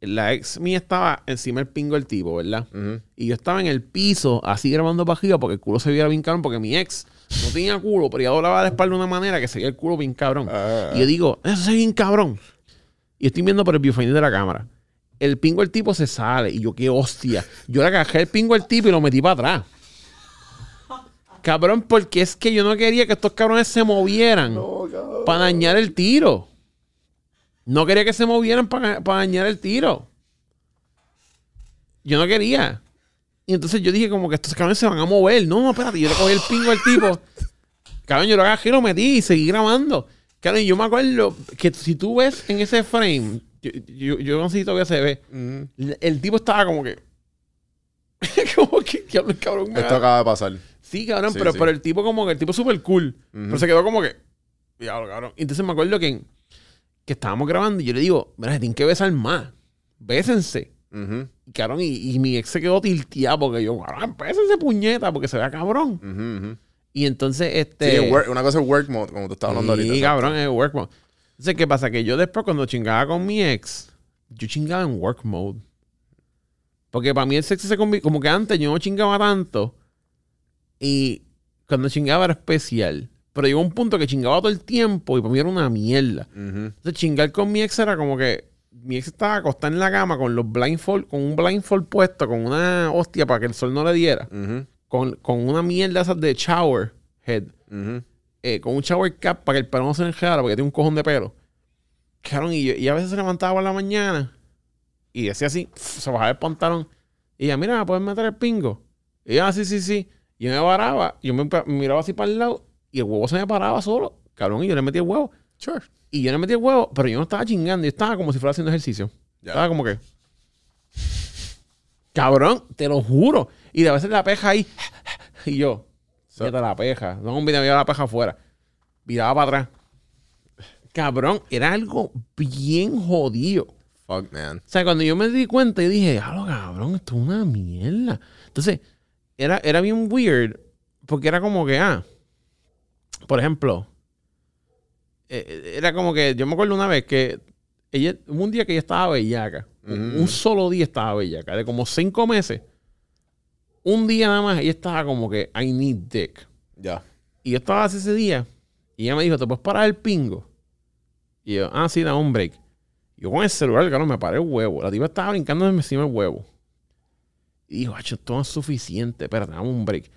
la ex mía estaba encima del pingo del tipo, ¿verdad? Y yo estaba en el piso, así grabando para porque el culo se viera bien cabrón, porque mi ex no tenía culo, pero ella doblaba la espalda de una manera que se veía el culo bien cabrón. Ah. Y yo digo, eso se ve bien cabrón. Y estoy viendo por el viewfinder de la cámara. El pingo del tipo se sale. Y yo, qué hostia. Yo le agajé el pingo al tipo y lo metí para atrás. Cabrón, porque es que yo no quería que estos cabrones se movieran para dañar el tiro. No quería que se movieran para dañar el tiro. Yo no quería. Y entonces yo dije como que estos cabrones se van a mover. No, no, espérate. Yo le cogí el pingo al tipo. Cabrón, yo lo agajé y lo metí y seguí grabando. Cabrón, yo me acuerdo que si tú ves en ese frame, yo, yo, yo no sé si todavía se ve, Ujú. el, el tipo estaba como que... como que, que el cabrón me Esto acaba de pasar. Sí, cabrón, Sí, pero, sí. pero el tipo como que el tipo súper cool. Pero se quedó como que... Diablo, cabrón. Y entonces me acuerdo que, que estábamos grabando y yo le digo, mira, tienen que besar más. Bésense. Y, cabrón, y, y mi ex se quedó tilteado porque yo, cabrón, bésense puñeta porque se vea cabrón. Y entonces, Sí, este... work- una cosa es work mode, como tú estabas hablando Sí, ahorita. cabrón, es work mode. Entonces, ¿qué pasa? Que yo después, cuando chingaba con mi ex, yo chingaba en work mode. Porque para mí el sexo se convirtió... Como que antes yo no chingaba tanto. Y cuando chingaba era especial. Pero llegó un punto que chingaba todo el tiempo y para mí era una mierda. Ujú. Entonces, chingar con mi ex era como que... Mi ex estaba acostada en la cama con los blindfold... Con un blindfold puesto, con una hostia para que el sol no le diera. Ujú, Con, con una mierda esas de shower head ujú. eh, con un shower cap para que el pelo no se le enredara porque tiene un cojón de pelo. Cabrón, y, yo- y a veces se levantaba por la mañana y decía así, se bajaba el pantalón. Y ella, mira, ¿me puedes meter el pingo? Y ella, "Ah, sí, sí, sí. Y yo me paraba, yo me miraba así para el lado y el huevo se me paraba solo. Cabrón, y yo le metí el huevo. Sure. Y yo le metí el huevo, pero yo no estaba chingando, yo estaba como si fuera haciendo ejercicio. Estaba como que. Cabrón, te lo juro. Y de a veces la peja ahí. Y yo, So- mira la peja. No, video la peja afuera. Viraba para atrás. Cabrón, era algo bien jodido. Fuck, man. O sea, cuando yo me di cuenta, yo dije, ah, cabrón, esto es una mierda. Entonces, era, era bien weird, porque era como que, ah, por ejemplo, eh, era como que, yo me acuerdo una vez que ella, hubo un día que ella estaba bellaca. Un- solo día estaba bellaca, de como cinco meses. Un día nada más, ella estaba como que, I need dick. Ya. Y yo estaba así ese día. Y ella me dijo, ¿te puedes parar el pingo? Y yo, ah, sí, da un break. Yo con el celular, claro, me paré el huevo. La tipa estaba brincando encima del huevo. Y dijo, "Acho, esto no es suficiente. Espérate, dame un break.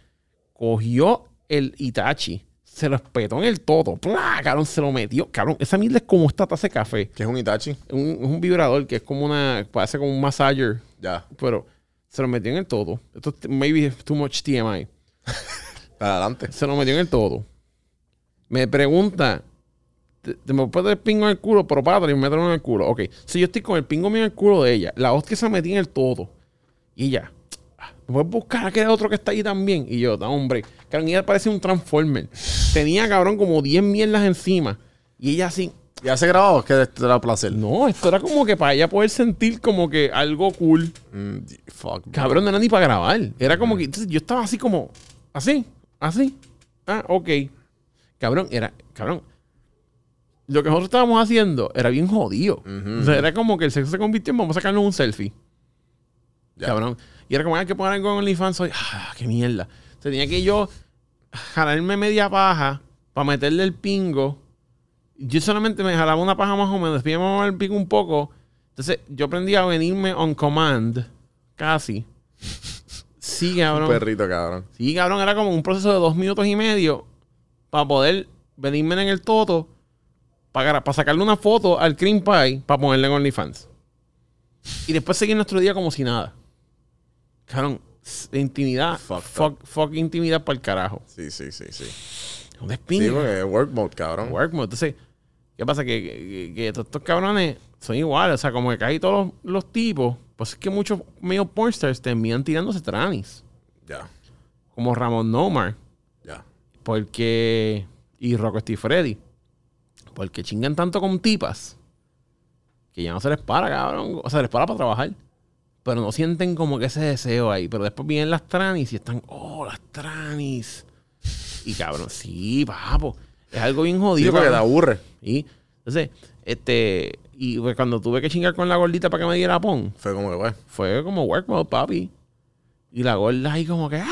Cogió el Itachi, se lo espetó en el todo. ¡Plá! Cabrón, se lo metió. Cabrón, esa mierda es como esta taza de café. ¿Qué es un Itachi? Es un, es un vibrador que es como una, parece como un massager. Ya. Pero se lo metió en el todo. Esto es maybe too much TMI. Para adelante. Se lo metió en el todo. Me pregunta, ¿te, te me puedes el pingo en el culo? Pero párate y mételo en el culo. Ok. Si yo estoy con el pingo mío en el culo de ella, la hostia se metía en el todo. Y "Ah, ¿me puedes buscar a aquel otro que está ahí también? Y yo, da hombre. Cabrón, ella parecía un Transformer. Tenía, cabrón, como 10 mierdas encima. Y ella así, ¿Ya se grabó? Que te da placer. no, esto era como que para ella poder sentir como que algo cool. Mm, fuck. Cabrón, no era ni para grabar. Era como que. Entonces yo estaba así como. Así, así. Ah, ok. Cabrón, era. Cabrón. Lo que nosotros estábamos haciendo era bien jodido. O sea, era como que el sexo se convirtió en vamos a sacarnos un selfie. Cabrón. Y era como, hay que poner algo en OnlyFans hoy. Ah, qué mierda. Tenía que yo jalarme media paja para meterle el pingo. Yo solamente me jalaba una paja más o menos. Después me el pingo un poco. Entonces yo aprendí a venirme on command. Casi. Sí, cabrón. Un perrito, cabrón. Sí, cabrón, era como un proceso de dos minutos y medio para poder venirme en el toto para, para sacarle una foto al cream pie para ponerle en OnlyFans. Y después seguir nuestro día como si nada. Cabrón, intimidad. Fucked Fuck, fuck intimidad para el carajo. Sí, sí, sí, sí. Un Sí, despingue. porque es work mode, cabrón. Work mode. Entonces, ¿qué pasa? Que, que- que todos estos cabrones son iguales. O sea, como que casi todos los, los tipos. Pues es que muchos medio pornstars terminan tirándose tranis. Ya. como Ramón Nomar, Ya. porque. Y Rocco Steve Freddy, porque chingan tanto con tipas que ya no se les para, cabrón. O sea, les para para trabajar. Pero no sienten como que ese deseo ahí. Pero después vienen las tranis y están, oh, las tranis. Y cabrón, sí, papo. Es algo bien Sí, jodido. porque te aburre. Y entonces, este, y pues cuando tuve que chingar con la gordita para que me diera pon, Fue como que, pues. fue como work mode, papi. Y la gorda ahí como que, ¡ah!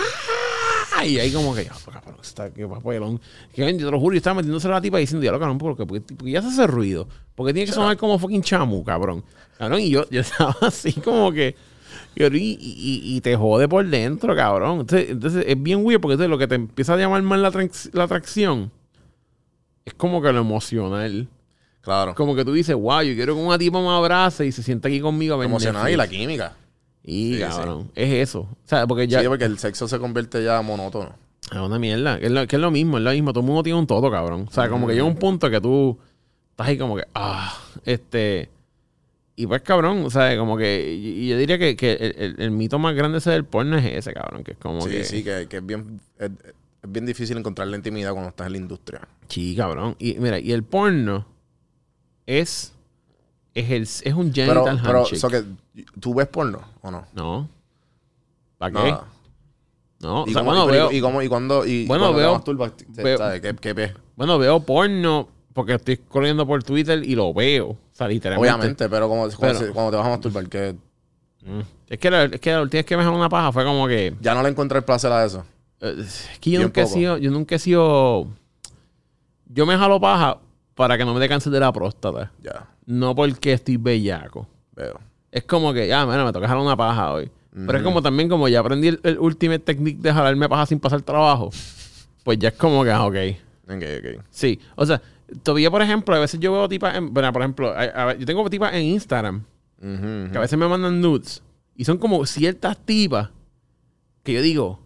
Y ahí como que, ah, pues, cabrón, está que papelón. Que yo te lo juro, yo estaba metiéndose a la tipa diciendo, ya lo cabrón, porque, porque, porque ya se hace ruido. Porque tiene que sonar como fucking chamu, cabrón. Cabrón, y yo, yo estaba así como que. Y, y, y- y te jode por dentro, cabrón. Entonces, entonces es bien weird porque entonces lo que te empieza a llamar más la, la atracción es como que lo emocional. Claro. Como que tú dices, wow, yo quiero que una tipa me abrace y se sienta aquí conmigo a ver y la Netflix". química. Y Sí, cabrón, es eso. O sea, porque ya Sí, porque el sexo se convierte ya monótono. es una mierda. Es lo, que es lo mismo, es lo mismo. Todo el mundo tiene un todo, cabrón. O sea, como que llega un punto que tú estás ahí como que, ah, este. Y pues, cabrón, o sea, como que. Y y yo diría que, que el, el- el mito más grande ese del porno es ese, cabrón. Que es como Sí, que. sí, que, que es bien es, es bien difícil encontrar la intimidad cuando estás en la industria. Sí, cabrón. Y mira, y el porno es. Es, el, es un Pero, genital pero handshake. so que, ¿tú ves porno o no? No. ¿Para qué? Nada. No, o ¿Y, sea, cómo, bueno, y, pero- veo, y cómo- y cuando, y Bueno, cuando veo- masturbas, veo- ¿sabes? ¿Qué, qué ves? bueno, veo porno porque estoy corriendo por Twitter y lo veo. O sea, literalmente. Obviamente, pero, como, cuando, Pero- te vas a masturbar, que Mm. Es que la, es que la última vez que me dejaron una paja fue como que. ya no le encuentras el placer a eso. eh, Es que yo Bien nunca he sido. Yo nunca he sido. Yo me jalo paja para que no me dé cáncer de la próstata. Ya, No porque estoy bellaco. veo. Es como que, ya, bueno, me toca jalar una paja hoy. Pero es como también como ya aprendí el, el ultimate technique de jalarme paja sin pasar trabajo. Pues ya es como que, ah, ok. Ok, ok. Sí. O sea, todavía, por ejemplo, a veces yo veo tipas en. Bueno, por ejemplo, a- a ver, yo tengo tipas en Instagram que a veces me mandan nudes. Y son como ciertas tipas que yo digo,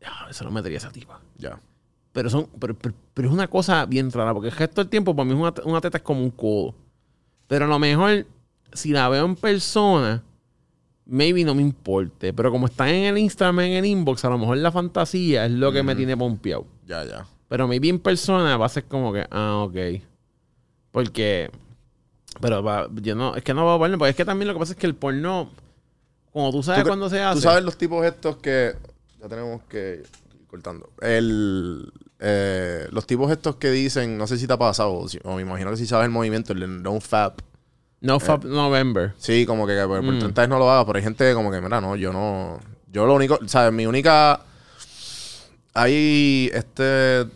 ya, eso no metería esa tipa. Ya. Pero son, pero, pero- pero es una cosa bien rara, porque el resto del tiempo para mí es una, una teta es como un codo. Pero a lo mejor, si la veo en persona, maybe no me importe. Pero como está en el Instagram, en el inbox, a lo mejor la fantasía es lo que me tiene pompeado. Ya, ya. Pero maybe en persona va a ser como que, ah, ok. Porque, pero va- yo no, es que no va a porno, porque es que también lo que pasa es que el porno, como tú sabes ¿Tú qué- cuándo se hace. Tú sabes los tipos estos que. Ya tenemos que ir cortando. El, eh, los tipos estos que dicen, no sé si te ha pasado, o, me imagino que si sabes el movimiento, el no fap. No Fab November. Sí, como que por, por Mm. 30 vez no lo haga, pero hay gente como que, mira, no, yo no. Yo lo único, ¿sabes? Mi única. Hay este.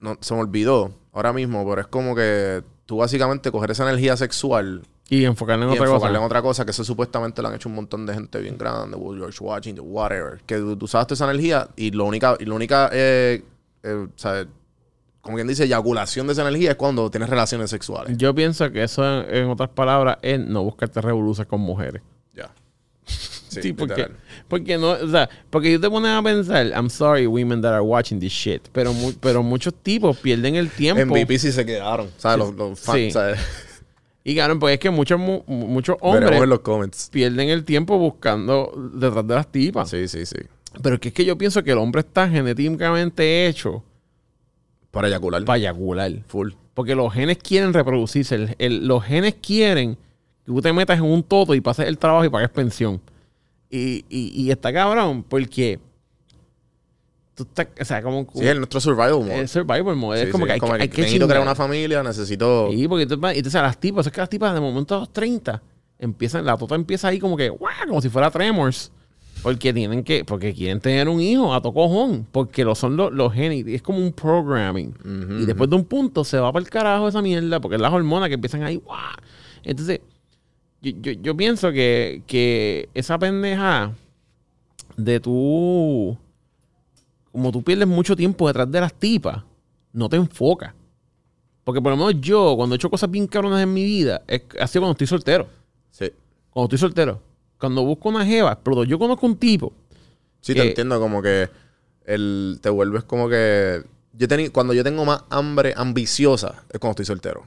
No, se me olvidó ahora mismo, pero es como que tú básicamente coger esa energía sexual Y enfocarla en y otra enfocarla cosa. en otra cosa, que eso supuestamente lo han hecho un montón de gente bien grande, George Washington, whatever. Que tú, usaste esa energía y lo única, y la única, eh, eh, ¿sabes? Como quien dice, eyaculación de esa energía es cuando tienes relaciones sexuales. Yo pienso que eso, en, en otras palabras, es no buscarte revoluciones con mujeres. Ya. Sí, porque, literal. porque no, o sea, porque yo te pones a pensar, I'm sorry, women that are watching this shit, pero, mu- pero muchos tipos pierden el tiempo. MVP sí se quedaron. ¿Sabes? Los, los fans, Sí. ¿sabes? Y claro, pues es que muchos, mu- muchos hombres en los comments. pierden el tiempo buscando detrás de las tipas. Sí, sí, sí. Pero es que, es que yo pienso que el hombre está genéticamente hecho Para eyacular. para eyacular. Full. Porque los genes quieren reproducirse. El- el- los genes quieren que tú te metas en un toto y pases el trabajo y pagues pensión. Y, y, y está cabrón, porque tú estás, o sea, como Sí, es nuestro survival mode. el survival mode. Sí, es como sí, que hay, que- hay que necesito crear una familia, necesito... Sí, porque entonces a las tipas, es que las tipas de momento a los 30 empiezan, la tota empieza ahí como que, ¡guau! como si fuera Tremors. Porque tienen que, porque quieren tener un hijo a to cojón, porque lo son los, los genes, es como un programming. y después de un punto se va para el carajo esa mierda, porque es las hormonas que empiezan ahí, ¡guau! Entonces, yo, yo, yo pienso que, que esa pendeja de tú, como tú pierdes mucho tiempo detrás de las tipas, no te enfocas. Porque por lo menos yo, cuando he hecho cosas bien cabronas en mi vida, es así cuando estoy soltero. Sí. Cuando estoy soltero. Cuando busco una jeva, pero yo conozco un tipo. Sí, te entiendo, como que el, te vuelves como que... Yo teni- cuando yo tengo más hambre ambiciosa es cuando estoy soltero.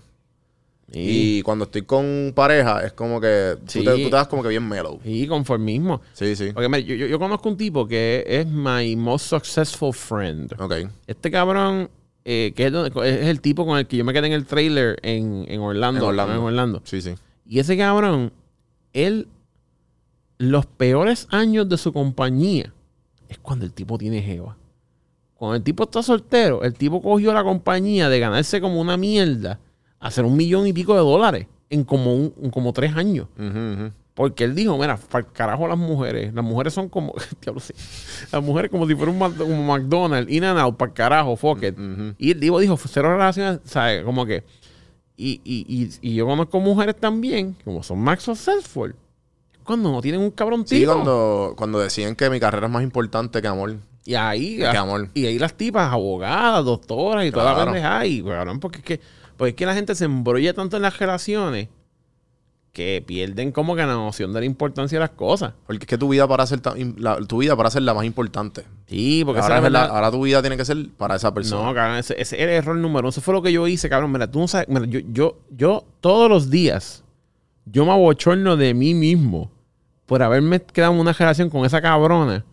Y cuando estoy con pareja, es como que tú, Sí. te, tú te das como que bien mellow. Y conformismo. Sí, sí. Porque yo, yo- yo conozco un tipo que es my most successful friend. Ok. Este cabrón, eh, que es el tipo con el que yo me quedé en el trailer en, en Orlando. En Orlando. En Orlando. Sí, sí. Y ese cabrón, él, los peores años de su compañía es cuando el tipo tiene jeva. Cuando el tipo está soltero, el tipo cogió la compañía de ganarse como una mierda a hacer un millón y pico de dólares en como, un, en como tres años. Porque él dijo, mira, para el carajo las mujeres. Las mujeres son como, diablo, sí. Las mujeres como si fuera un como McDonald's, in and out, para el carajo, fuck it. Y el tipo dijo, cero relaciones, ¿sabes? Como que... Y, y, y, y yo conozco mujeres también, como son Max successful, cuando no tienen un cabrón Sí, cuando, cuando decían que mi carrera es más importante que amor. Y ahí, Que amor. y ahí las tipas, abogadas, doctoras y toda la Claro. pendeja. Y, cabrón, porque es que, porque es que la gente se embrolla tanto en las relaciones que pierden como que la noción de la importancia de las cosas. Porque es que tu vida para ser la, tu vida para ser la más importante. Sí, porque Ahora, es la es ahora tu vida tiene que ser para esa persona. No, cabrón, ese, ese era el error número uno. Eso fue lo que yo hice, cabrón. Mira, tú no sabes. Mira, yo, yo, yo todos los días, yo me abochorno de mí mismo por haberme quedado en una relación con esa cabrona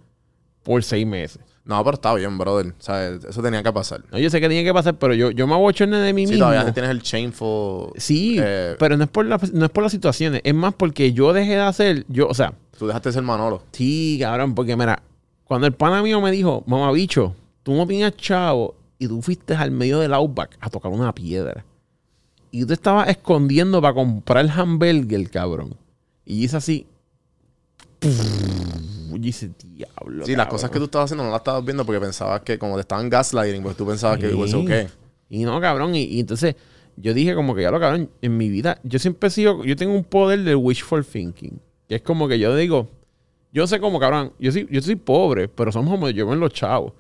por seis meses. No, pero está bien, brother. O sea, eso tenía que pasar. No, yo sé que tenía que pasar, pero yo, yo me abochorno de mí Sí, mismo. todavía tienes el shameful. Sí, eh, pero no es, por la- no es por las situaciones. Es más porque yo dejé de hacer. Yo, o sea, Tú dejaste de ser Manolo. Sí, cabrón, porque mira, cuando el pana mío me dijo, mamá bicho, tú no tenías chavo y tú fuiste al medio del outback a tocar una piedra. Y tú te estabas escondiendo para comprar el hamburger, cabrón. Y hice así. Y dice, diablo. Sí, las cosas que tú estabas haciendo no las estabas viendo porque pensabas que, como te estaban gaslighting, pues tú pensabas que Sí. igual okay. Y no, cabrón. Y, y entonces yo dije como que ya lo cabrón, en mi vida, yo siempre he sido, yo tengo un poder del wishful thinking. Que es como que yo digo, yo sé como cabrón, yo soy, yo soy pobre, pero somos como yo ven los chavos.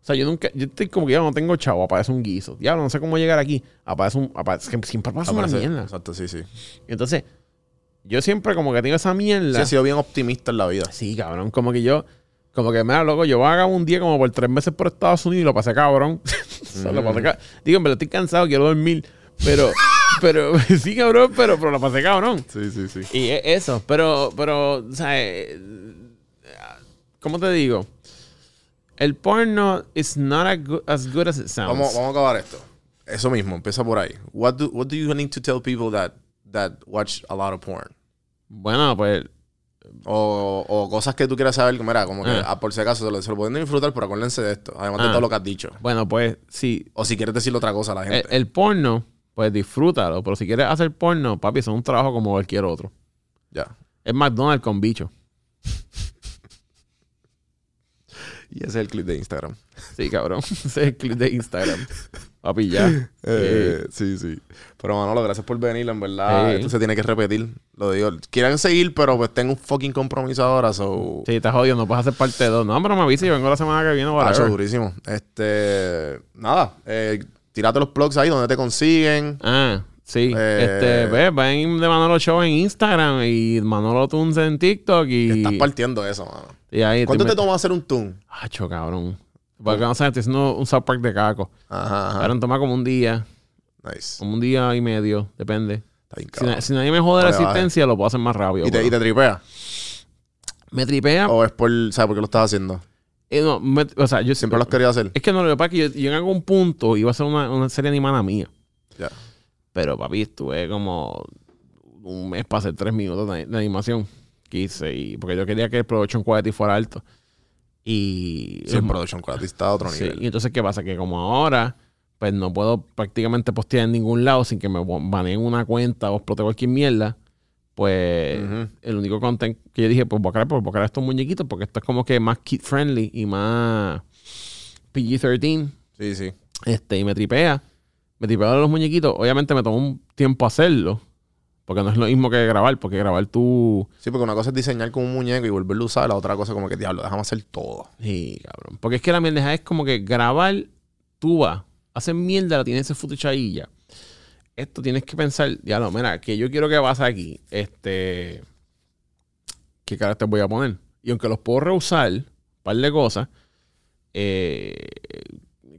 O sea, yo nunca, yo estoy como que ya no tengo chavo, aparece un guiso. Diablo, no sé cómo llegar aquí. Aparece un, aparece, que siempre pasa una mierda. Exacto, sí, sí. Entonces, yo siempre como que tengo esa mierda. Sí, has sido bien optimista en la vida. Sí, cabrón. Como que yo, como que, mira, loco, yo haga un día como por tres meses por Estados Unidos y lo pasé cabrón. Sea, lo pasé ca- Digo, me lo estoy cansado, quiero dormir. Pero, pero, sí, cabrón, pero, pero lo pasé cabrón. Sí, sí, sí. Y e- eso, pero, pero, o sea, eh, ¿cómo te digo? El porno is not a good- as good as it sounds. Vamos, vamos a acabar esto. Eso mismo, empieza por ahí. What do, what do you need to tell people that, that watch a lot of porn? Bueno, pues, O, o cosas que tú quieras saber, mira, como que, Ah. ah, por si acaso, se lo, se lo pueden disfrutar, pero acuérdense de esto. Además Ah. de todo lo que has dicho. bueno, pues, sí, O si quieres decirle otra cosa a la gente. el porno, pues disfrútalo. Pero si quieres hacer porno, papi, es un trabajo como cualquier otro. ya. Es McDonald's con bicho. Y ese es el clip de Instagram. Sí, cabrón. Ese es el clip de Instagram. Papi, ya. Eh, sí, sí. Pero Manolo, gracias por venir, en verdad. Sí. Esto se tiene que repetir. Lo digo. Quieren seguir, pero pues tengo un fucking compromiso ahora, so. Sí, estás jodido, no puedes hacer parte de dos. No, pero me avisa y vengo la semana que viene. Hacho, durísimo. Este. Nada. Eh, tírate los plugs ahí donde te consiguen. Ah, sí. Eh, este, ve, ven de Manolo Show en Instagram y Manolo Tunes en TikTok y. Estás partiendo eso, mano. y ahí ¿Cuánto te met- toma hacer un tune? Hacho, cabrón. Porque no sabes, estoy haciendo un South Park de caco. Ajá, ajá. Cabrón, toma como un día, Nice. como un día y medio, depende. Está bien, Si, na- si nadie me jode la Vale, vale. asistencia, lo puedo hacer más rápido. ¿Y te, pero- y te tripea? Me tripea. ¿O es por, sabes por qué lo estás haciendo? eh, no, me- o sea, yo Siempre lo has querido hacer. Es que no, lo que pasa es que yo, yo en algún punto iba a ser una, una serie animada mía. Ya. Pero papi, estuve como un mes para hacer tres minutos de, de animación que hice. Y, porque yo quería que el production quality fuera alto. Y. Sí, el production quality está a otro Sí, nivel. Y entonces, ¿qué pasa? Que como ahora, pues no puedo prácticamente postear en ningún lado sin que me baneen una cuenta o explote cualquier mierda. Pues el único content que yo dije, pues voy a crear, pues voy a crear estos muñequitos porque esto es como que más kid friendly y más PG-13. Sí, sí. Este, y me tripea. Me tripea los muñequitos. Obviamente me tomó un tiempo hacerlo. Porque no es lo mismo que grabar. Porque grabar tú. Sí, porque una cosa es diseñar con un muñeco y volverlo a usar, la otra cosa como que, diablo, déjame hacer todo. Sí, cabrón. Porque es que la mierda es como que grabar, tú vas, hacer mierda, la tienes ese footage ahí ya. Esto tienes que pensar, no, mira, que yo quiero que pase aquí. Este. ¿Qué carácter voy a poner? Y aunque los puedo reusar, un par de cosas, eh,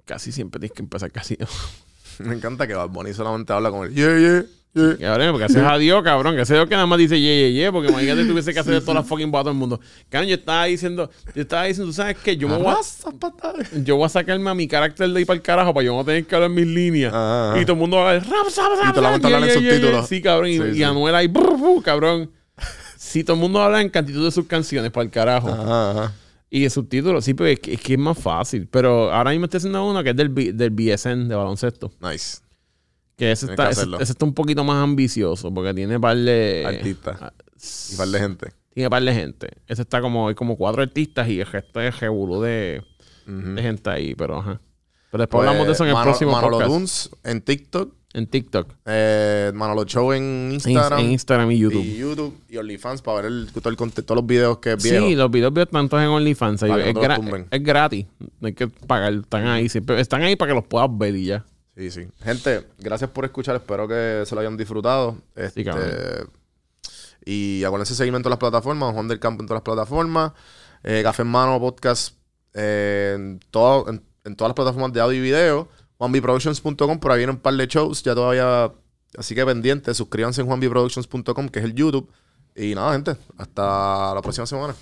casi siempre tienes que empezar casi. Me encanta que Bad Bunny solamente habla con el yeah, yeah. Cabrón, porque haces adiós, cabrón. Que ese Dios que nada más dice ye, ye, ye. Porque imagínate tuviese que hacer todas las fucking bodas a todo el mundo. Cabrón, yo estaba diciendo, yo estaba diciendo, ¿tú sabes qué? Yo me voy a, patada. yo voy a sacarme a mi carácter de ahí para el carajo para yo no tener que hablar mis líneas. Ajá, ajá. Y todo el mundo va a ver, rap, rap, rap, Y tú la vas a hablar en subtítulos. Sí, cabrón. Y, Sí, y. Anuel ahí, brr, brr, cabrón. Si todo el mundo habla en cantitud de sus canciones para el carajo. Ajá, ajá. Y de subtítulos, sí, pero es que, es que es más fácil. Pero ahora mismo estoy haciendo uno que es del, B- del BSN de baloncesto. Nice. Que ese está, que ese, está un poquito más ambicioso porque tiene par de. Artistas. ah, Y par de gente. Tiene par de gente. Ese está como, hay como cuatro artistas y el resto es revolú de, Ujú. de gente ahí, pero ajá. Pero después Pues, hablamos de eso en el Mano- próximo Manolo podcast. Dunes en TikTok. En TikTok, eh, Manolo Show en Instagram. en Instagram y YouTube. Y YouTube y OnlyFans para ver el, todo el conte- todos los videos que es viejo. Sí, los videos veo tantos en OnlyFans. Es, gra- es gratis. No hay que pagar. Están ahí. siempre- están ahí para que los puedas ver y ya. Sí, sí. Gente, gracias por escuchar. Espero que se lo hayan disfrutado. Este, y acuérdense seguimiento en las plataformas. Juan del Campo en todas las plataformas. Eh, Café en Mano Podcast eh, en, todo- en, en todas las plataformas de audio y video. JuanBProductions.com. Por ahí vienen un par de shows. Ya todavía. Así que pendientes. Suscríbanse en JuanBProductions.com, que es el YouTube. Y nada, gente. Hasta la próxima semana.